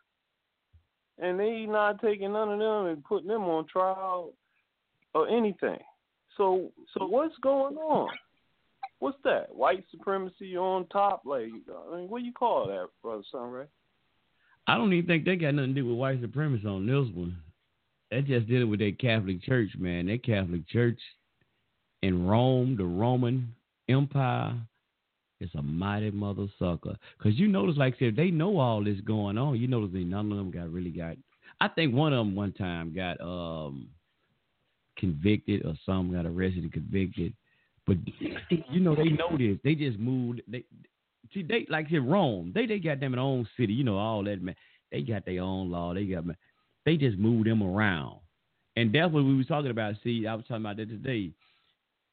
and they not taking none of them and putting them on trial or anything. So, so what's going on? What's that? White supremacy on top? Like, I mean, what do you call that, brother Sunray? I don't even think they got nothing to do with white supremacy on this one. That just did it with their Catholic Church, man. That Catholic Church in Rome, the Roman Empire, is a mighty mother sucker. Cause you notice, like I said, they know all this going on. You notice that none of them got really got. I think one of them one time got um convicted, or some got arrested and convicted. But you know they know this. They just moved. They see they like in Rome. They they got them in their own city. You know all that man. They got their own law. They got man. They just moved them around, and that's what we was talking about. See, I was talking about that today,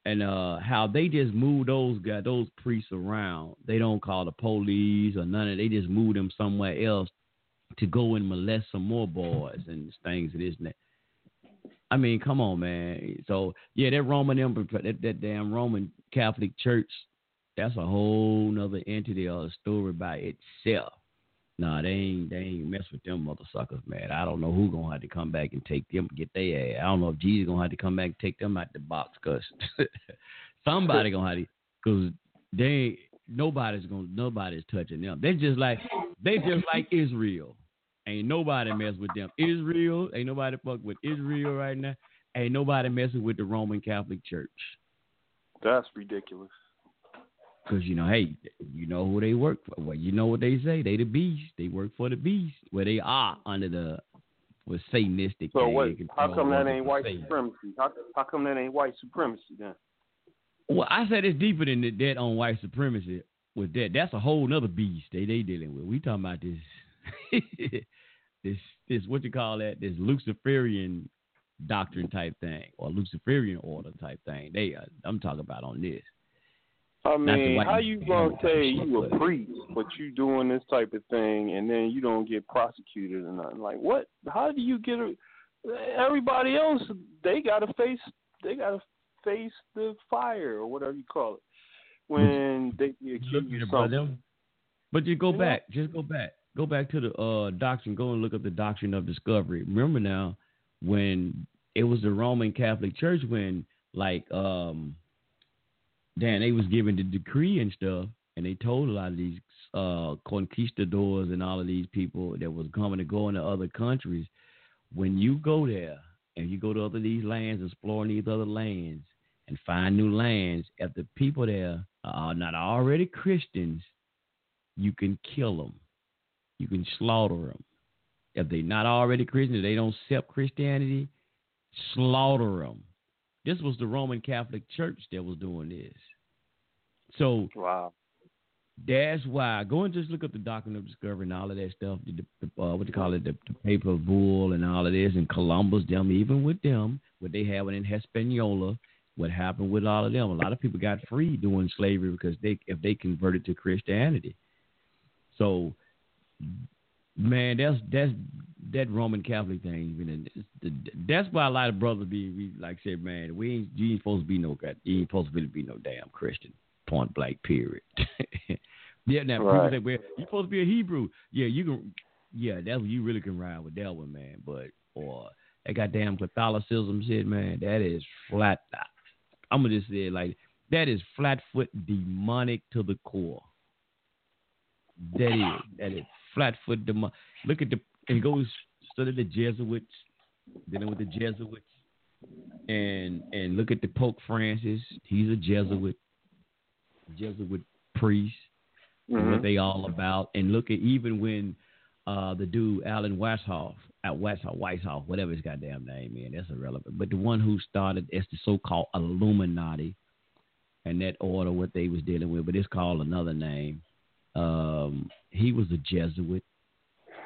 and uh how they just move those guys, those priests around. They don't call the police or none of. They just move them somewhere else to go and molest some more boys and things of this and that. I mean, come on, man. So yeah, that Roman Empire, that, that damn Roman Catholic Church, that's a whole nother entity or a story by itself. Nah, they ain't they ain't mess with them mother suckers, man. I don't know who gonna have to come back and take them, get their ass. I don't know if Jesus gonna have to come back and take them out the box, cause [laughs] somebody gonna have to, cause they nobody's gonna nobody's touching them. They just like they just like Israel. Ain't nobody mess with them. Israel, ain't nobody fuck with Israel right now. Ain't nobody messing with the Roman Catholic Church. That's ridiculous. Cause you know, hey, you know who they work for. Well, you know what they say. They the beast. They work for the beast. Where they are under the with Satanistic. So what? How come that ain't white Satan. supremacy? How, how come that ain't white supremacy then? Well, I said it's deeper than that on white supremacy. With that, that's a whole nother beast they they dealing with. We talking about this, [laughs] this this what you call that? This Luciferian doctrine type thing or Luciferian order type thing. They uh, I'm talking about on this. I mean, how you gonna say you a priest, but you doing this type of thing, and then you don't get prosecuted or nothing? Like, what? How do you get? A, everybody else, they gotta face, they gotta face the fire or whatever you call it when they be Look accused of something. But you go You know? back, just go back, go back to the uh, doctrine. Go and look up the doctrine of discovery. Remember now, when it was the Roman Catholic Church, when like um, Dan, they was given the decree and stuff, and they told a lot of these uh conquistadors and all of these people that was coming to go into other countries. When you go there and you go to other these lands, exploring these other lands, and find new lands, if the people there are not already Christians, you can kill them. You can slaughter them. If they're not already Christians, if they don't accept Christianity, slaughter them. This was the Roman Catholic Church that was doing this. So wow. that's why go and just look up the doctrine of discovery and all of that stuff. The, the, uh, what you call it, the, the papal bull and all of this, and Columbus, them, even with them, what they have in Hispaniola, what happened with all of them. A lot of people got free doing slavery because they if they converted to Christianity. So, man, that's that's that Roman Catholic thing. You know, that's why a lot of brothers be we, like said, man, we ain't you ain't supposed to be no god, you ain't supposed to really be no damn Christian. Point blank. Period. [laughs] yeah, now Right. people say, well, you supposed to be a Hebrew. Yeah, you can. Yeah, that's you really can ride with that one, man. But or that goddamn Catholicism shit, man, that is flat. I'm gonna just say it like that is flat foot demonic to the core. That is that is flat foot demonic. Look at the and goes study the Jesuits, dealing with the Jesuits, and and look at the Pope Francis. He's a Jesuit, Jesuit priest. Mhm. What they all about, and look at even when uh, the dude Adam Weishaupt, at Weishaupt, Weishaupt, whatever his goddamn name is, that's irrelevant. But the one who started it's the so-called Illuminati, and that order what they was dealing with, but it's called another name. Um, he was a Jesuit,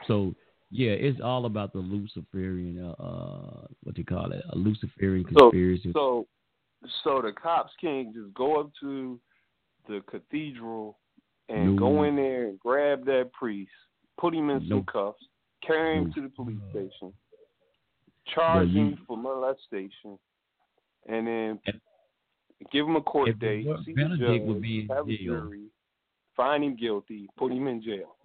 so yeah, it's all about the Luciferian, uh, uh what do you call it, a Luciferian conspiracy. so, so the cops can't just go up to the cathedral and No. go in there and grab that priest, put him in some cuffs, carry him Nope. to the police station, charge Yeah, you- him for molestation, and then give him a court date, Benedict see the judge, would be in jail. Find him guilty, put him in jail.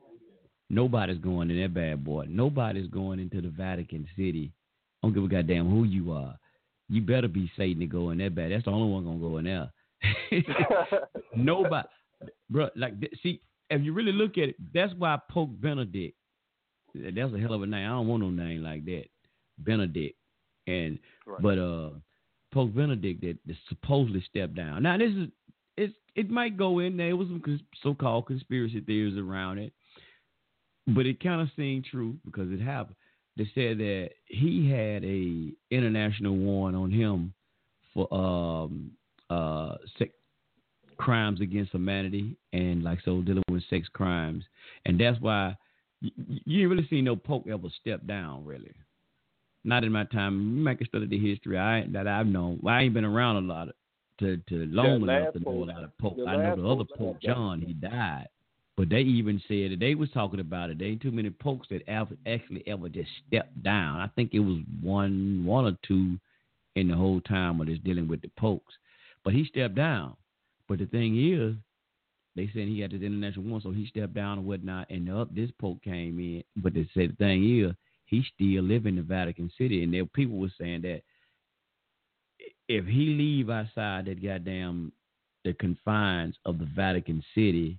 Nobody's going in that bad boy. Nobody's going into the Vatican City. I don't give a goddamn who you are. You better be Satan to go in that bad. That's the only one gonna go in there. [laughs] Nobody, bro. Like, see, if you really look at it, that's why Pope Benedict. That's a hell of a name. I don't want no name like that, Benedict. And Right. but uh, Pope Benedict that, that supposedly stepped down. Now this is it's it might go in there. There was some so-called conspiracy theories around it, but it kind of seemed true because it happened. They said that he had a international warrant on him for um uh sex crimes against humanity and like so dealing with sex crimes, and that's why you, you really seen no pope ever step down really. Not in my time. You might can study the history I that I've known. I ain't been around a lot of, to to long enough to know a pope- lot of pope. I know the other pope. John, he died. But they even said that they was talking about it. There ain't too many popes that ever, actually ever just stepped down. I think it was one, one or two in the whole time of this dealing with the popes. But he stepped down. But the thing is, they said he had this international one, so he stepped down and whatnot. And the, this pope came in. But they said the thing is, he still live in the Vatican City, and there people were saying that if he leave outside that goddamn the confines of the Vatican City,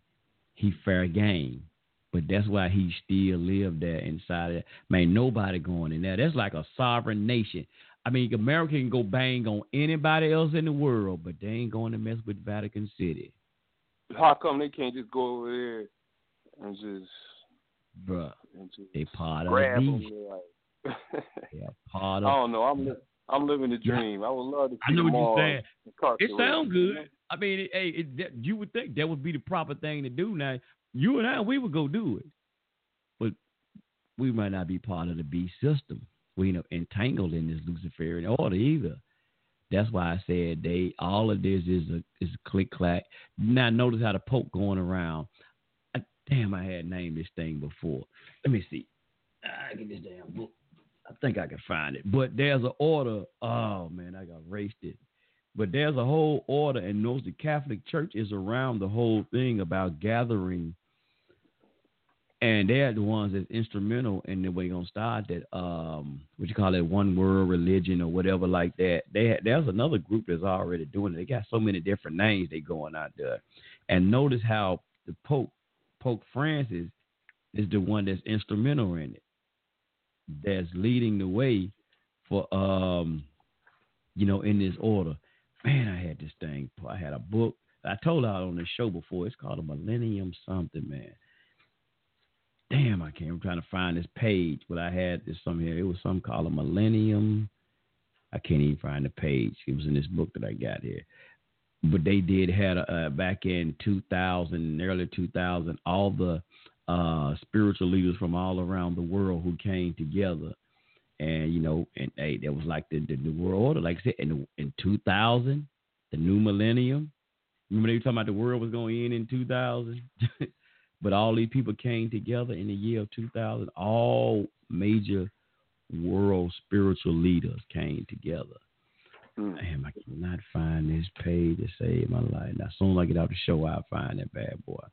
he fair game. But that's why he still live there inside of it. Man, nobody going in there. That's like a sovereign nation. I mean, America can go bang on anybody else in the world, but they ain't going to mess with Vatican City. How come they can't just go over there and just, Bruh, and just they part of the beast. Like, [laughs] are part I of don't know. I'm I'm living the dream. I would love to see I know what you're saying. It sounds good. I mean, it, hey, it, that, you would think that would be the proper thing to do. Now, you and I, we would go do it, but we might not be part of the beast system. We you know entangled in this Luciferian order either. That's why I said they all of this is a is a click clack. Now notice how the Pope going around. I, damn, I had named this thing before. Let me see. I get this damn book. I think I can find it. But there's an order. Oh man, I got erased it. But there's a whole order, and knows the Catholic Church is around the whole thing about gathering, and they're the ones that's instrumental in the way gonna start that um what you call it one world religion or whatever like that. They there's another group that's already doing it. They got so many different names they going out there, and notice how the Pope Pope Francis is the one that's instrumental in it, that's leading the way for um you know in this order man, I had this thing. I had a book. I told out on the show before. It's called a Millennium something, man. Damn, I can't. I'm trying to find this page, but I had this something here. It was something called a Millennium. I can't even find the page. It was in this book that I got here. But they did had a, uh, back in 2000, early 2000, all the uh, spiritual leaders from all around the world who came together and you know, and hey, that was like the, the new world order. Like I said, in in 2000, the new millennium. Remember they were talking about the world was going to end in 2000, [laughs] but all these people came together in the year of 2000. All major world spiritual leaders came together. Mm. Damn, I cannot find this page to save my life. Now, as soon as I get out the show, I'll find that bad boy.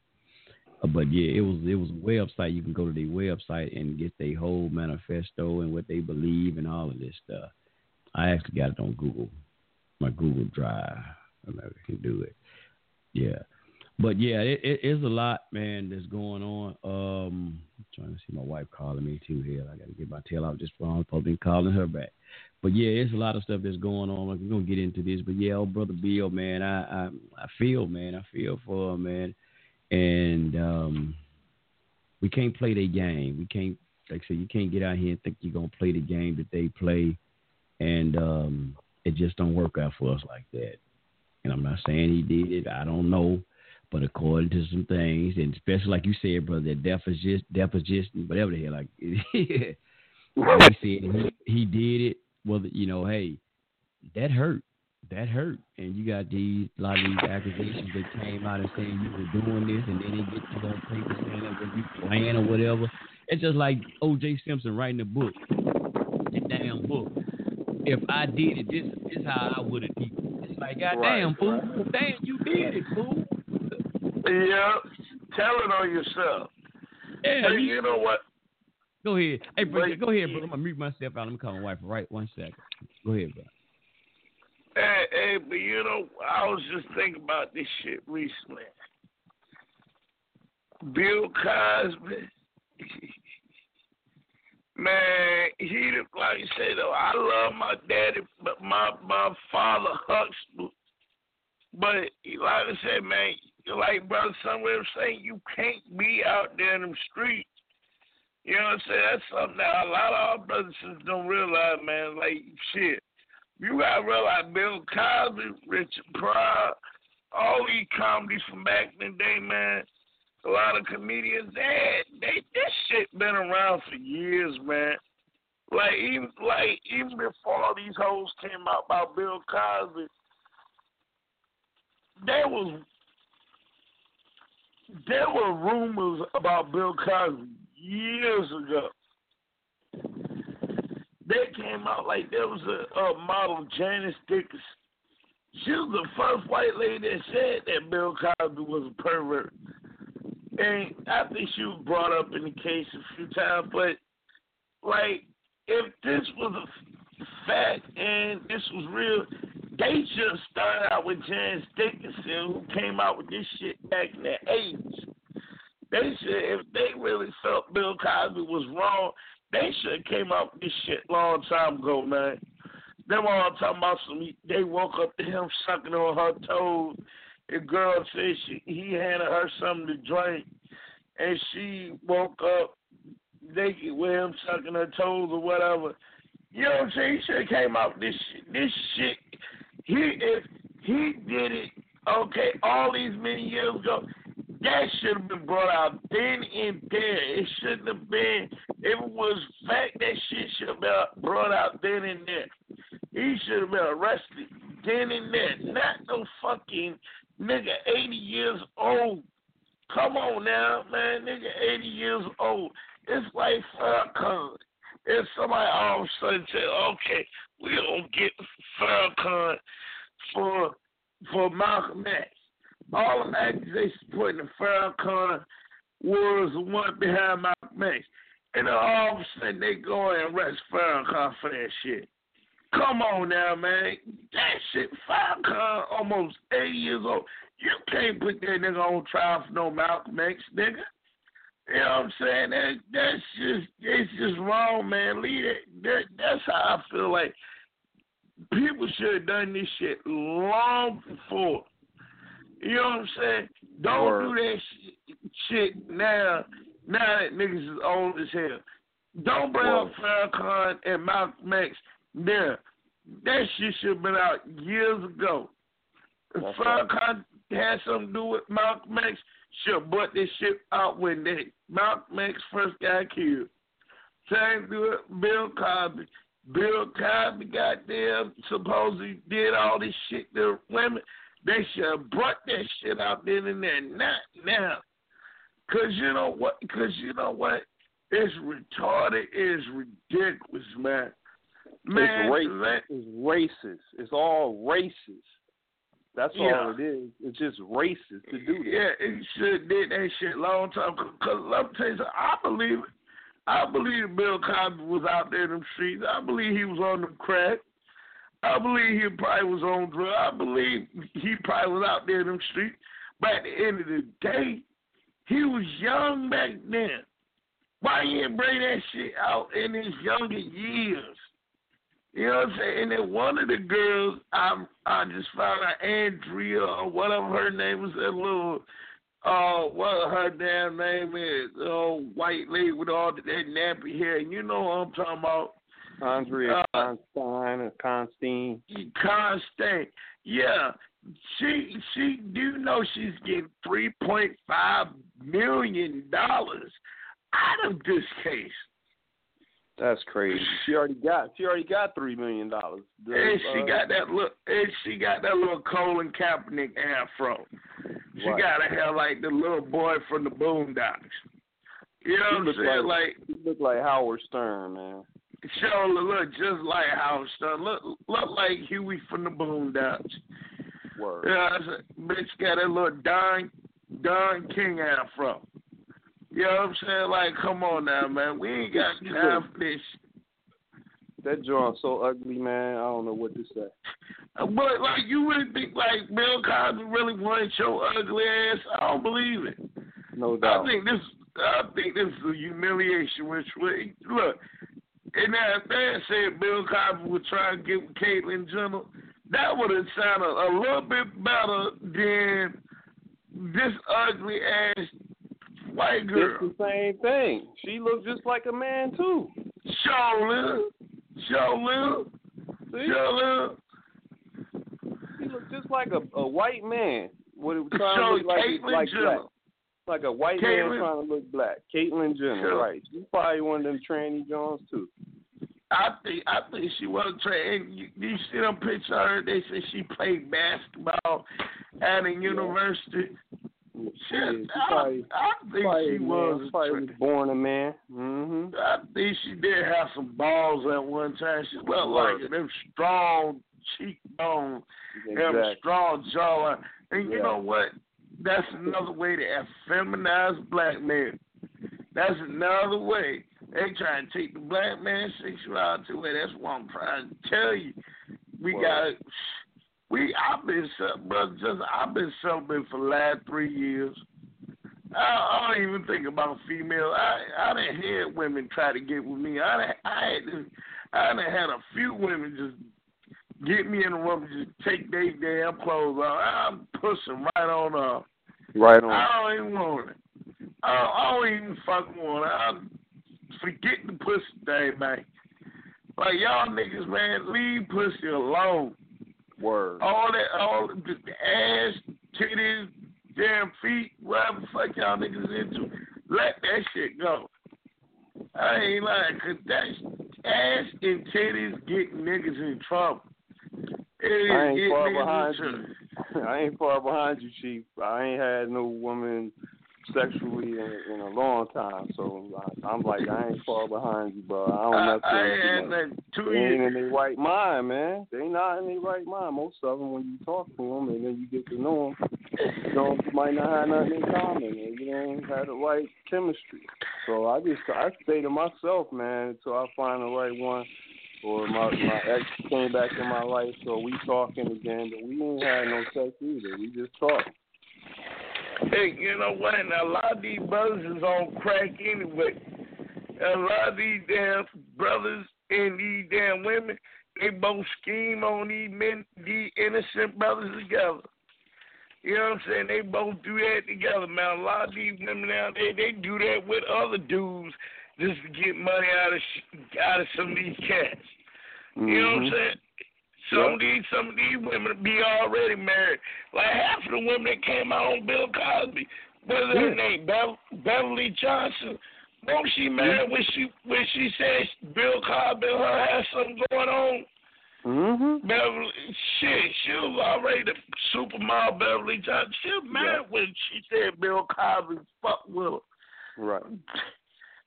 But yeah, it was it was a website. You can go to their website and get their whole manifesto and what they believe and all of this stuff. I actually got it on Google, my Google Drive. I never can do it. Yeah, but yeah, it, it is a lot, man. That's going on. Um, I'm trying to see my wife calling me too here. I got to get my tail out just phone. Probably calling her back. But yeah, it's a lot of stuff that's going on. Like, We're gonna get into this, but yeah, oh brother Bill, man, I I, I feel, man, I feel for him, man and um, we can't play their game. We can't, like I said, you can't get out here and think you're gonna play the game that they play, and um, it just don't work out for us like that. And I'm not saying he did it. I don't know, but according to some things, and especially like you said, brother, that deficit, deficit, whatever the hell, like [laughs] [laughs] he said he, he did it. Well, you know, hey, that hurt that hurt. And you got these a lot of these accusations that came out and saying you were doing this, and then they get to on paper saying that you playing or whatever. It's just like O.J. Simpson writing a book, a damn book. If I did it, this is how I would have did it. It's like, goddamn, right, fool, right. damn, you did it, fool. Yeah, tell it on yourself. Yeah, but you, you know what? Go ahead. Hey, bro, go ahead, bro. I'm gonna mute myself out. I'm calling wife right one second. Go ahead, bro. Hey, hey, but you know, I was just thinking about this shit recently. Bill Cosby, [laughs] man, he like you say though, I love my daddy, but my my father Huxtable. But like I said, man, like brother somewhere saying, you can't be out there in them streets. You know what I'm saying? That's something that a lot of our brothers don't realize, man. Like shit. You gotta realize Bill Cosby, Richard Pryor, all these comedies from back in the day, man. A lot of comedians, they, they this shit been around for years, man. Like even like even before all these hoes came out about Bill Cosby, there was there were rumors about Bill Cosby years ago they came out like there was a, a model, Janice Dickinson. She was the first white lady that said that Bill Cosby was a pervert. And I think she was brought up in the case a few times, but like if this was a fact and this was real, they should have started out with Janice Dickinson, who came out with this shit back in the 80s. They should, if they really felt Bill Cosby was wrong, they should have came out with this shit long time ago, man. They were all talking about some. They woke up to him sucking on her toes. The girl said she, he handed her something to drink, and she woke up naked with him sucking her toes or whatever. You know what I'm saying? He should have came out this shit. This shit. He if he did it, okay, all these many years ago, that should have been brought out then and there. It shouldn't have been. It was fact, that shit should have been brought out then and there. He should have been arrested then and there. Not no fucking nigga 80 years old. Come on now, man. Nigga 80 years old. It's like Farrakhan. If somebody all of a sudden say, okay, we gonna get Farrakhan for for Malcolm X. All the accusations pointing to Farrakhan was the one behind Malcolm X. And all of a sudden they go and arrest Farrakhan for that shit. Come on now, man. That shit, Farrakhan almost 80 years old. You can't put that nigga on trial for no Malcolm X, nigga. You know what I'm saying? That that's just it's just wrong, man. Leave it. That, that's how I feel like people should have done this shit long before. You know what I'm saying? Don't Word. do that shit, shit now. Now that niggas is old as hell. Don't bring up Farrakhan and Malcolm X there. That shit should have been out years ago. If That's right. Farrakhan had something to do with Malcolm X, should have brought this shit out when they Malcolm X first got killed. Same thing with Bill Cosby. Bill Cosby goddamn supposedly did all this shit to women. They should have brought that shit out then and there. Not now. Cause you know what? Cause you know what? It's retarded. It's ridiculous, man. Man, it's, man, race, it's racist. It's all racist. That's Yeah. all it is. It's just racist to do that. Yeah, it should did that shit long time. Cause let me tell you something. I believe it. I believe Bill Cosby was out there in them streets. I believe he was on the crack. I believe he probably was on drugs. I believe he probably was out there in them streets. But at the end of the day, he was young back then. Why you didn't bring that shit out in his younger years? You know what I'm saying? And then one of the girls, I I just found out Andrea or whatever her name was, that little, uh, what her damn name is, uh, white lady with all that nappy hair. And you know what I'm talking about? Andrea Uh, Constein or Constein. Constand. Yeah. She she do you know she's getting three point five million dollars out of this case. That's crazy. She already got she already got three million dollars. And she uh, got that look and she got that little Colin Kaepernick afro. She Right. got a hair like the little boy from the Boondocks. You know She what I'm saying? like- Like She look like Howard Stern, man. [laughs] Show look just like Stern. Look look like Huey from the Boondocks. Word. Yeah, I said, bitch got a little Don Don King afro. You know what I'm saying? Like, come on now, man. We ain't got [laughs] time for this. That joint's so ugly, man. I don't know what to say. But like, you really think like Bill Cosby really wanted your ugly ass? I don't believe it. No doubt. I think this. I think this is a humiliation. Which way? Look, and that had said Bill Cosby would try and get with Caitlyn Jenner, that would have sounded a little bit better than this ugly ass white girl. It's the same thing. She looks just like a man too. Shaolin, See? Shaolin. She looks just like a, a white man. What it was trying Show to look like, Caitlyn like Jenner. black. Like a white Caitlyn- man trying to look black. Caitlyn Jenner, right. She's probably one of them tranny Jones too. I think I think she was trained. You, you see them picture of her? They say she played basketball at a university. Yeah, Shit, she I, probably, I think probably, she was. probably was born a man. Mm-hmm. I think she did have some balls at one time. She looked like them strong cheekbones, them strong jawline. And you Yeah. know what? That's another way to feminize black men. That's another way. They trying to take the black man's sexuality away. That's what I'm trying to tell you. We Word. got we I've been brother just I've been celibate for the last three years. I, I don't even think about female. I I done had women try to get with me. I done, I had to, I done had a few women just get me in the room and just take their damn clothes off. I'm pushing right on up. Right on. I don't even want it. I don't, I don't even fucking want it. I forget the pussy thing, man. Like y'all niggas, man, leave pussy alone. Word. All that, all the, ass, titties, damn feet, whatever the fuck y'all niggas into, let that shit go. I ain't lying, cause that ass and titties get niggas in trouble. It I ain't far behind you. [laughs] I ain't far behind you, Chief. I ain't had no woman sexually in, in a long time. So I, I'm like, I ain't far behind you, bro. I don't I, mess I with them had too much. like two They ain't in their right mind, man. They not in their right mind. Most of them, when you talk to them and then you get to know them, you know, you might not have nothing in common, and you don't have the right chemistry. So I just, I stay to myself, man, until I find the right one. Or my my ex came back in my life, so we talking again. But we ain't had no sex either. We just talk. Hey, you know what? And a lot of these brothers is on crack anyway. A lot of these damn brothers and these damn women, they both scheme on these men, these innocent brothers together. You know what I'm saying? They both do that together, man. A lot of these women out there, they do that with other dudes just to get money out of sh- out of some of these cats. You know what I'm Mhm. saying? Some of these some of these women be already married. Like half of the women that came out on Bill Cosby. What is her Yeah. name? Bev- Beverly Johnson. Won't she married when she when she said Bill Cosby and her had something going on? Mm-hmm. Beverly shit, she was already the supermodel Beverly Johnson. She was married when she said Bill Cosby fuck with her. Right.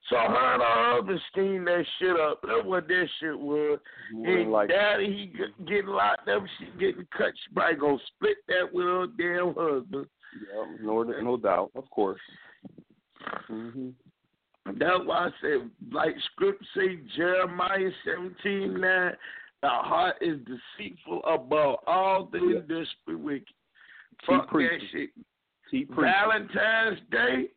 So her and her husband steamed that shit up. That's what that shit was. And likely. daddy, he get- getting locked up. She getting cut. She probably gonna split that with her damn husband. Yeah, no, no doubt, of course. Mhm. That's why I said, like script say, Jeremiah seventeen nine, the heart is deceitful above all things desperately wicked. Fuck that shit. Valentine's Day.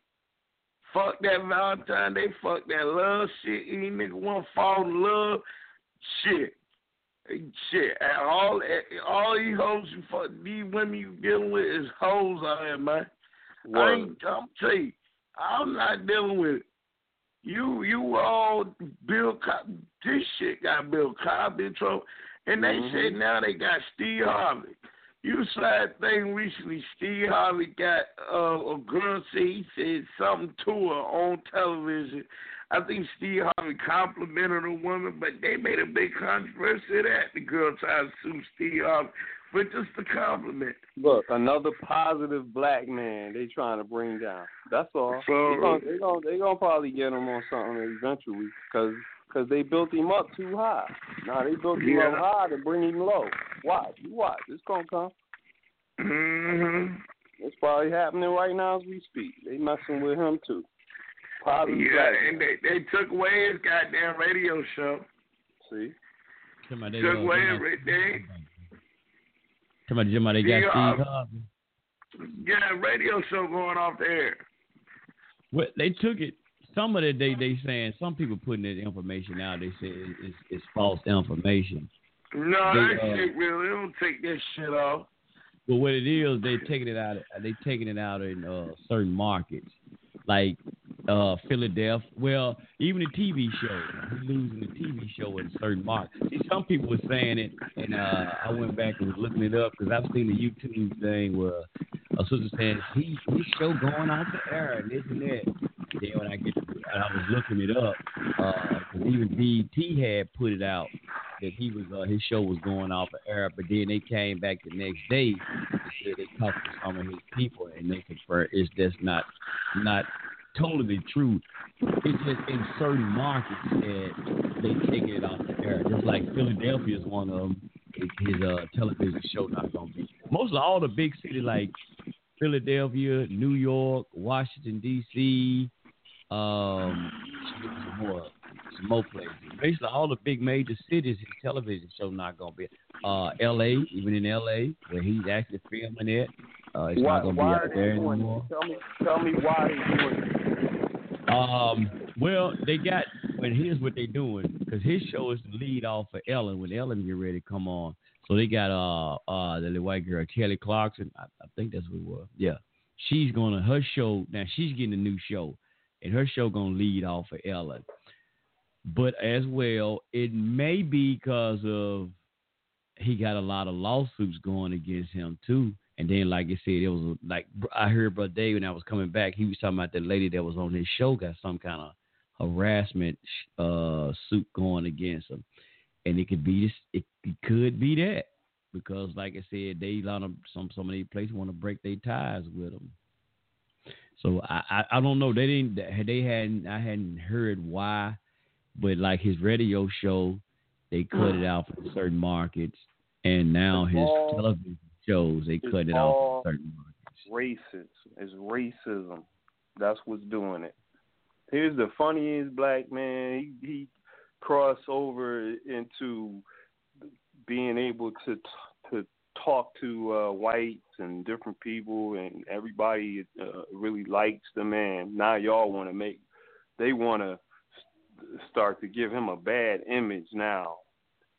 Fuck that Valentine's Day. Fuck that love shit. Any nigga want to fall in love. Shit. Shit. All all these hoes you fuck these women you dealing with is hoes out here, man. I ain't, I'm tell you, I'm not dealing with it. You you all Bill Co- this shit got Bill Cosby in trouble. And they Mhm. said now they got Steve Harvey. You saw that thing recently. Steve Harvey got uh, a girl say he said something to her on television. I think Steve Harvey complimented a woman, but they made a big controversy of that. The girl tried to sue Steve Harvey for just a compliment. Look, another positive black man they trying to bring down. That's all. So- they're gonna they gonna they gonna probably get him on something eventually because cause they built him up too high. Now they built him up high to bring him low. Watch, you watch. It's gonna come. hmm It's probably happening right now as we speak. They messing with him too. Probably Yeah, and man. they they took away his goddamn radio show. See. Somebody, Took uh, away somebody- everything. Somebody, somebody got Yeah. Steve Harvey. Yeah, radio show going off the air. Well, they took it. Some of it they they saying some people putting that information out. They say it- it's it's false information. No, They, that uh, shit real. They don't take that shit off. But what it is, they taking it out. They taking it out in uh, certain markets, like uh, Philadelphia. Well, even the TV show, losing the TV show in certain markets. See, some people were saying it, and uh, I went back and was looking it up because I've seen the YouTube thing where a sister saying he his show going off the air and this and that. Then when I get, to, and I was looking it up, because even BT had put it out that he was uh, his show was going off the air, but then they came back the next day and said they talked to some of his people and they confirmed it's just not not totally true. It's just in certain markets that they taking it off the air. Just like Philadelphia is one of them. His uh, television show not gonna be. Mostly all the big cities like Philadelphia, New York, Washington D.C. Um, some more, some more places. Basically, all the big major cities, his television show not gonna be. Uh, L.A. Even in L.A. where he's actually filming it, uh, it's why not gonna be out there anymore. Tell me tell me why he's doing it. Um, well, they got. and here's what they're doing, because his show is the lead off for Ellen when Ellen get ready to come on. So they got uh uh the little white girl Kelly Clarkson. I, I think that's what it was. Yeah, she's gonna her show now. She's getting a new show, and her show gonna lead off for Ellen. But as well, it may be because of he got a lot of lawsuits going against him too. And then, like I said, it was like I heard Brother Dave when I was coming back. He was talking about the lady that was on his show got some kind of harassment uh, suit going against him, and it could be this. It, it could be that because, like I said, they a lot of some some of these places want to break their ties with him. So I, I I don't know. They didn't. They hadn't. I hadn't heard why, but like his radio show, they cut it out for certain markets, and now his television shows they it's cut it all out certain markets. racist. It's racism. That's what's doing it. Here's the funniest black man. He, he crossed over into being able to to talk to uh, whites and different people, and everybody uh, really likes the man. Now y'all want to make, they want to start to give him a bad image now,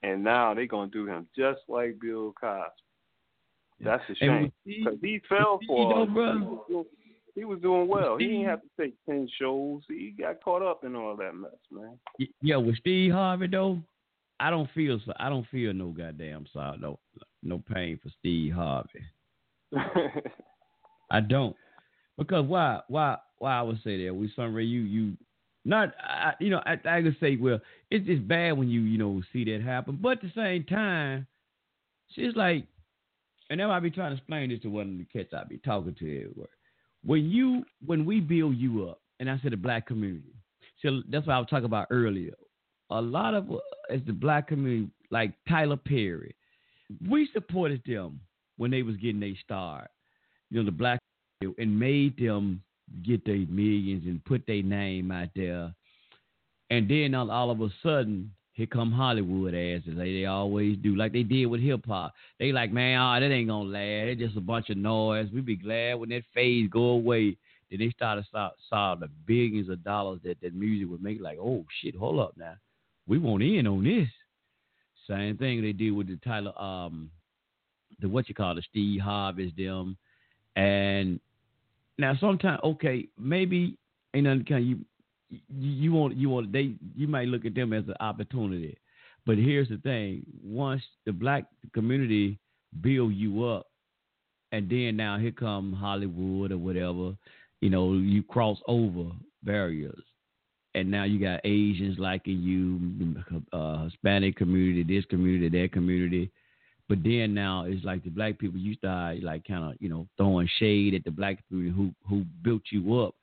and now they're gonna do him just like Bill Cosby. That's a shame because he fell for. All- he was doing- He was doing well. He didn't have to take ten shows. He got caught up in all that mess, man. Yeah, with Steve Harvey though, I don't feel so. I don't feel no goddamn sorrow, no, no pain for Steve Harvey. [laughs] I don't, because why, why, why I would say that we Sunray, you, you, not, I, you know, I, I could say, well, it's just bad when you, you know, see that happen, but at the same time, she's like, and now I be trying to explain this to one of the cats I be talking to everywhere. When you, when we build you up, and I said the black community, so that's what I was talking about earlier. A lot of as the black community, like Tyler Perry, we supported them when they was getting their start. You know, the black and made them get their millions and put their name out there. And then all, all of a sudden, here come Hollywood asses, like they always do, like they did with hip hop. They like, man, oh, that ain't gonna last. It's just a bunch of noise. We be glad when that phase go away. Then they started saw, saw the billions of dollars that that music would make. Like, oh shit, hold up now, we want in on this. Same thing they did with the Tyler, um, the what you call the Steve Harvey's them, and now sometimes okay, maybe ain't nothing kind you you, you want you want they you might look at them as an opportunity, but here's the thing: once the black community build you up, and then now here come Hollywood or whatever, you know, you cross over barriers, and now you got Asians liking you, uh, Hispanic community, this community, that community. But then now it's like the black people you start like kind of you know throwing shade at the black community who who built you up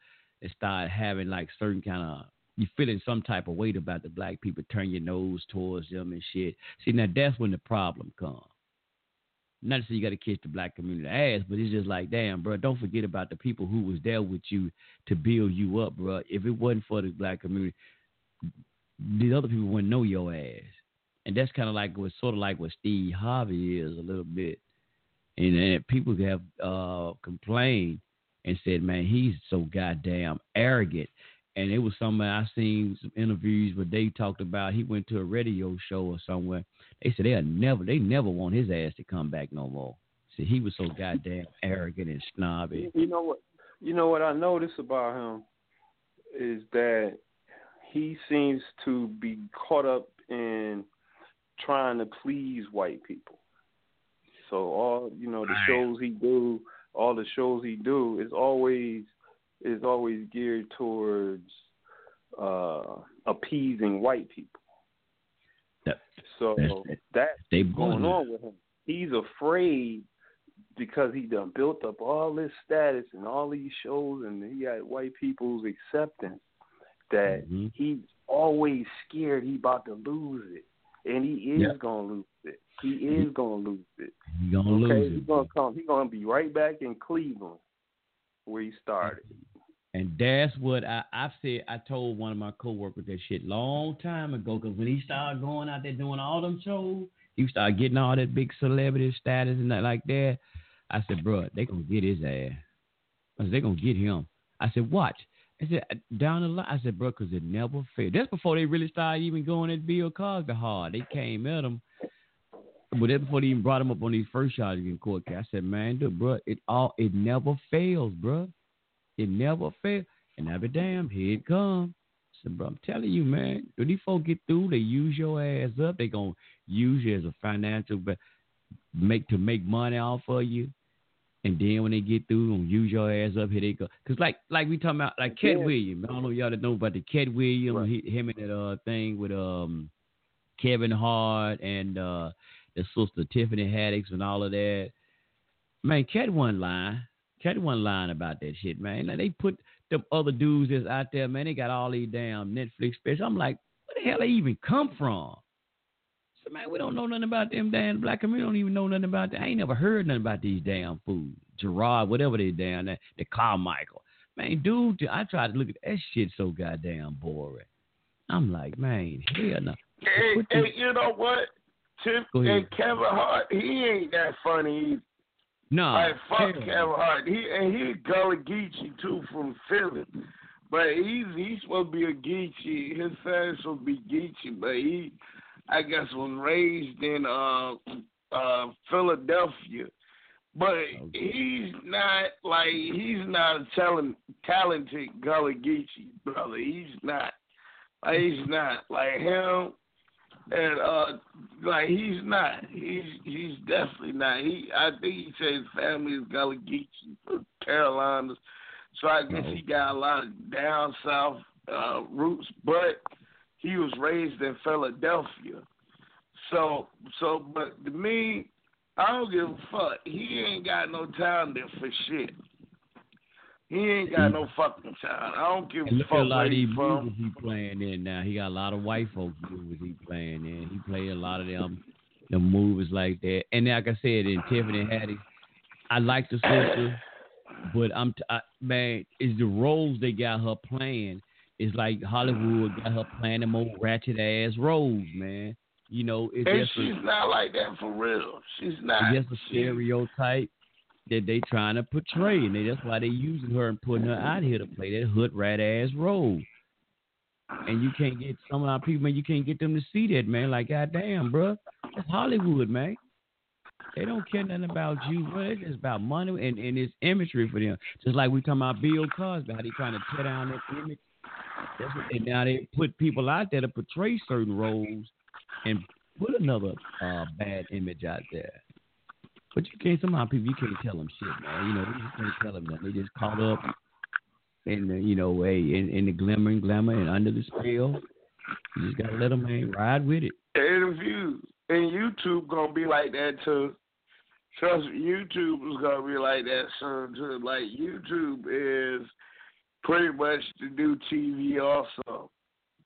and start having like certain kind of you feeling some type of weight about the black people, turn your nose towards them and shit. See now that's when the problem comes. Not to say you got to kiss the black community ass, but it's just like, damn, bro, don't forget about the people who was there with you to build you up, bro. If it wasn't for the black community, these other people wouldn't know your ass. And that's kind of like what sort of like what Steve Harvey is a little bit. And, and people have uh, complained and said, man, he's so goddamn arrogant. And it was somewhere I seen some interviews where they talked about he went to a radio show or somewhere. They said they'll never they never want his ass to come back no more. See, he was so goddamn arrogant and snobby. You know what? You know what I notice about him is that he seems to be caught up in trying to please white people. So all you know, the shows he do, all the shows he do is always is always geared towards uh appeasing white people. That, So that's- they going on with him. He's afraid because he done built up all this status and all these shows and he got white people's acceptance that Mhm. he's always scared he about to lose it. And he is Yeah. gonna lose it. He is gonna lose it. He gonna okay, lose he's it. gonna come he's gonna be right back in Cleveland where he started. And that's what I, I've said. I told one of my coworkers that shit long time ago. Because when he started going out there doing all them shows, he started getting all that big celebrity status and that like that. I said, bro, they gonna get his ass. I said, they gonna get him. I said, watch. I said, uh, down the line. I said, bro, because it never failed. That's before they really started even going at Bill Cosby hard. They came at him. But that's before they even brought him up on these first charges in court. I said, man, dude, bro, it all it never fails, bro. It never fails. And I be damn, here it comes. I said, bro, I'm telling you, man, when these folks get through, they use your ass up. They gonna use you as a financial make to make money off of you. And then when they get through, gonna use your ass up. Here they go. Cause like like we talking about like Katt Yeah. Williams. I don't know if y'all that know about the Katt Williams. He, him and that uh thing with um Kevin Hart and uh the sister Tiffany Haddish and all of that. Man, Katt wasn't lying. Chetty wasn't lying about that shit, man. Now they put them other dudes that's out there, man. They got all these damn Netflix specials. I'm like, where the hell they even come from? So man, we don't know nothing about them damn black community. Don't even know nothing about that. I ain't never heard nothing about these damn fools. Gerard, whatever they damn that, the Carmichael. Man, dude, I tried to look at that shit so goddamn boring. I'm like, man, hell no. Hey, hey, you know what? And Kevin Hart, he ain't that funny. either. No, like fuck hell Kevin. Hart. He and he Gullah Geechee too from Philly, but he's he's supposed to be a Geechee. His supposed to be Geechee, but he, I guess, was raised in uh uh Philadelphia. But he's not like he's not a talent talented Gullah Geechee brother. He's not. Like, he's not like him and uh like he's not. He's he's definitely not. He i think he said his family is gullah geechee from carolinas. So i guess he got a lot of down south uh roots but he was raised in philadelphia. So so but to me i don't give a fuck. He ain't got no time talent for shit he ain't got no fucking talent. I don't give And a look fuck at a lot of these movies he playing in now. He got a lot of white folks movies he playing in. He played a lot of them, the movies like that. And like I said, in Tiffany Haddish, I like the sister, but I'm t- I, man, is the roles they got her playing is like Hollywood got her playing them old ratchet ass roles, man. You know, it's And just a, she's not like that for real. She's not. it's just a stereotype that they trying to portray, and they, that's why they using her and putting her out here to play that hood rat ass role. And you can't get some of our people, man. You can't get them to see that, man. Like, goddamn, bro, that's Hollywood, man. They don't care nothing about you, bro. It's about money and, and it's imagery for them. Just like we talking about Bill Cosby, how they trying to tear down that image. That's what, and now they put people out there to portray certain roles and put another uh, bad image out there. But you can't somehow people you can't tell them shit, man. You know, you just can't tell them that. They just caught up in the, you know, hey, in, in the glimmer and glamour and under the spell. You just gotta let them man ride with it. interviews. And YouTube gonna be like that too. Trust me, YouTube is gonna be like that soon too. Like YouTube is pretty much the new TV also.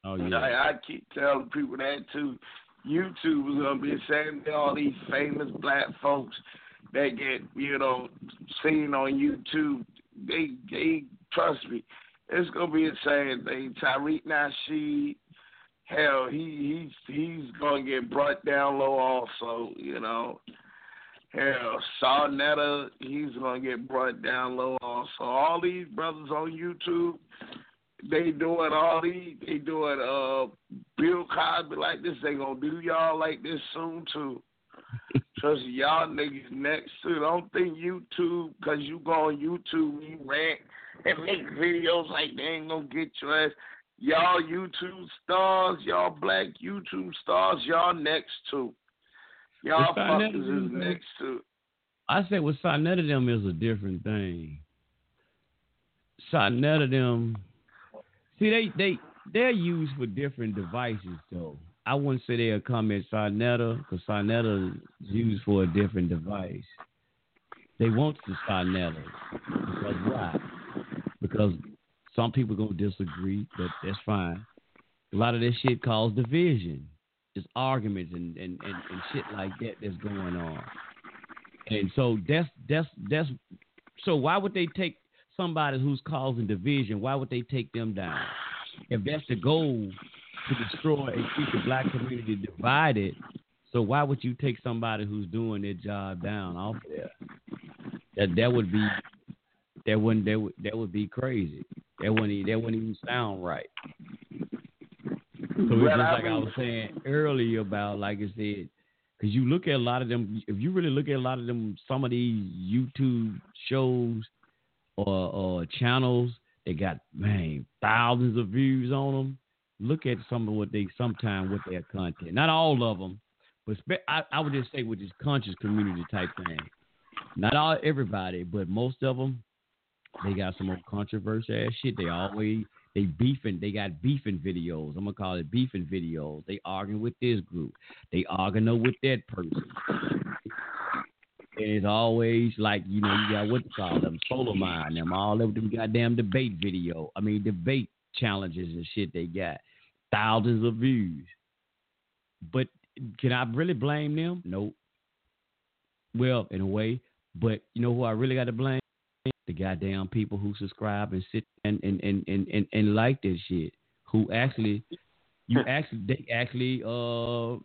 Oh Like, I keep telling people that too. YouTube is gonna be thing. All these famous black folks that get you know seen on YouTube, they they trust me. It's gonna be the same thing. Tariq Nasheed, hell, he he's he's gonna get brought down low also. You know, hell, Sa Neter, he's gonna get brought down low also. All these brothers on YouTube, they doing all these, they doing uh Bill Cosby like this. They gonna do y'all like this soon too. [laughs] Trust y'all niggas next too. Don't think YouTube, cause you go on YouTube, you rant and make videos like they ain't gonna get your ass. Y'all YouTube stars, y'all black YouTube stars, y'all next too. Y'all fuckers is is- next too. I said with Sa Neter them is a different thing. Sa Neter them, see they they they're used for different devices though. I wouldn't say they'll come at Sa Neter because Sa Neter is used for a different device. They want the Sa Neter because why? Because some people gonna disagree, but that's fine. A lot of this shit causes division. It's arguments and, and, and, and shit like that that's going on. And so that's that's that's so why would they take somebody who's causing division? Why would they take them down? If that's the goal to destroy and keep the black community divided, so why would you take somebody who's doing their job down off there? That that would be that wouldn't that would that would be crazy. That wouldn't that wouldn't even sound right. So it's just like I was saying earlier about, like I said, because you look at a lot of them. If you really look at a lot of them, some of these YouTube shows or channels, they got man thousands of views on them. Look at some of what they sometime with their content. Not all of them, but spe- I, I would just say with this conscious community type thing. Not all everybody, but most of them, they got some more controversial ass shit. They always they beefing. They got beefing videos. I'm gonna call it beefing videos. They arguing with this group. They arguing with that person. It's always like you know you got what to call them solo mine them all of them goddamn debate video. I mean debate challenges and shit they got thousands of views. But can I really blame them? Nope. Well, in a way, but you know who I really got to blame? The goddamn people who subscribe and sit and and and and, and, and like this shit. Who actually you [laughs] actually they actually uh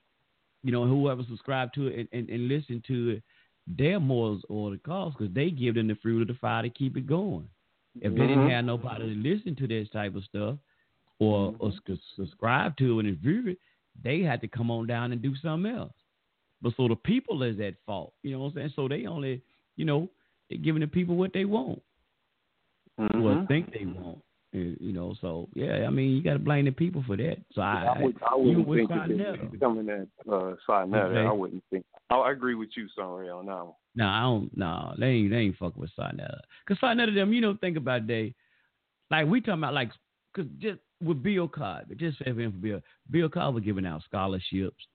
you know whoever subscribed to it and, and, and listen to it their morals or the cause because they give them the fruit of the fire to keep it going. If they didn't Mhm. have nobody to listen to this type of stuff or, or subscribe to it and view it, they had to come on down and do something else. But so the people is at fault, you know what I'm saying? So they only, you know, they're giving the people what they want, or Mhm. think they want. You know, so yeah, I mean, you got to blame the people for that. So I, I, would, I wouldn't think that coming at uh, Sa Neter. Okay. I wouldn't think. I, I agree with you, Sunray, on that one. No, I don't. No, they ain't. They ain't fucking with Sa Neter. Cause Sa Neter them, you know, think about they, like we talking about like, cause just with Bill Cosby, just for him for Bill, Bill Cosby giving out scholarships.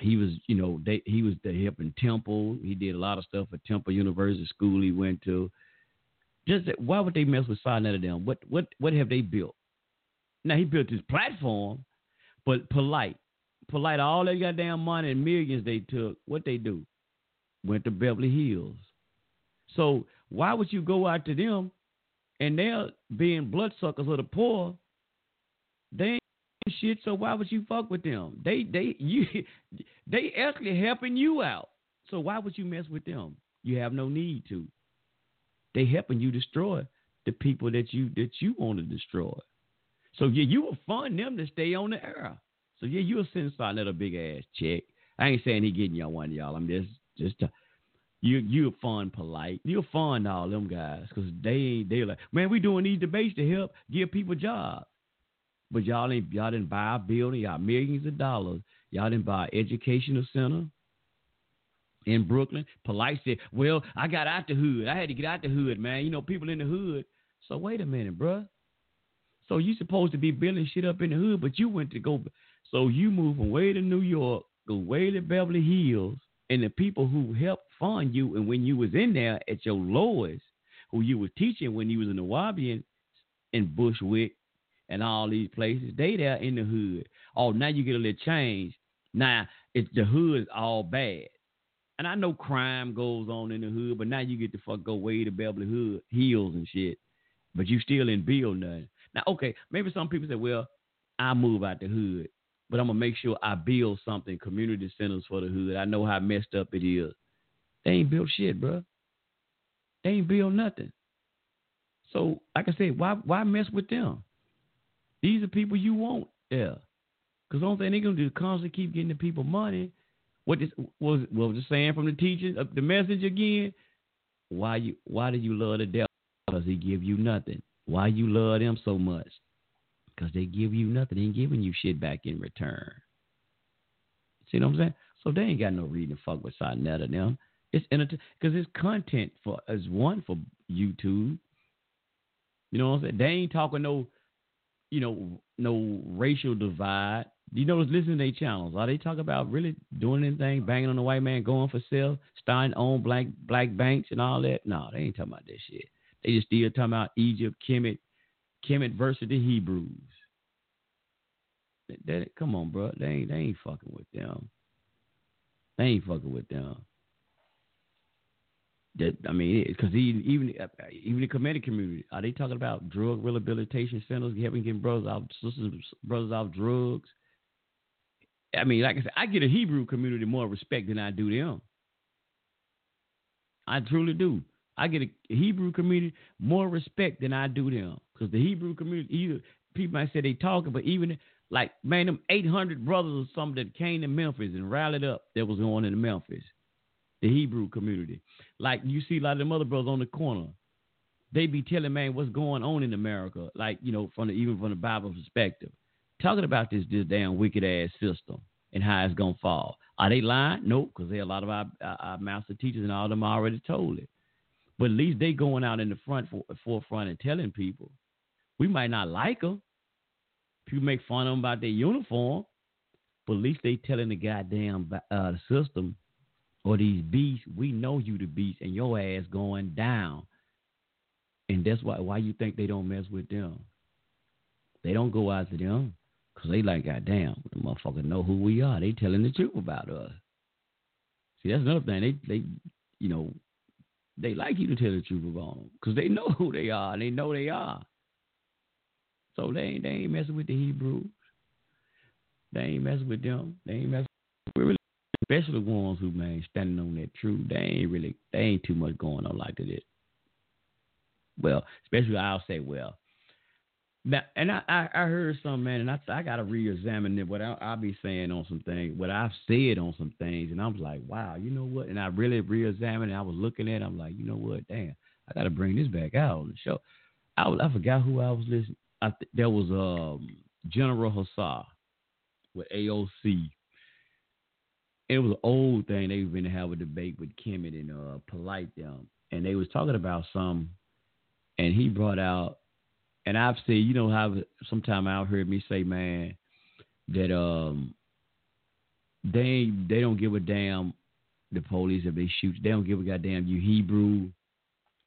He was, you know, they he was the hip in Temple. He did a lot of stuff at Temple University school he went to. Just why would they mess with Sa Neter them? What what what have they built? Now he built this platform, but polite, polite. All that goddamn money and millions they took. What they do? went to Beverly Hills. So why would you go out to them and they're being bloodsuckers of the poor? They ain't shit, so why would you fuck with them? They they [laughs] you they actually helping you out. So why would you mess with them? You have no need to. They helping you destroy the people that you that you want to destroy. So yeah, you will fund them to stay on the air. So yeah, you'll send Sa Neter a big ass check. I ain't saying he getting y'all one, y'all. I'm just just uh, you you fund polite. You'll fund all them guys because they they like man, we doing these debates to help give people jobs. But y'all ain't y'all didn't buy a building, y'all millions of dollars. Y'all didn't buy an educational center in Brooklyn. Polite said, Well, I got out the hood. I had to get out the hood, man. You know, people in the hood. So wait a minute, bruh. So you supposed to be building shit up in the hood, but you went to go so you moved from way to New York, go way to Beverly Hills, and the people who helped fund you and when you was in there at your lowest, who you was teaching when you was in the Wabi and Bushwick and all these places, they there in the hood. Oh, now you get a little change. Now it's the hood is all bad. And I know crime goes on in the hood, but now you get to fuck go way to Beverly Hood Hills and shit. But you still in build nothing. Now, okay, maybe some people say, well, I move out the hood, but I'm gonna make sure I build something, community centers for the hood. I know how messed up it is. They ain't built shit, bro. They ain't built nothing. So, like I said, why why mess with them? These are people you want there. Because the only thing they gonna do is constantly keep getting the people money. What this was what was the saying from the teachers, uh, the message again? Why you why do you love the devil? Because he give you nothing. Why you love them so much? Because they give you nothing. They ain't giving you shit back in return. See what I'm saying? So they ain't got no reason to fuck with Sa Neter them. It's because it's content for as one for YouTube. You know what I'm saying? They ain't talking no, you know, no racial divide. You know, listening to their channels. Are they talking about really doing anything, banging on the white man, going for sale, starting own black black banks and all that? No, they ain't talking about that shit. They just still talking about Egypt, Kemet, Kemet versus the Hebrews. That, that- come on, bro. They ain't they ain't fucking with them. They ain't fucking with them. That I mean, because even even even the comedic community, are they talking about drug rehabilitation centers, helping getting brothers out, sisters, brothers off drugs? I mean, like I said, I get a Hebrew community more respect than I do them. I truly do. I get a Hebrew community more respect than I do them because the Hebrew community, either people might say they talking, but even like man, them eight hundred brothers or something that came to Memphis and rallied up that was going into Memphis, the Hebrew community. Like you see a lot of them other brothers on the corner, they be telling man what's going on in America, like you know from the even from the Bible perspective, talking about this this damn wicked ass system and how it's gonna fall. Are they lying? Nope, because a lot of our, our, master teachers and all of them already told it. But at least they going out in the front for, forefront and telling people. We might not like them. People make fun of them about their uniform, but at least they telling the goddamn uh, system or these beasts, we know you the beast, and your ass going down. And that's why why you think they don't mess with them. They don't go after them because they like, goddamn, the motherfucker know who we are. They telling the truth about us. See, that's another thing. They they you know they like you to tell the truth about them because they know [laughs] who they are. and They know they are. So they ain't they ain't messing with the Hebrews. They ain't messing with them. They ain't messing. We really, especially the ones who man standing on that truth. They ain't really. They ain't too much going on like that. Well, especially I'll say well. And I, I, I heard some man, and I I gotta re-examine it. What I, I'll be saying on some things, what I've said on some things, and I'm like, wow, you know what? And I really re-examined. it. I was looking at. it. I'm like, you know what? Damn, I gotta bring this back out on the show. I I forgot who I was listening. I th- there was um General Hussar with AOC. It was an old thing. They to have a debate with Kemet and uh, Polite them, and they was talking about some, and he brought out, and I've said, you know how sometime I've heard me say, man, that um they they don't give a damn the police if they shoot. They don't give a goddamn you Hebrew,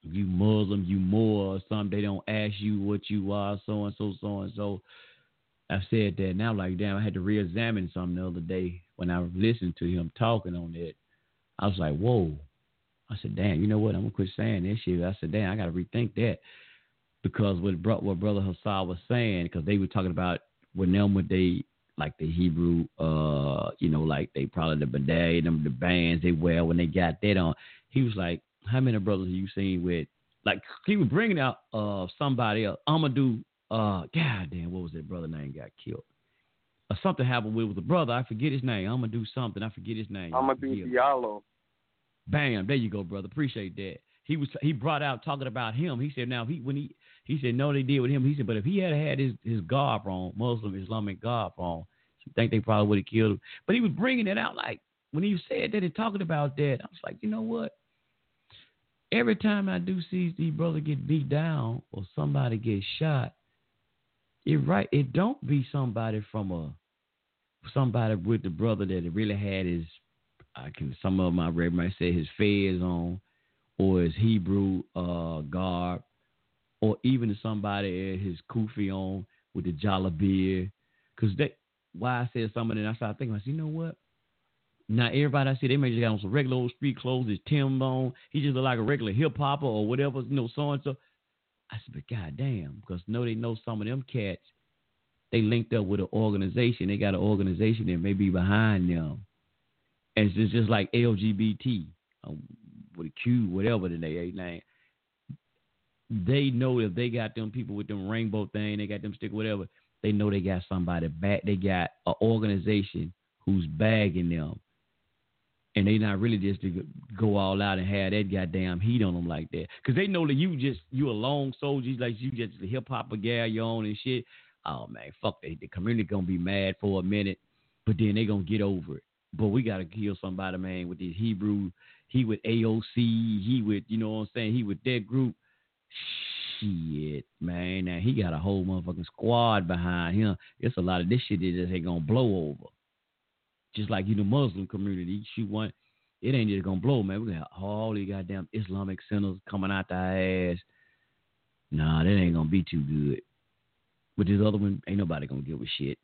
you Muslim, you Moor or something. They don't ask you what you are, so and so, so and so. I've said that now, like damn, I had to re-examine something the other day when I listened to him talking on it. I was like, whoa. I said, damn, you know what? I'm gonna quit saying this shit. I said, damn, I gotta rethink that because what what brother Hassan was saying, because they were talking about when them with they like the Hebrew, uh, you know, like they probably the bidet, them the bands they wear when they got that on. He was like, how many brothers have you seen with like he was bringing out uh somebody else, Amadou. Uh, God damn, what was that brother name got killed? Or something happened with, with the brother. I forget his name. I'm gonna do something. I forget his name. I'm gonna do Diallo. Bam, there you go, brother. Appreciate that. He was he brought out talking about him. He said now he when he he said no they did with him. He said but if he had had his his garb on, Muslim Islamic garb on, you think they probably would have killed him. But he was bringing it out like when he said that and talking about that. I was like, you know what? Every time I do see these brother get beat down or somebody get shot, it right it don't be somebody from a somebody with the brother that really had his I can some of my read might say his fez on or his Hebrew uh, garb or even somebody at his kufi on with the jalabia because they why I said something and I started thinking I said you know what now everybody I see they may just got on some regular old street clothes his Tim on he just look like a regular hip hopper or whatever you know so and so I said but goddamn because know they know some of them cats they linked up with an organization. They got an organization that may be behind them. And it's just, just like LGBT, um, with a Q, whatever the name. They know if they got them people with them rainbow thing, they got them stick whatever. They know they got somebody back. They got an organization who's bagging them, and they not really just to go all out and have that goddamn heat on them like that. Cause they know that you just you a lone soldier, like you just a hip hop gal you on and shit oh man, fuck they, the community gonna be mad for a minute, but then they gonna get over it. But we gotta kill somebody, man, with this Hebrew. He with AOC. He with you know what I'm saying. He with that group. Shit, man. Now he got a whole motherfucking squad behind him. It's a lot of this shit that just ain't gonna blow over. Just like you the Muslim community. Shoot one, it ain't just gonna blow, man. We got all these goddamn Islamic centers coming out the ass. Nah, that ain't gonna be too good. But this other one, ain't nobody gonna give a shit.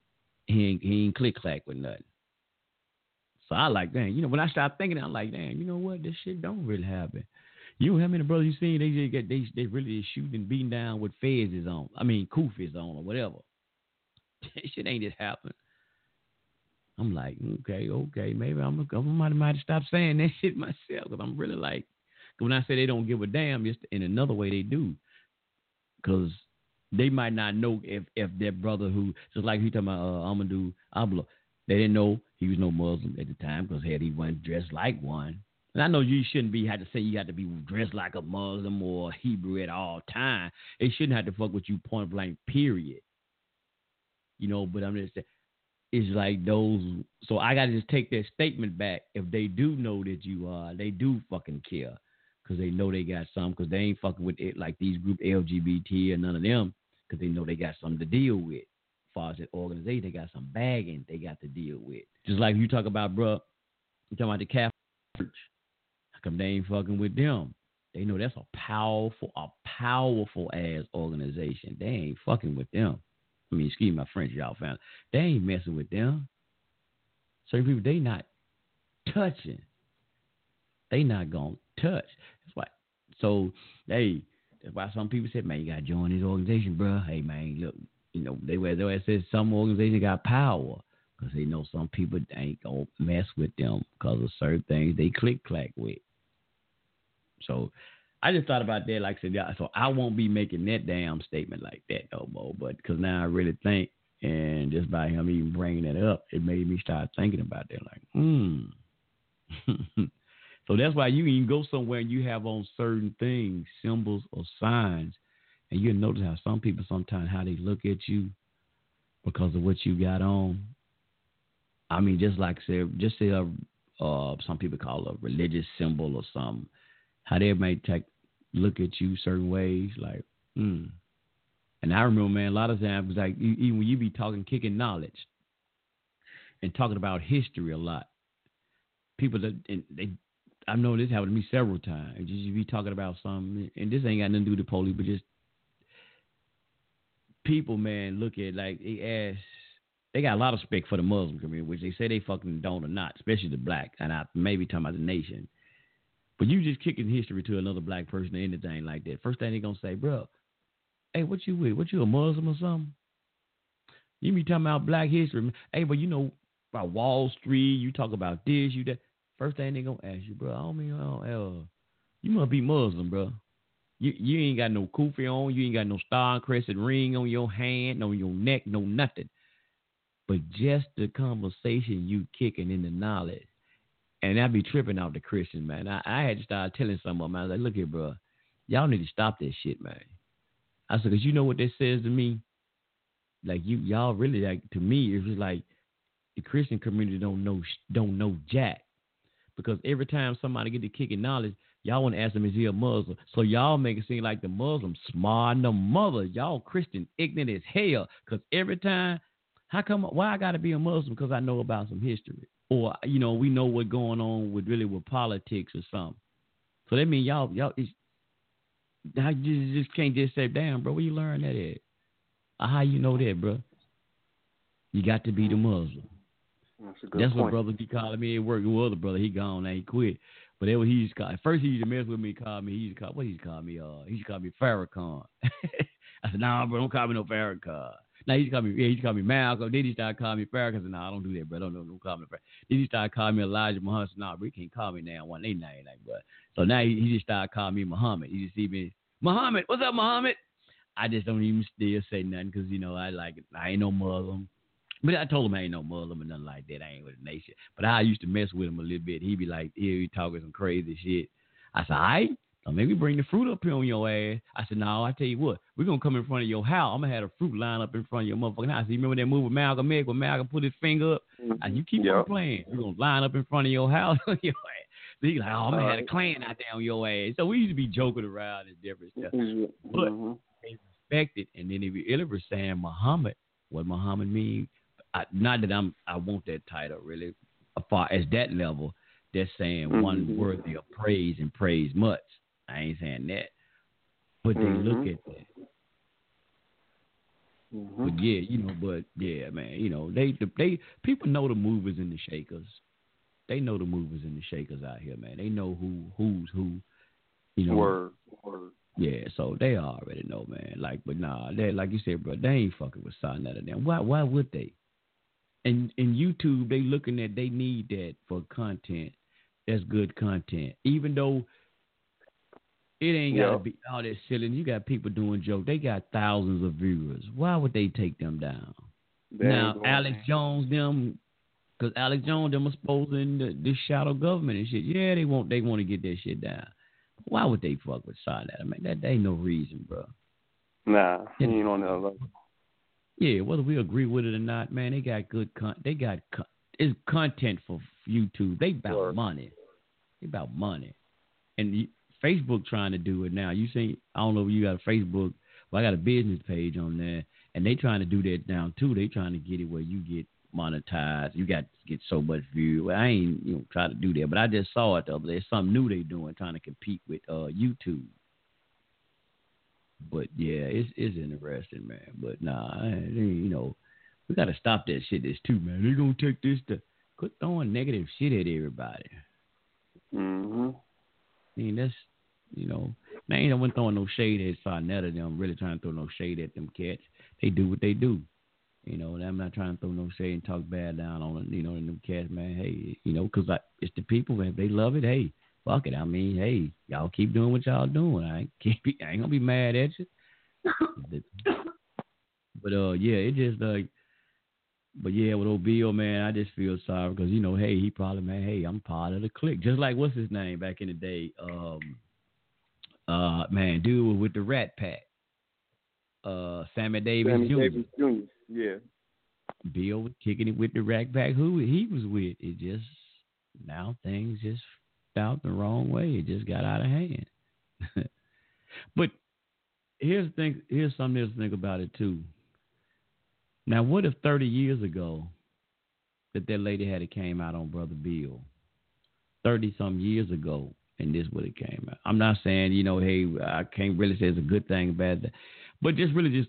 He ain't he ain't click clack with nothing. So I like, dang, you know, when I start thinking, I'm like, damn, you know what? This shit don't really happen. You know how many brothers you seen? They just get they they really just shooting and beating down with fezes on. I mean, kufis on or whatever. [laughs] That shit ain't just happen. I'm like, okay, okay, maybe I'm I might might stop saying that [laughs] shit myself because I'm really like, when I say they don't give a damn, just in another way they do, because they might not know if if their brother who just like he talking about uh, Amadou Diallo, they didn't know he was no Muslim at the time because had he wasn't dressed like one. And I know you shouldn't be had to say you had to be dressed like a Muslim or Hebrew at all time. It shouldn't have to fuck with you point blank. Period. You know, but I'm just saying it's like those. So I got to just take that statement back. If they do know that you are, they do fucking care because they know they got some because they ain't fucking with it like these group LGBT or none of them because they know they got something to deal with. As far as the organization, they got some bagging they got to deal with. Just like you talk about, bro, you talking about the Catholic How come they ain't fucking with them? They know that's a powerful, a powerful ass organization. They ain't fucking with them. I mean, excuse my French, y'all found. They ain't messing with them. Certain people, they not touching. They not gonna touch. That's why. So, hey, that's why some people said, man, you gotta join this organization, bro. Hey, man, look, you know, they were they said some organizations got power because they know some people ain't gonna mess with them because of certain things they click clack with. So I just thought about that, like I said, so I won't be making that damn statement like that no more. But because now I really think, and just by him even bringing it up, it made me start thinking about that. Like, hmm. [laughs] so that's why you can go somewhere and you have on certain things, symbols or signs, and you notice how some people sometimes how they look at you because of what you got on. I mean, just like said, just say a, uh, some people call a religious symbol or something how they may take look at you certain ways, like, hmm. And I remember, man, a lot of times, like even when you be talking, kicking knowledge, and talking about history a lot, people that and they, I know this happened to me several times. Just you be talking about something, and this ain't got nothing to do with the police, but just people, man, look at like they ask. They got a lot of respect for the Muslim community, which they say they fucking don't or not, especially the black. And I maybe talking about the nation. But you just kicking history to another black person or anything like that. First thing they gonna say, bro, hey, what you with? What you a Muslim or something? You be talking about black history. Hey, but you know about Wall Street, you talk about this, you that. First thing they gonna ask you, bro, I don't mean, uh, you must be Muslim, bro. You you ain't got no kufi on, you ain't got no star crescent ring on your hand, no your neck, no nothing. But just the conversation you kicking in the knowledge and I be tripping out the Christian man. I, I had to start telling some of them. I was like, look here, bro, y'all need to stop that shit, man. I said, cause you know what that says to me. Like you, y'all really like to me. It's just like the Christian community don't know don't know jack, because every time somebody get to kicking knowledge, y'all want to ask them is he a Muslim. So y'all make it seem like the Muslims smart the mother. Y'all Christian ignorant as hell. Cause every time, how come? Why I got to be a Muslim? Because I know about some history or you know we know what's going on with really with politics or something. So that mean y'all y'all it's, how you just can't just say, "Damn, bro, where you learn that at?" Or how you know that, bro? You got to be the Muslim. That's, That's point. what brother be calling me at work. Well, other brother, he gone he quit. But that was he used to call. First, he used to mess with me. Call me. He used to call. What he used to call me? Uh, he used to call me Farrakhan. [laughs] I said, Nah, bro, don't call me no Farrakhan. Now he used to call me, yeah, he used to call me Malcolm. Then he started calling me Farrakhan. I said, Nah, I don't do that, bro. Don't, don't, don't call me Farrakhan. Then he started calling me Elijah Muhammad. I said, Nah, bro, can't call me now. One, they name like, but so now he, he just started calling me Muhammad. He just see me, Muhammad. What's up, Muhammad? I just don't even still say nothing because you know I like it. I ain't no Muslim. But I told him I ain't no Muslim or nothing like that. I ain't with the nation. But I used to mess with him a little bit. He'd be like, here he talking some crazy shit. I said, all right, make me bring the fruit up here on your ass. I said, no, I tell you what, we're gonna come in front of your house. I'm gonna have a fruit line up in front of your motherfucking house. You remember that movie with Malcolm X where Malcolm put his finger up? And you keep on Yep. playing. We're gonna line up in front of your house [laughs] on your ass. So he like, oh, I'm gonna have a Klan out there on your ass. So we used to be joking around and different stuff. Mhm. But Mhm. they respect it. And then if you ever saying Muhammad, what Muhammad mean? I, not that I'm I want that title really, as far as that level. They're saying one Mhm. worthy of praise and praise much. I ain't saying that, but they look Mhm. at that. Mhm. But yeah, you know, but yeah, man, you know, they they people know the movers and the shakers. They know the movers and the shakers out here, man. They know who who's who. You know, Word. Word. yeah, so they already know, man. Like, but nah, they like you said, bro, they ain't fucking with sign none of them. Why? Why would they? And in YouTube, they looking at they need that for content. That's good content, even though it ain't gotta Yeah. be all that silly. You got people doing jokes. They got thousands of viewers. Why would they take them down? They now, Alex Jones, them, because Alex Jones, them exposing the, the shadow government and shit. Yeah, they want they want to get that shit down. Why would they fuck with that? I mean, that, that ain't no reason, bro. Nah, ain't on level. Yeah, whether we agree with it or not, man, they got good con. They got con- it's content for YouTube. They about Word. money. They about money, and you, Facebook trying to do it now. You see, I don't know if you got a Facebook. but I got a business page on there, and they trying to do that now too. They trying to get it where you get monetized. You got to get so much view. I ain't you know try to do that, but I just saw it the other day. It's something new they doing, trying to compete with uh YouTube. But yeah, it's it's interesting, man. But nah, I, you know, we got to stop that shit. This too, man. They gonna take this to quit throwing negative shit at everybody. Mhm. I mean, that's you know, man, I ain't no one throwing no shade at Sa Neter. Them really trying to throw no shade at them cats. They do what they do. You know, and I'm not trying to throw no shade and talk bad down on. You know, them cats, man. Hey, you know, because it's the people, man. If they love it, hey, fuck it. I mean, hey, y'all keep doing what y'all doing. I ain't, [laughs] can't be, I ain't gonna be mad at you. [laughs] but uh, yeah, it just like. But yeah, with Obio, man, I just feel sorry because you know, hey, he probably man, hey, I'm part of the clique, just like what's his name back in the day, um, uh, man, dude was with the Rat Pack, uh, Sammy Davis Sammy Jr. Davis Jr. Yeah. Bill was kicking it with the Rat Pack. Who he was with? It just now things just out the wrong way. It just got out of hand. [laughs] but here's the thing. Here's something else to think about it too. Now, what if 30 years ago that that lady had it came out on Brother Bill? 30 some years ago, and this would have came out. I'm not saying, you know, hey, I can't really say it's a good thing, bad thing, but just really just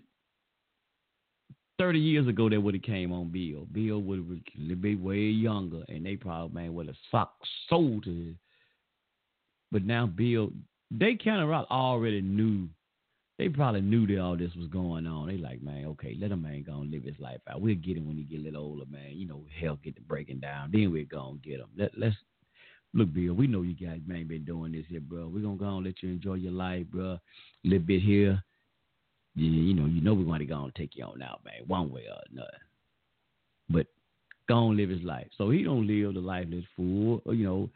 30 years ago that would have came on Bill. Bill would have been way younger, and they probably man would have socked sold to. But now Bill, they kind of already knew. They probably knew that all this was going on. They like, man, okay, let a man go and live his life out. We'll get him when he get a little older, man. You know, hell get to breaking down. Then we're gonna get him. Let, let's look, Bill. We know you guys, man, been doing this here, bro. We're gonna go and let you enjoy your life, bro. A little bit here, you, you know, you know we're gonna go and take you on out, man, one way or another. But go and live his life. So he don't live the life that's full, you know,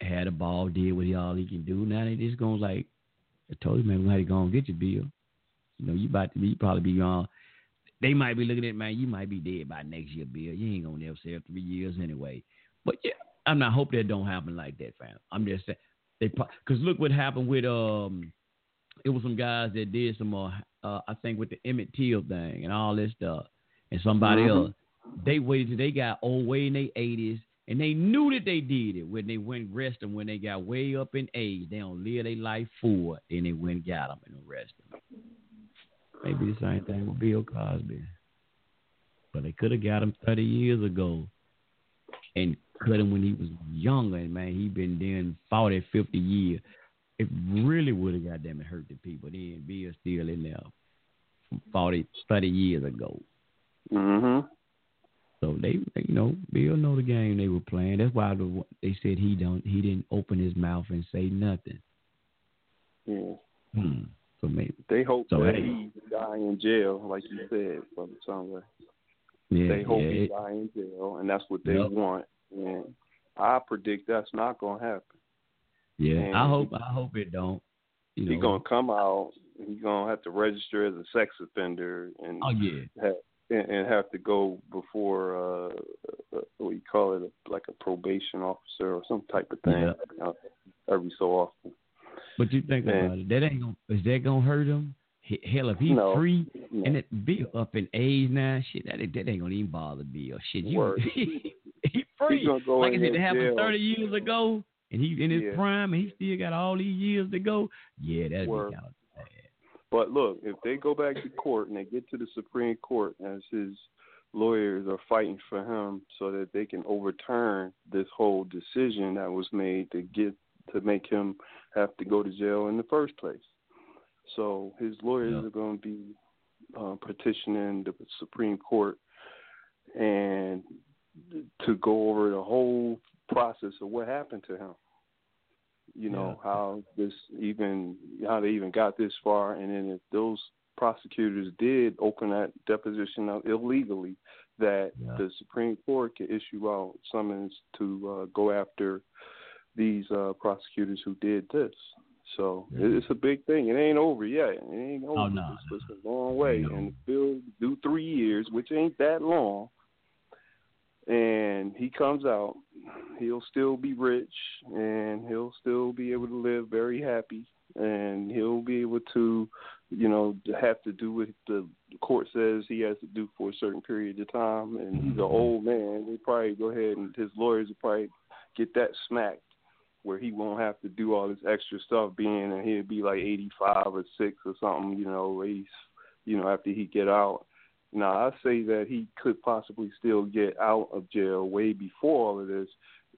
had a ball, did what he all he can do. Now they just gonna like, I told you, man, we had to go and get you, Bill. You know, you about to be, you probably be on. They might be looking at man, you might be dead by next year, Bill. You ain't gonna never serve three years anyway. But yeah, I'm not hope that don't happen like that, fam. I'm just saying they because look what happened with um, it was some guys that did some uh, uh I think with the Emmett Till thing and all this stuff, and somebody Mhm. else. They waited till they got old way in their 80s, and they knew that they did it when they went rest them when they got way up in age. They don't live their life full, then they went and got them and arrest them. Maybe the same thing with Bill Cosby. But they could have got him 30 years ago and cut him when he was younger. And man, he been doing 40, 50 years. It really would have goddamn it hurt the people. Then Bill still in there from 40, 30 years ago. Mm-hmm. So they, they, you know, Bill know the game they were playing. That's why the, they said he don't, he didn't open his mouth and say nothing. Yeah. Hmm. So maybe They hope So, that hey. he die in jail, like you said, Brother Sunray. yeah, they hope yeah, he it- die in jail, and that's what they Yep. want. And I predict that's not gonna happen. yeah. and I he- hope, I hope it don't. You know, He's gonna come out. He's gonna have to register as a sex offender, and oh yeah, have, and, and have to go before uh, uh, what do you call it, like a probation officer or some type of thing, uh, every so often. But you think Man. about it, that ain't gonna is that gonna hurt him? Hell, if he's No. free No. and it Bill up in age now, shit, that ain't- that ain't gonna even bother Bill. Shit, you he [laughs] free. He's go like I said, happened jail. thirty years ago, and he in his Yeah. prime, and he still got all these years to go. Yeah, that'd Word. be kind of bad. But look, if they go back to court and they get to the Supreme Court, as his lawyers are fighting for him, so that they can overturn this whole decision that was made to get to make him have to go to jail in the first place. So his lawyers Yeah. are going to be uh, petitioning the Supreme Court and to go over the whole process of what happened to him. You know Yeah. how this even how they even got this far, and then if those prosecutors did open that deposition up illegally, that Yeah. the Supreme Court could issue out summons to uh, go after these uh, prosecutors who did this. So it- it's a big thing. It ain't over yet. It ain't over. Oh, no, it's, it's a long way, Ain't and the bill do three years, which ain't that long. And he comes out, he'll still be rich, and he'll still be able to live very happy, and he'll be able to, you know, have to do what the court says he has to do for a certain period of time, and he's an mm-hmm. old man. They probably go ahead and his lawyers will probably get that smacked where he won't have to do all this extra stuff being and he'll be like 85 or 6 or something, you know, he's, you know, after he get out. Now, I say that he could possibly still get out of jail way before all of this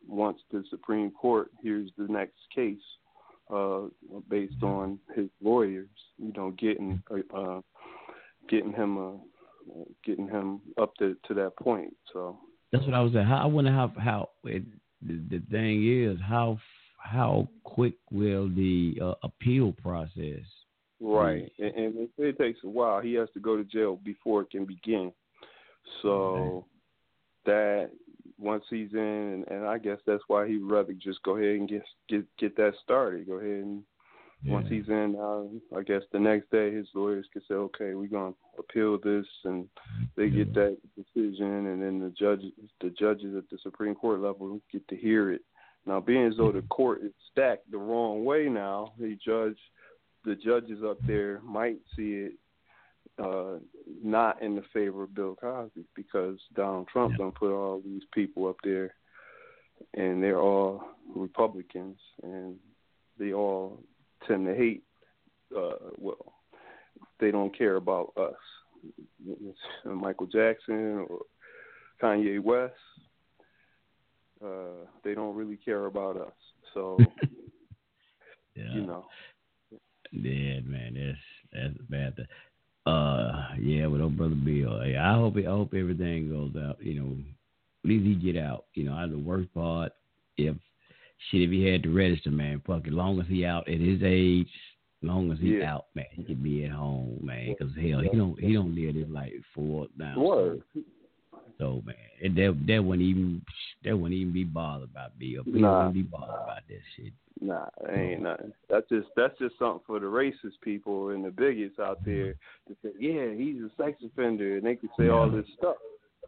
once the Supreme Court hears the next case uh, based on his lawyers, you know, getting uh, getting him uh, getting him up to to that point. So that's what I was saying. I wonder how how it, the, the thing is how how quick will the uh, appeal process? Right, and, and it, takes a while. He has to go to jail before it can begin. So okay. that once he's in, and, and I guess that's why he'd rather just go ahead and get get get that started. Go ahead and yeah. once he's in, uh, I guess the next day his lawyers can say, okay, we're gonna appeal this, and they get that decision, and then the judges, the judges at the Supreme Court level get to hear it. Now, being as though the court is stacked the wrong way now, the judge, the judges up there might see it uh, not in the favor of Bill Cosby because Donald Trump yeah. don't put all these people up there, and they're all Republicans, and they all tend to hate. Uh, well, they don't care about us. [laughs] Michael Jackson or Kanye West, uh, they don't really care about us. So, [laughs] yeah. you know. Yeah, man, that's that's bad. Thing. Uh, yeah, with old brother Bill. Hey, I hope I hope everything goes out. You know, at least he get out. You know, I the worst part if shit if he had to register, man. Fuck, as long as he out at his age, long as he yeah. out, man, he can be at home, man. Cause hell, he don't he don't live his life for down. Word. So man, and that that wouldn't even that wouldn't even be bothered about. Bill nah. wouldn't be bothered about that shit. Nah, ain't nothing. That's just that's just something for the racist people and the bigots out mm-hmm. there to say, yeah, he's a sex offender, and they can say all this stuff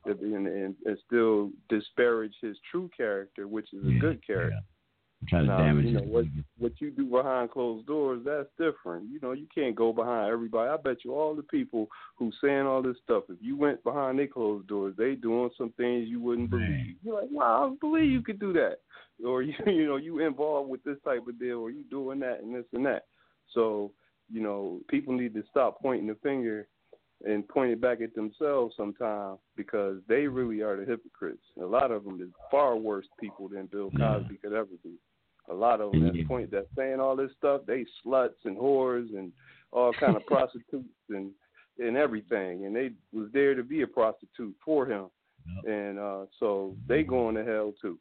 and, and, and still disparage his true character, which is a good character. Yeah. Try to now, damage you know, what what you do behind closed doors, that's different. You know, you can't go behind everybody. I bet you all the people who saying all this stuff, if you went behind their closed doors, they doing some things you wouldn't believe. You're like, wow, I don't believe you could do that. Or [laughs] you you know, you involved with this type of deal or you doing that and this and that. So, you know, people need to stop pointing the finger and point it back at themselves sometimes because they really are the hypocrites. A lot of them is far worse people than Bill Cosby could ever be. A lot of them that point that saying all this stuff, they sluts and whores and all kind of [laughs] prostitutes and and everything, and they was there to be a prostitute for him, yep. and uh so they going to hell too.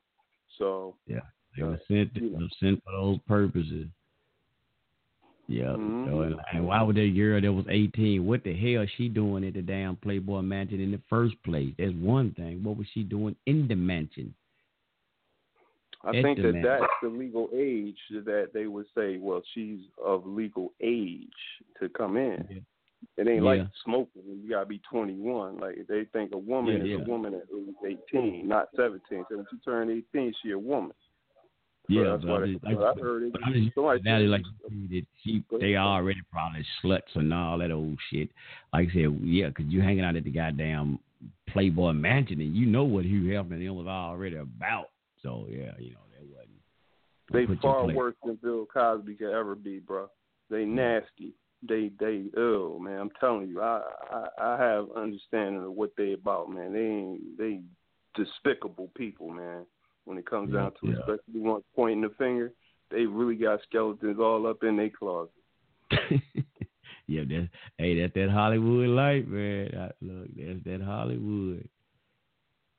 So yeah, they were uh, sent know. were sent for those purposes. Yeah. Mhm. So, and, and why would that girl that was 18, what the hell she doing at the damn Playboy Mansion in the first place? That's one thing. What was she doing in the mansion? I think that man- that's the legal age that they would say, well, she's of legal age to come in. Yeah. It ain't like smoking. You gotta be 21. Like they think a woman Yeah, is yeah. a woman at age 18, not 17. So when she turn 18, she a woman. So Yeah, that's but why I just- so I heard it. But I just Somebody now they like that she, they already probably sluts and all that old shit. Like I said, yeah, 'cause you hanging out at the goddamn Playboy Mansion and you know what Hugh Hefner and them was already about. So yeah, you know that wasn't. They far worse than Bill Cosby could ever be, bro. They nasty. They they ill, man. I'm telling you, I I, I have understanding of what they about, man. They ain't they despicable people, man. When it comes down to it, Yeah. especially once pointing the finger, they really got skeletons all up in their closet. [laughs] yeah, that hey, that's that Hollywood life, man. I, look, that's that Hollywood.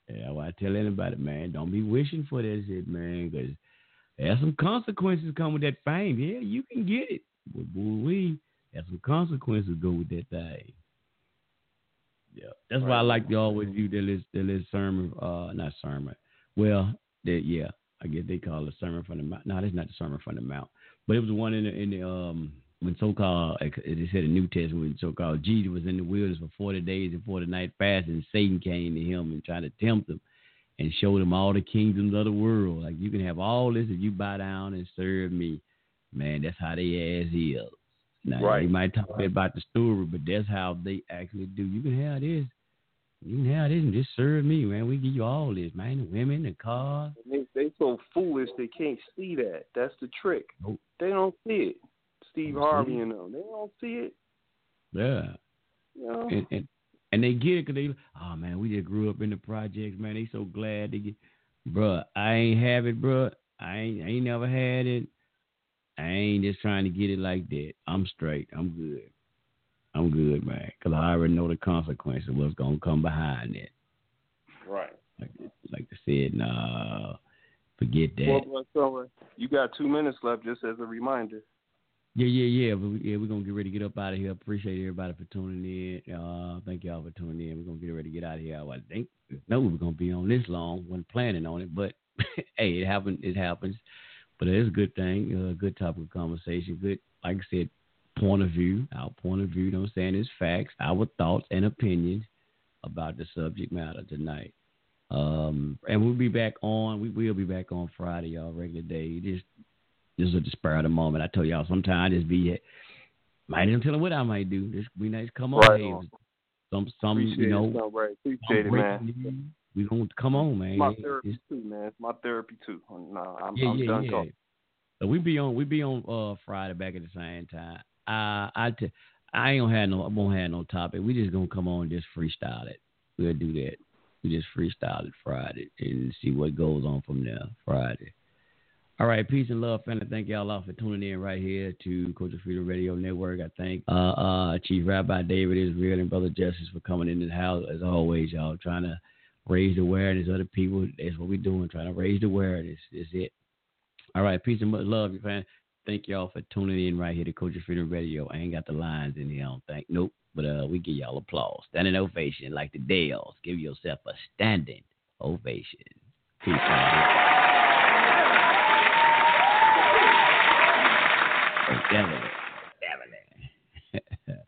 Yeah, well, I tell anybody, man, don't be wishing for that shit, man, 'cause there's some consequences come with that fame. Yeah, you can get it, but boy, we there's some consequences go with that thing. Yeah, that's why I like to always view that list, that list sermon, uh, not sermon. Well, that yeah, I guess they call it sermon from the mount. No, that's not the sermon from the mount, but it was the one in the in the um when so called they said the New Testament when so called Jesus was in the wilderness for forty days and forty nights fasting. Satan came to him and tried to tempt him and showed him all the kingdoms of the world. Like you can have all this if you bow down and serve me. Man, that's how they ass is. Now Right. you might talk about the story, but that's how they actually do. You can have this. You can have this and just serve me, man. We give you all this, man. The women, the cars. They they so foolish they can't see that. That's the trick. Nope. They don't see it. Steve Harvey and them. They don't see it. Yeah. You know? and and, and they get it because they, oh man, we just grew up in the projects, man. They so glad to get, bruh. I ain't have it, bruh. I ain't, I ain't never had it. I ain't just trying to get it like that. I'm straight. I'm good. I'm good, man. Cause I already know the consequences. of What's gonna come behind it. right. Like, like I said, nah, forget that. Well, Summer, uh, you got two minutes left, just as a reminder. Yeah, yeah, yeah. But we, yeah, we're gonna get ready to get up out of here. Appreciate everybody for tuning in. Uh, thank y'all for tuning in. We're gonna get ready to get out of here. I think no, we're gonna be on this long. wasn't planning on it, but [laughs] hey, it happened. It happens. But it's a good thing. A uh, good topic of conversation. Good, like I said, point of view. Our point of view. You know what I'm saying? Is facts. Our thoughts and opinions about the subject matter tonight. Um, and we'll be back on. We will be back on Friday, y'all. Regular day. Just this is a spur of the moment. I tell y'all sometimes I just be might even tell them what I might do. Just be nice, come on, Right on. some some Appreciate you know, it, Ray. Appreciate it, man. news. We gonna come on, man. It's my It's- therapy too, man. It's my therapy too. Nah, I'm, yeah, I'm yeah, done yeah. talking. So we be on we be on uh Friday back at the same time. Uh, I t- I ain't gonna have no I won't have no topic. We just gonna come on and just freestyle it. We'll do that. We just freestyle it Friday and see what goes on from there Friday. All right, peace and love, family. Thank y'all all for tuning in right here to Culture Freedom Radio Network. I thank uh, uh, Chief Rabbi David Israel and Brother Justice for coming into the house as always, y'all. Trying to raise awareness of people. That's what we're doing. Trying to raise the awareness. That's it. All right, peace and much love, you fan. Thank y'all for tuning in right here to Culture Freedom Radio. I ain't got the lines in here, I don't think. Nope. But uh, we give y'all applause. Standing ovation like the Dales. Give yourself a standing ovation. Peace definitely. Definitely. [laughs]